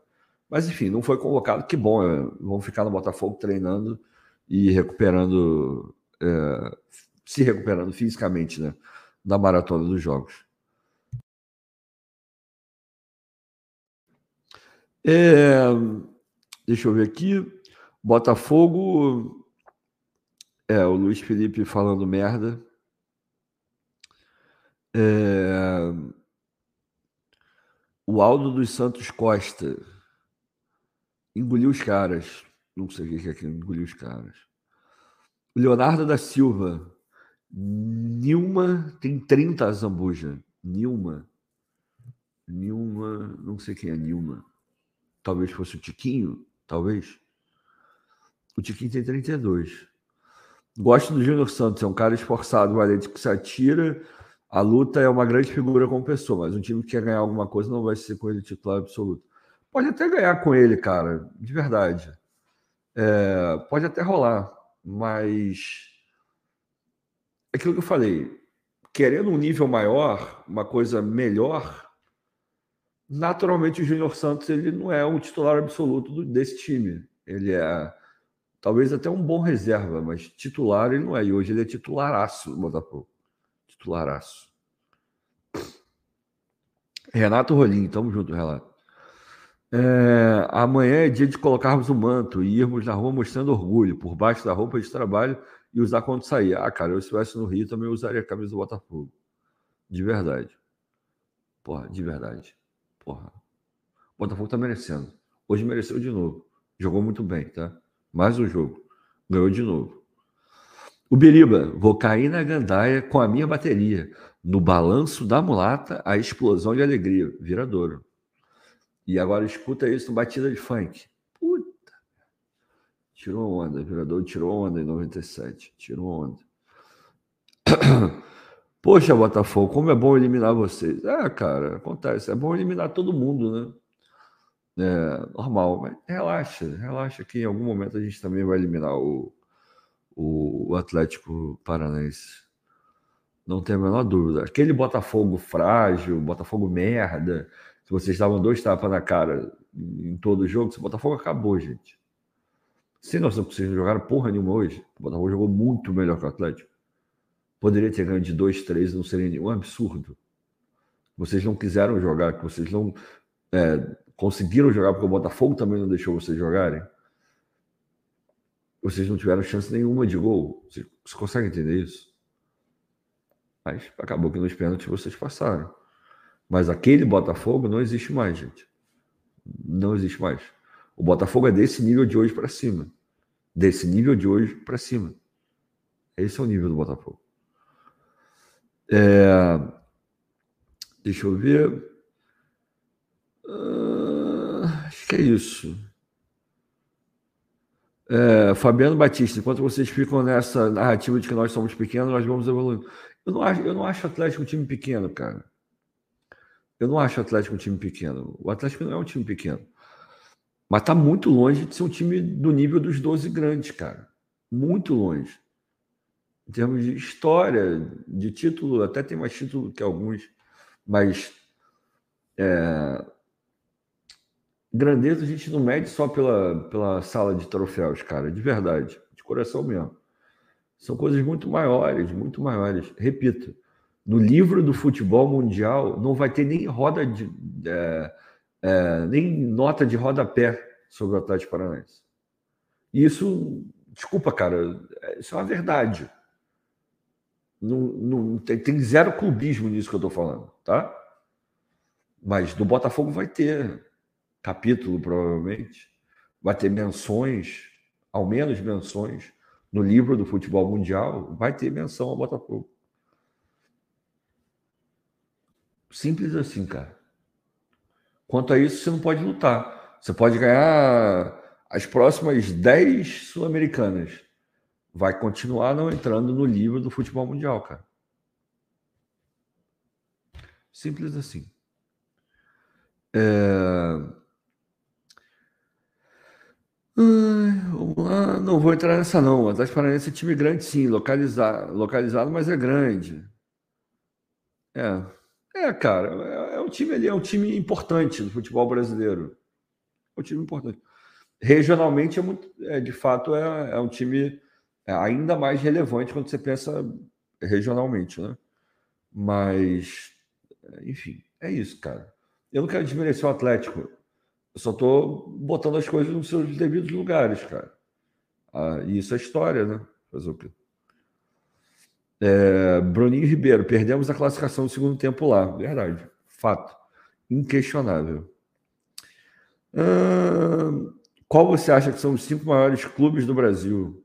Mas enfim, não foi convocado, que bom. É, vão ficar no Botafogo treinando e recuperando, é, se recuperando fisicamente, né? da maratona dos jogos. É, deixa eu ver aqui. Botafogo. É, o Luiz Felipe falando merda. É, o Aldo dos Santos Costa engoliu os caras. Não sei o que é que engoliu os caras. O Leonardo da Silva Nilma tem 30 Zambuja. Nilma. Nilma, não sei quem é Nilma. Talvez fosse o Tiquinho, talvez. O Tiquinho tem 32. Gosto do Júnior Santos, é um cara esforçado, valente que se atira. A luta é uma grande figura como pessoa, mas um time que quer ganhar alguma coisa não vai ser com ele titular absoluto. Pode até ganhar com ele, cara, de verdade. É, pode até rolar, mas aquilo que eu falei, querendo um nível maior, uma coisa melhor, naturalmente o Júnior Santos ele não é um titular absoluto desse time. Ele é talvez até um bom reserva, mas titular ele não é. E hoje ele é titularaço no Botafogo. Titularaço. Renato Rolim, tamo junto, Renato. É, amanhã é dia de colocarmos o manto e irmos na rua mostrando orgulho, por baixo da roupa de trabalho e usar quando sair. Ah, cara, eu se estivesse no Rio também usaria a camisa do Botafogo. De verdade. Porra, de verdade. Porra. O Botafogo tá merecendo. Hoje mereceu de novo. Jogou muito bem, tá? Mais um jogo. Ganhou de novo. O Biriba, vou cair na gandaia com a minha bateria. No balanço da mulata, a explosão de alegria. Viradouro. E agora escuta isso no batida de funk. Tirou onda, Virador tirou onda em 97. Tirou onda. (clears throat) Poxa, Botafogo, como é bom eliminar vocês. É, cara, acontece. É bom eliminar todo mundo, né? É normal, mas relaxa, relaxa que em algum momento a gente também vai eliminar o, o, Atlético Paranaense. Não tem a menor dúvida. Aquele Botafogo frágil, Botafogo merda, que vocês davam dois tapas na cara em todo o jogo, esse Botafogo acabou, gente. Sem noção que vocês não porra nenhuma hoje. O Botafogo jogou muito melhor que o Atlético. Poderia ter ganho de 2, 3, não seria um absurdo. Vocês não quiseram jogar, vocês não é, conseguiram jogar porque o Botafogo também não deixou vocês jogarem. Vocês não tiveram chance nenhuma de gol. Você consegue entender isso? Mas acabou que nos pênaltis vocês passaram. Mas aquele Botafogo não existe mais, gente. Não existe mais. O Botafogo é desse nível de hoje para cima. Desse nível de hoje para cima. Esse é o nível do Botafogo. É... Deixa eu ver. Uh... Acho que é isso. É, Fabiano Batista, enquanto vocês ficam nessa narrativa de que nós somos pequenos, nós vamos evoluindo. Eu não acho, eu não acho Atlético um time pequeno, cara. Eu não acho Atlético um time pequeno. O Atlético não é um time pequeno. Mas está muito longe de ser um time do nível dos 12 grandes, cara. Muito longe. Em termos de história, de título, até tem mais título que alguns, mas é, grandeza a gente não mede só pela, pela sala de troféus, cara, de verdade, de coração mesmo. São coisas muito maiores, muito maiores. Repito, no livro do futebol mundial não vai ter nem roda de. É, é, nem nota de rodapé sobre o Atlético Paranaense. Isso, desculpa, cara, isso é uma verdade. Não, não, tem, zero clubismo nisso que eu estou falando, tá? Mas do Botafogo vai ter capítulo, provavelmente. Vai ter menções, ao menos menções, no livro do futebol mundial, vai ter menção ao Botafogo. Simples assim, cara. Quanto a isso, você não pode lutar. Você pode ganhar as próximas 10 sul-americanas. Vai continuar não entrando no livro do futebol mundial, cara. Simples assim. É... Ai, não vou entrar nessa não. O Atlético Paranaense é time grande, sim, localizado, localizado, mas é grande. É, é, cara, é, é um time ali, é um time importante do futebol brasileiro. É um time importante. Regionalmente é muito, é, de fato, é, é um time ainda mais relevante quando você pensa regionalmente, né? Mas, enfim, é isso, cara. Eu não quero desmerecer o Atlético. Eu só estou botando as coisas nos seus devidos lugares, cara. Ah, e isso é história, né? Fazer o quê? É, Bruninho Ribeiro, perdemos a classificação do segundo tempo lá. Verdade. Fato. Inquestionável. Ah, qual você acha que são os cinco maiores clubes do Brasil?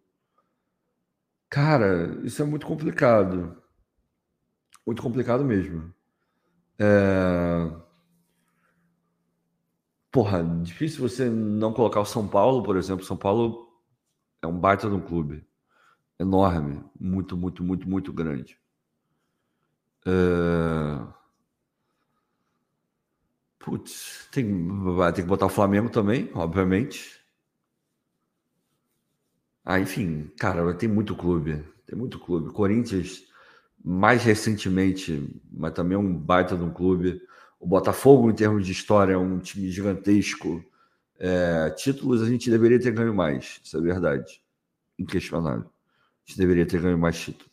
Cara, isso é muito complicado. Muito complicado mesmo. É... Porra, difícil você não colocar o São Paulo, por exemplo. São Paulo é um baita de um clube. Enorme. Muito, muito, muito, muito grande. É... Putz, tem, vai ter que botar o Flamengo também, obviamente. Ah, enfim, cara, tem muito clube. Tem muito clube. Corinthians, mais recentemente, mas também é um baita de um clube. O Botafogo, em termos de história, é um time gigantesco. É, títulos a gente deveria ter ganho mais, isso é verdade. Inquestionável. A gente deveria ter ganho mais títulos.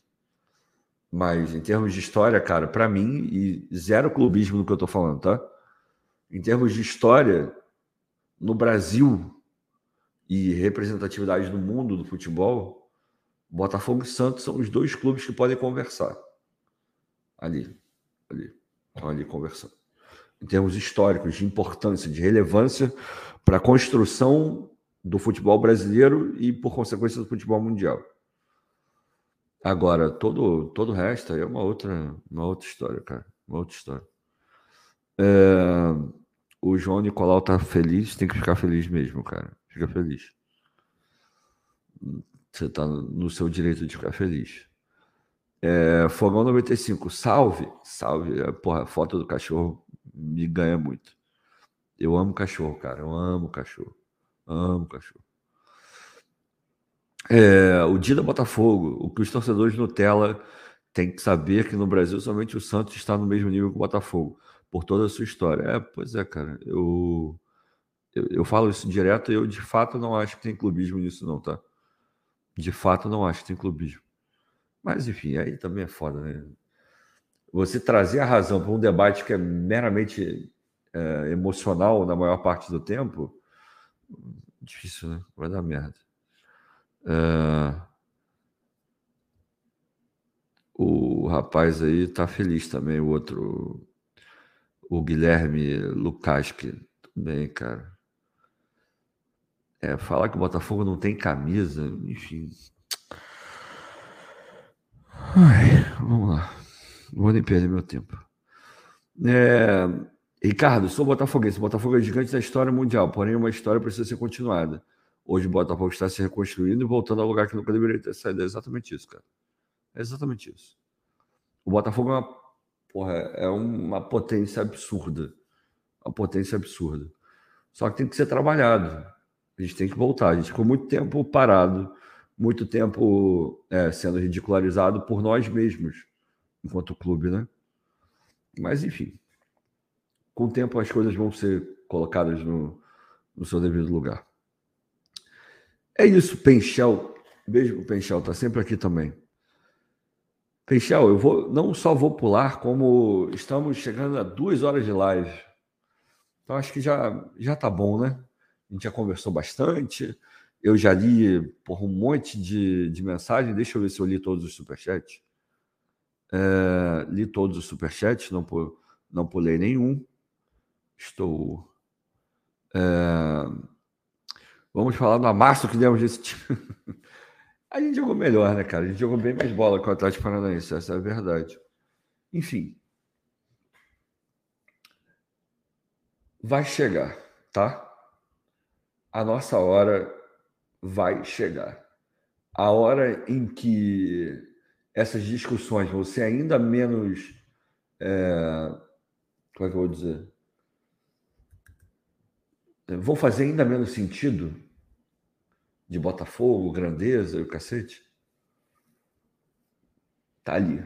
Mas em termos de história, cara, para mim, e zero clubismo no que eu tô falando, tá? Em termos de história, no Brasil e representatividade no mundo do futebol, Botafogo e Santos são os dois clubes que podem conversar. Ali, ali, ali conversando em termos históricos, de importância, de relevância para a construção do futebol brasileiro e, por consequência, do futebol mundial. Agora, todo, todo o resto aí é uma outra, uma outra história, cara. Uma outra história. É, o João Nicolau tá feliz, tem que ficar feliz mesmo, cara. Fica feliz. Você tá no seu direito de ficar feliz. É, Fogão 95, salve, salve. Porra, foto do cachorro me ganha muito. Eu amo cachorro, cara. Eu amo cachorro. Amo cachorro. É, o dia da Botafogo, o que os torcedores Nutella têm que saber que no Brasil somente o Santos está no mesmo nível que o Botafogo, por toda a sua história. É, pois é, cara. Eu, eu, eu falo isso direto eu de fato não acho que tem clubismo nisso, não, tá? De fato não acho que tem clubismo. Mas enfim, aí também é foda, né? você trazer a razão para um debate que é meramente é, emocional na maior parte do tempo, difícil, né? Vai dar merda. É... O rapaz aí tá feliz também, o outro, o Guilherme Lukaski. Tudo bem, cara. É, falar que o Botafogo não tem camisa, enfim. Ai, vamos lá. Não vou nem perder meu tempo. É, Ricardo, sou botafoguense. Botafogo é gigante da história mundial, porém uma história precisa ser continuada. Hoje o Botafogo está se reconstruindo e voltando ao lugar que nunca deveria ter saído. É exatamente isso, cara. É exatamente isso. O Botafogo é uma, porra, é uma potência absurda. Uma potência absurda. Só que tem que ser trabalhado. A gente tem que voltar. A gente ficou muito tempo parado, muito tempo é, sendo ridicularizado por nós mesmos, enquanto clube, né? Mas, enfim, com o tempo as coisas vão ser colocadas no, no seu devido lugar. É isso, Penchel. Beijo pro Penchel, tá sempre aqui também. Penchel, eu vou, não só vou pular, como estamos chegando a duas horas de live. Então acho que já, já tá bom, né? A gente já conversou bastante. Eu já li por um monte de, de mensagem. Deixa eu ver se eu li todos os superchats. É, li todos os superchats, não, não pulei nenhum. Estou. É, vamos falar do amasso que demos desse time. (laughs) A gente jogou melhor, né, cara? A gente jogou bem mais bola com o Atlético Paranaense, essa é a verdade. Enfim. Vai chegar, tá? A nossa hora vai chegar. A hora em que essas discussões vão ser ainda menos. É... Como é que eu vou dizer? Vão fazer ainda menos sentido de Botafogo, grandeza e o cacete, tá ali.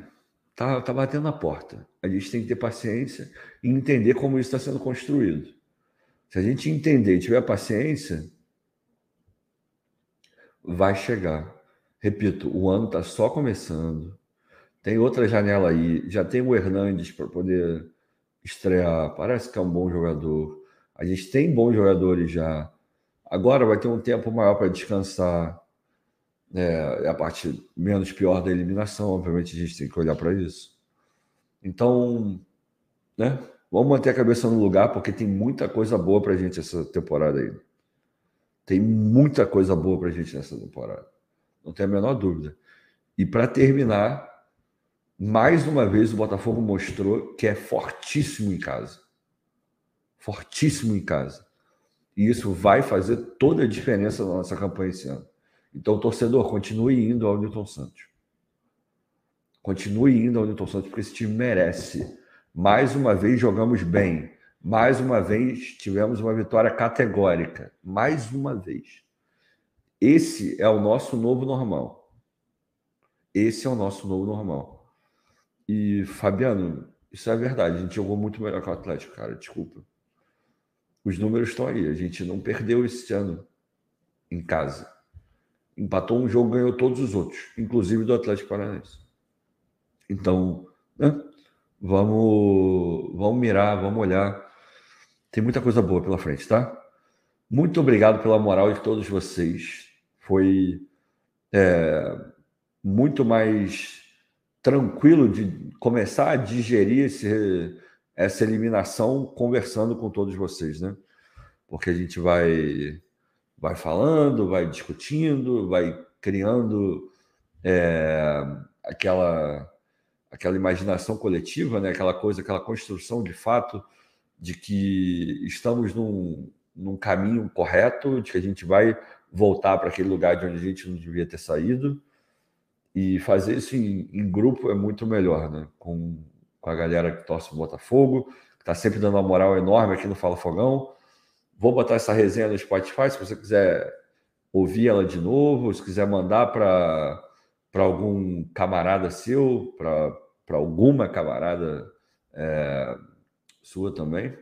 Tá, tá batendo na porta. A gente tem que ter paciência e entender como isso está sendo construído. Se a gente entender e tiver paciência, vai chegar. Repito, o ano está só começando. Tem outra janela aí. Já tem o Hernandes para poder estrear. Parece que é um bom jogador. A gente tem bons jogadores já. Agora vai ter um tempo maior para descansar. É, é, a parte menos pior da eliminação, obviamente a gente tem que olhar para isso. Então, né? Vamos manter a cabeça no lugar, porque tem muita coisa boa para gente essa temporada aí. Tem muita coisa boa para gente nessa temporada. Não tem a menor dúvida. E para terminar, mais uma vez o Botafogo mostrou que é fortíssimo em casa. Fortíssimo em casa. E isso vai fazer toda a diferença na nossa campanha esse ano. Então, torcedor, continue indo ao Newton Santos. Continue indo ao Newton Santos, porque esse time merece. Mais uma vez jogamos bem. Mais uma vez tivemos uma vitória categórica. Mais uma vez. Esse é o nosso novo normal. Esse é o nosso novo normal. E, Fabiano, isso é verdade. A gente jogou muito melhor que o Atlético, cara. Desculpa. Os números estão aí. A gente não perdeu esse ano em casa. Empatou um jogo, ganhou todos os outros, inclusive do Atlético Paranaense. Então, né? Vamos, vamos mirar, vamos olhar. Tem muita coisa boa pela frente, tá? Muito obrigado pela moral de todos vocês. Foi é, muito mais tranquilo de começar a digerir esse, essa eliminação conversando com todos vocês, né? Porque a gente vai vai falando, vai discutindo, vai criando é, aquela aquela imaginação coletiva, né? Aquela coisa, aquela construção de fato de que estamos num, num caminho correto, de que a gente vai voltar para aquele lugar de onde a gente não devia ter saído e fazer isso em, em grupo é muito melhor, né? Com com a galera que torce o Botafogo, que está sempre dando uma moral enorme aqui no Fala Fogão. Vou botar essa resenha no Spotify, se você quiser ouvir ela de novo, se quiser mandar para algum camarada seu, para alguma camarada é, sua também.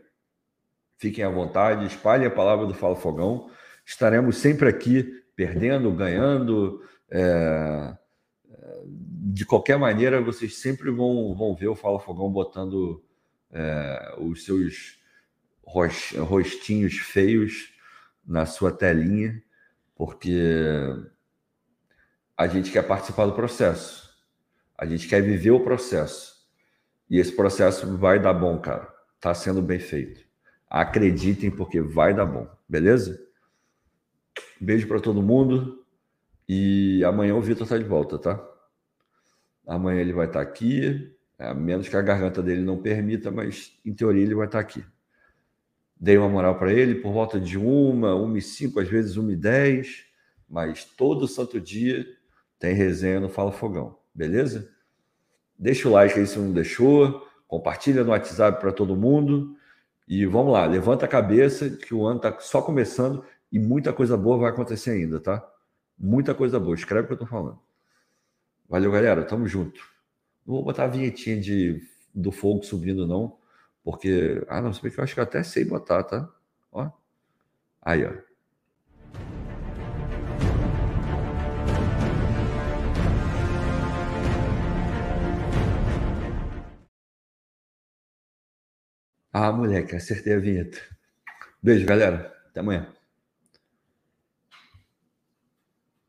Fiquem à vontade, espalhem a palavra do Fala Fogão. Estaremos sempre aqui, perdendo, ganhando, é, de qualquer maneira, vocês sempre vão, vão ver o Fala Fogão botando é, os seus rostinhos feios na sua telinha, porque a gente quer participar do processo. A gente quer viver o processo. E esse processo vai dar bom, cara. Tá sendo bem feito. Acreditem, porque vai dar bom. Beleza? Beijo para todo mundo. E amanhã o Vitor tá de volta, tá? Amanhã ele vai estar tá aqui, a menos que a garganta dele não permita, mas em teoria ele vai estar tá aqui. Dei uma moral para ele por volta de uma, uma e cinco, às vezes uma e dez, mas todo santo dia tem resenha no Fala Fogão, beleza? Deixa o like aí se não deixou, compartilha no WhatsApp para todo mundo e vamos lá, levanta a cabeça que o ano está só começando e muita coisa boa vai acontecer ainda, tá? Muita coisa boa, escreve o que eu tô falando. Valeu, galera, tamo junto. Não vou botar a vinhetinha de, do fogo subindo, não, porque. Ah, não, se bem que eu acho que até sei botar, tá? Ó. Aí, ó. Ah, moleque, acertei a vinheta. Beijo, galera. Até amanhã.